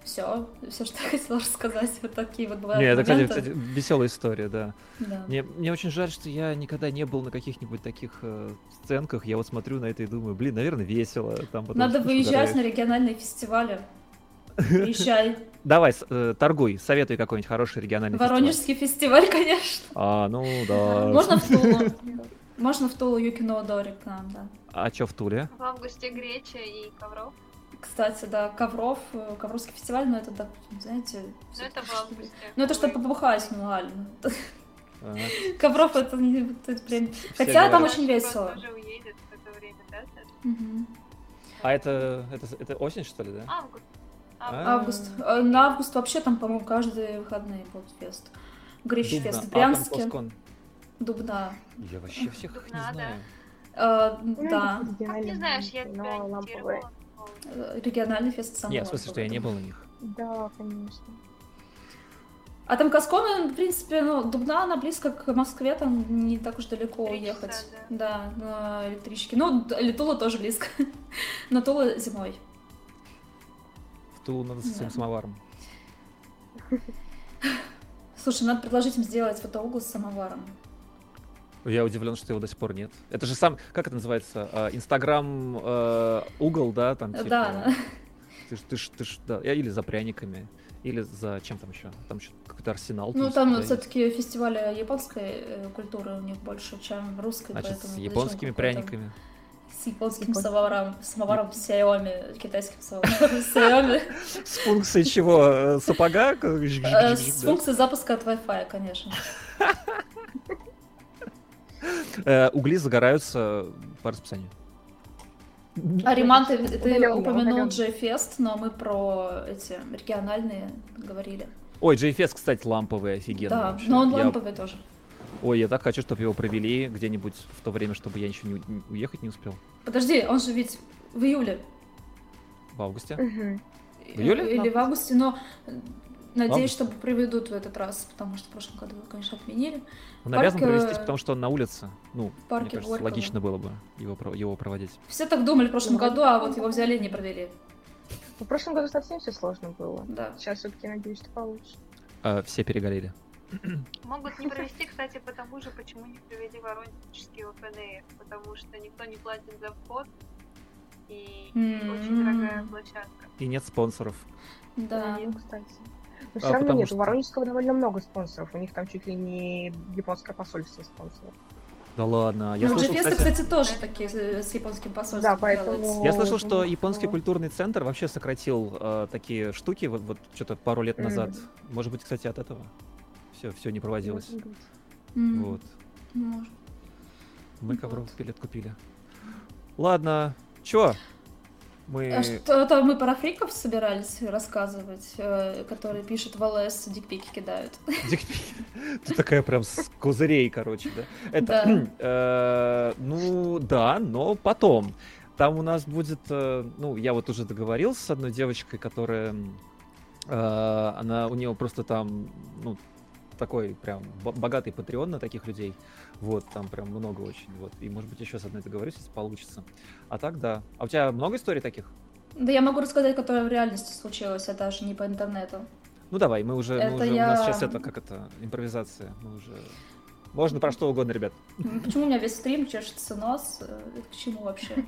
Все, все, что я хотела рассказать. Вот такие вот бывают Не, это, кстати, кстати, веселая история, да. Да. Мне, мне очень жаль, что я никогда не был на каких-нибудь таких э, сценках. Я вот смотрю на это и думаю, блин, наверное, весело. Там Надо выезжать на региональные фестивали. Приезжай. Давай, э, торгуй, советуй какой-нибудь хороший региональный фестиваль. Воронежский фестиваль, конечно. А, ну да. Можно в Тулу. Можно в Тулу Юкино Дори к нам, да. А чё в Туле? В августе Греча и Ковров. Кстати, да, Ковров, э, Ковровский фестиваль, но это, так, знаете... Ну, это в августе. Ну, это чтобы побухать, ну, ладно. Ага. Ковров это, это прям... Все Хотя там очень весело. просто уже уедет в это время, да, Саша? Мгм. А это, это, это осень, что ли, да? Август. А. Август. Э, На август вообще там, по-моему, каждые выходные будет фест. Гречь Дубна. фест в А, там Брянске. Дубна. Я вообще всех их не да. знаю. Э, Ну, Да, не знаешь, я тебя. Э, региональный фест самый Нет, в смысле, что я не был на них. Да, конечно. А там Коскон, в принципе, ну, Дубна, она близко к Москве, там не так уж далеко Три уехать. часа, Да, на электричке. Ну, д- или Тула тоже близко. Но Тула зимой. В Тулу надо с своим Да. самоваром. Слушай, надо предложить им сделать фотоугол с самоваром. Я удивлен, что его до сих пор нет. Это же сам, как это называется? А, Инстаграм э, угол, да, там типа. Да, Ты ж, ты ж, ты ж, да. Или за пряниками, или за чем там еще? Там еще какой-то арсенал. Ну, там все-таки фестиваля японской э, культуры у них больше, чем русской. Значит, с японскими пряниками. С японским самоваром, самоваром Xiaomi, китайским самоваром Xiaomi. С функцией чего? Э, Сапога? Э, С функцией запуска от Wi-Fi, конечно. Э, Угли загораются по расписанию. А Риман, ты, ты упомянул. J-Fest, но мы про эти региональные говорили. Ой, JFS, кстати, ламповый, офигенный. Да, вообще. но он Я- ламповый тоже. Ой, я так хочу, чтобы его провели где-нибудь в то время, чтобы я еще не, не- уехать не успел. Подожди, он же ведь в июле. В августе. Мгм. В июле? Или в августе, но э, надеюсь, что проведут в этот раз, потому что в прошлом году его, конечно, отменили. Он обязан парке- провестись, потому что он на улице. Ну, парке мне кажется, Горького. логично было бы его, его проводить. Все так думали в прошлом Ну, году, а вот его взяли и не провели. В прошлом году совсем все сложно было. Да. Сейчас все-таки надеюсь, что получится. э, все перегорели. Могут не провести, кстати, потому же, почему не провели воронежский ОПНР, потому что никто не платит за вход, и очень дорогая площадка. И нет спонсоров. Да. Ну, кстати. Но А, все равно потому нет, что- у Воронежского довольно много спонсоров. У них там чуть ли не японское посольство спонсор. Да ладно. Я Ну, слышал, GFS, кстати, кстати, тоже такие с японским посольством Да, поэтому-. Я слышал, что Ну, японский ну. культурный центр вообще сократил э, такие штуки вот, вот что-то пару лет назад. Может быть, кстати, от этого все, все не проводилось. М, Вот. может. Мы Вот. ковровый билет купили. Ладно, чё? Мы... А Что-то мы про фриков собирались рассказывать, э, которые пишут в ЛС, дикпики кидают. Дикпики. Ты такая прям с козырей, короче, да? Это, Да. э, ну, да, но потом. Там у нас будет, э, ну, я вот уже договорился с одной девочкой, которая, э, она, у нее просто там, ну, такой прям бо- богатый патреон на таких людей. Вот, там прям много очень. Вот. И, может быть, еще с одной договорюсь, если получится. А так, да. А у тебя много историй таких? Да я могу рассказать, которая в реальности случилась, а даже не по интернету. Ну давай, мы уже, мы Это уже у нас я- сейчас это, как это, импровизация. Мы уже... Можно про что угодно, ребят. Почему у меня весь стрим чешется нос? Это к чему вообще?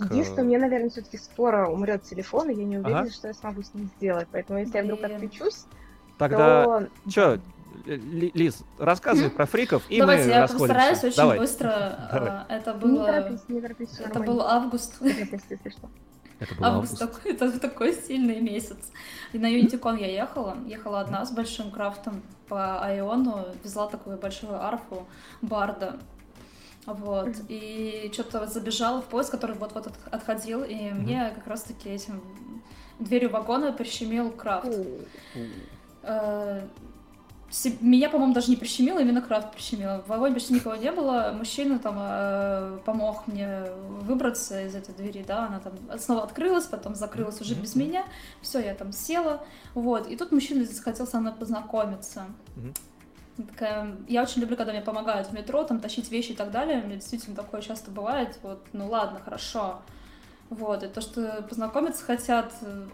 Единственное, мне, наверное, все-таки скоро умрет телефон, и я не уверена, Ага. что я смогу с ним сделать. Поэтому если я вдруг Блин. отключусь, Тогда, то... чё, Ли- Лиз, рассказывай про фриков, и Давайте, мы я расходимся. постараюсь очень Давай. быстро. Давай. А, Это Не было... торопись, не торопись, Это нормально. был август. Не торопись, если что. Это был Август август. такой, это такой сильный месяц. И на Юнитикон я ехала. Ехала одна с большим крафтом по Айону. Везла такую большую арфу Барда. Вот. И что-то забежала в поезд, который вот-вот от- отходил. И мне как раз-таки этим дверью вагона прищемил крафт. Э, Меня, по-моему, даже не прищемило, именно крафт прищемило. В вагоне почти никого не было. Мужчина там э, помог мне выбраться из этой двери, да, она там снова открылась, потом закрылась уже без меня. Все, я там села. Вот. И тут мужчина захотел со мной познакомиться. Такая, я очень люблю, когда мне помогают в метро, там, тащить вещи и так далее. Меня действительно такое часто бывает. Вот, ну ладно, хорошо. Вот, и то, что познакомиться хотят, э,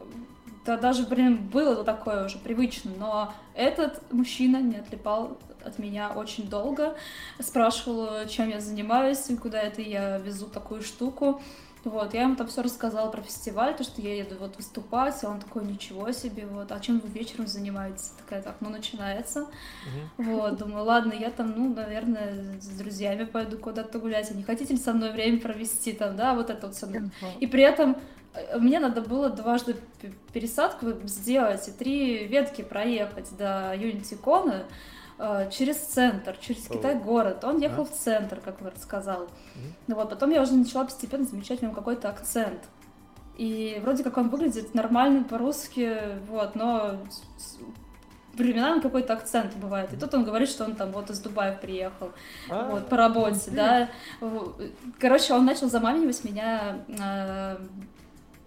да даже, блин, было такое уже привычно, но этот мужчина не отлипал от меня очень долго, спрашивал, чем я занимаюсь, и куда это я везу такую штуку. Вот, я ему там все рассказала про фестиваль, то, что я еду вот выступать, а он такой, ничего себе, вот, а чем вы вечером занимаетесь? Такая, так, ну, начинается. Мгм. Вот, думаю, ладно, я там, ну, наверное, с друзьями пойду куда-то гулять, а не хотите ли со мной время провести там, да, вот это вот все. И при этом мне надо было дважды пересадку сделать и три ветки проехать до Юнитикона э, через центр, через. Китай-город. Он ехал Ага. в центр, как вы рассказал. Ну вот, потом я уже начала постепенно замечать в нем какой-то акцент. И вроде как он выглядит нормально по-русски, вот, но временами какой-то акцент бывает. И тут он говорит, что он там вот из Дубая приехал, А, вот, по работе, да. В- Короче, он начал заманивать меня э,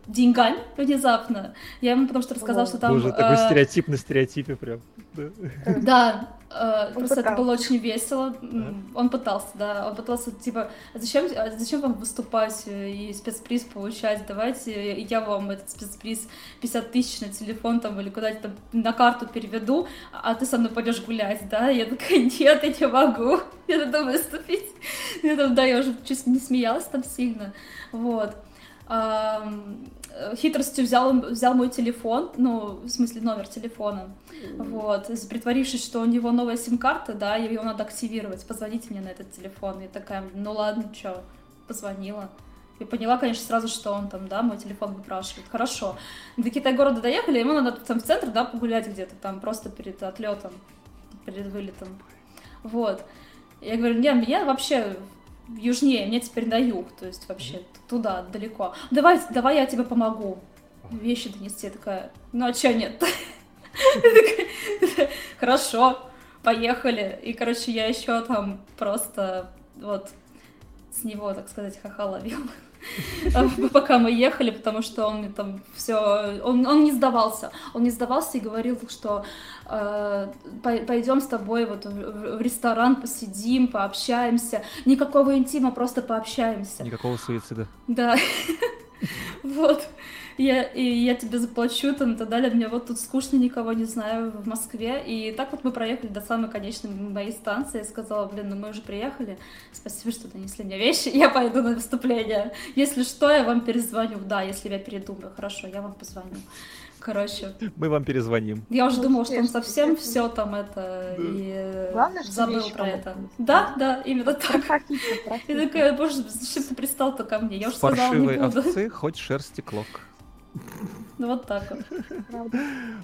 деньгами внезапно. Я ему потому что рассказала, что там... Боже, такой э, стереотип на стереотипе прям. Да. э, Он просто это было очень весело. Он пытался, да, он пытался, типа, «А зачем, а зачем вам выступать э, и спецприз получать? Давайте я вам этот спецприз 50 тысяч на телефон там или куда-то там на карту переведу, а ты со мной пойдешь гулять, да? Я такая, нет, я не могу, я надо выступить. Я там, да, я уже чуть не смеялась там сильно, вот. Э, хитростью взял, взял мой телефон, ну, в смысле номер телефона, вот, с- притворившись, что у него новая сим-карта, да, и его надо активировать, позвоните мне на этот телефон. Я такая, ну ладно, чё, позвонила. И поняла, конечно, сразу, что он там, да, мой телефон выпрашивает. Хорошо. До Китай-города доехали, ему надо там в центр, да, погулять где-то там, просто перед отлетом, перед вылетом. Вот. Я говорю, не, мне вообще южнее, мне теперь на юг, то есть вообще туда, далеко. Давай, давай я тебе помогу вещи донести. Я такая, ну а чё нет? Хорошо, поехали. И, короче, я еще там просто вот с него, так сказать, хаха ловил. А, Пока мы ехали, потому что он мне там все, он, он не сдавался, он не сдавался и говорил, что э, пой- пойдем с тобой вот в, в- в ресторан, посидим, пообщаемся, никакого интима, просто пообщаемся. Никакого суицида. Да. Вот. Я, и я тебе заплачу, там, и так далее. Мне вот тут скучно, никого не знаю в Москве. И так вот мы проехали до самой конечной моей станции. Я сказала, блин, ну мы уже приехали. Спасибо, что донесли мне вещи. Я пойду на выступление. Если что, я вам перезвоню. Да, если я передумаю. Хорошо, я вам позвоню. Короче, Мы вам перезвоним. я уже Ну, думала, что он совсем все там это и э, Главное, что забыл про это. Да, да, именно так. Профокиться, Я профокиться. такая, боже, зачем ты пристал-то ко мне? Я уже сказала, не буду. овцы хоть шерсти клок. Ну вот так вот. Правда.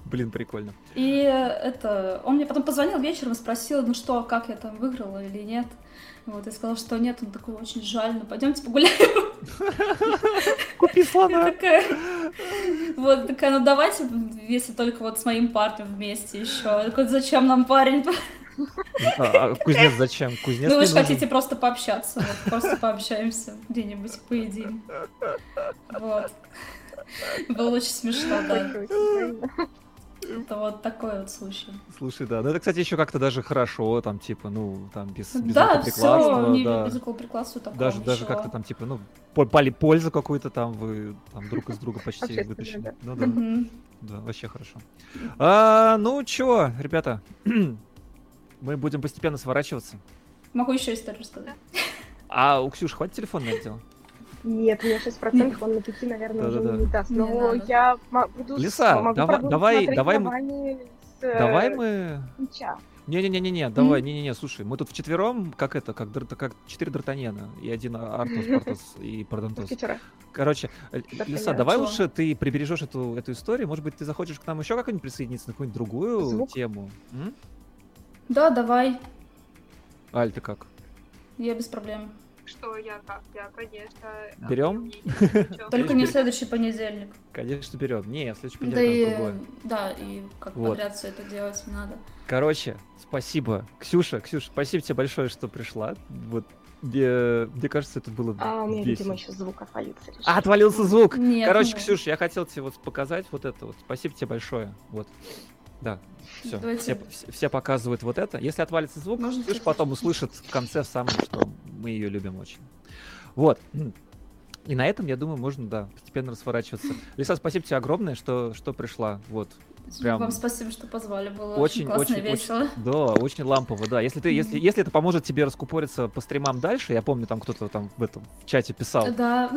Блин, прикольно. И это, он мне потом позвонил вечером и спросил, ну что, как я там выиграла или нет. Вот, я сказала, что нет, он такой, очень жаль, ну пойдемте погуляем. Купи слона. такая, вот, такая, ну давайте, если только вот с моим парнем вместе еще. Такой, зачем нам парень? А, а кузнец зачем? Кузнец Ну вы же нужен. хотите просто пообщаться, вот, просто пообщаемся где-нибудь, поедим. Вот. Было очень смешно, да. Это вот такой вот случай. Слушай, да. Ну это, кстати, еще как-то даже хорошо, там, типа, ну, там, без, без Да, все, не да. без рукоприкладства такого Даже, даже ничего. как-то там, типа, ну, пали пользу какую-то там вы там друг из друга почти вытащили. да. Ну да, да, вообще хорошо. А, ну, чё, ребята, мы будем постепенно сворачиваться. Могу еще историю рассказать. А у Ксюши хватит телефон на это? Нет, у меня 6%, он на 5, наверное, уже не даст. Но я буду... Лиса, могу давай- продолжить давай- смотреть давай мы- с, э, Давай мы... мяча. Не-не-не-не, давай, не-не-не, слушай, мы тут вчетвером, как это, как, как четыре Д'Артаньяна и один Артус, Портос и Пардонтус. Мушкетера. Короче, э, Лиса, давай лучше ты прибережешь эту, эту историю. Может быть, ты захочешь к нам еще как-нибудь присоединиться на какую-нибудь другую Звук? тему? М? Да, давай. Аль, ты как? Я без проблем. Что я как? Я, конечно. ничего. Только не следующий понедельник. Конечно, берем. Не, следующий понедельник другое. да, и как подряд все это делать не надо. Короче, спасибо. Ксюша, Ксюша, спасибо тебе большое, что пришла. Вот, мне, мне кажется, это было А у меня, весело. видимо, еще звук отвалился. решил. А, отвалился звук! Нет, Короче, ну, Ксюш, я хотел тебе вот показать вот это вот. Спасибо тебе большое. Вот. Да. Все. Давайте. Все, все- показывают вот это. Если отвалится звук, Можно чуть-чуть? потом услышит в конце в самом, что мы ее любим очень. Вот. И на этом, я думаю, можно, да, постепенно расворачиваться. Лиса, спасибо тебе огромное, что, что пришла. Вот. прям- Вам спасибо, что позвали. Было Очень, очень, классно очень, весело. Да, очень лампово, да. Если ты, если, если это поможет тебе раскупориться по стримам дальше, я помню, там кто-то там в этом в чате писал, Да,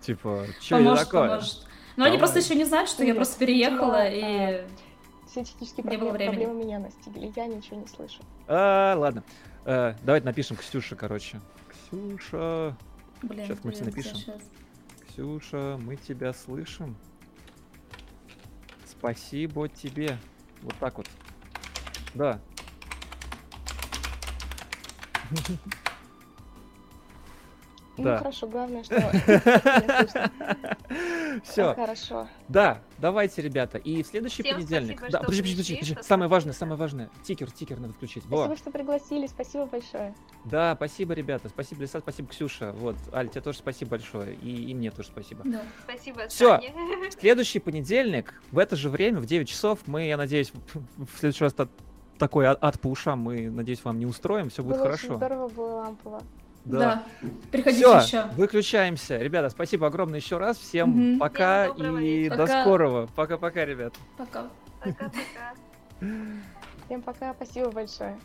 типа, что это такое? поможет. Но они Давай. просто еще не знают, что я просто переехала и... Все технические Не было проблемы, проблемы меня настигли, я ничего не слышу. А, ладно. Э, давайте напишем Ксюше, короче. Ксюша, Блин, Щас мы тебе напишем. щас. Ксюша, мы тебя слышим. Спасибо тебе. Вот так вот. Да. Ну Да. хорошо, главное, что. Все. Хорошо. Да, давайте, ребята. И в следующий Всем понедельник. спасибо, да, подожди, подожди, подожди. что Самое важное, самое важное. Тикер, тикер надо включить. Во. Спасибо, что пригласили, спасибо большое. Да, спасибо, ребята. Спасибо, Лиса, спасибо, Ксюша. Вот, Аль, тебе тоже спасибо большое. И, и мне тоже спасибо. Да. Спасибо, Всё. Саня. В следующий понедельник, в это же время, в 9 часов, мы, я надеюсь, в следующий раз та- такой ад, ад по ушам мы, надеюсь, вам не устроим. Все будет Было очень хорошо. здорово, было лампово. Да. Приходите Все, еще. выключаемся. Ребята, спасибо огромное еще раз. Всем Мгм. пока Всем и вечера. до Пока. скорого. Пока-пока, ребят. Пока. Пока-пока. Всем пока, спасибо большое.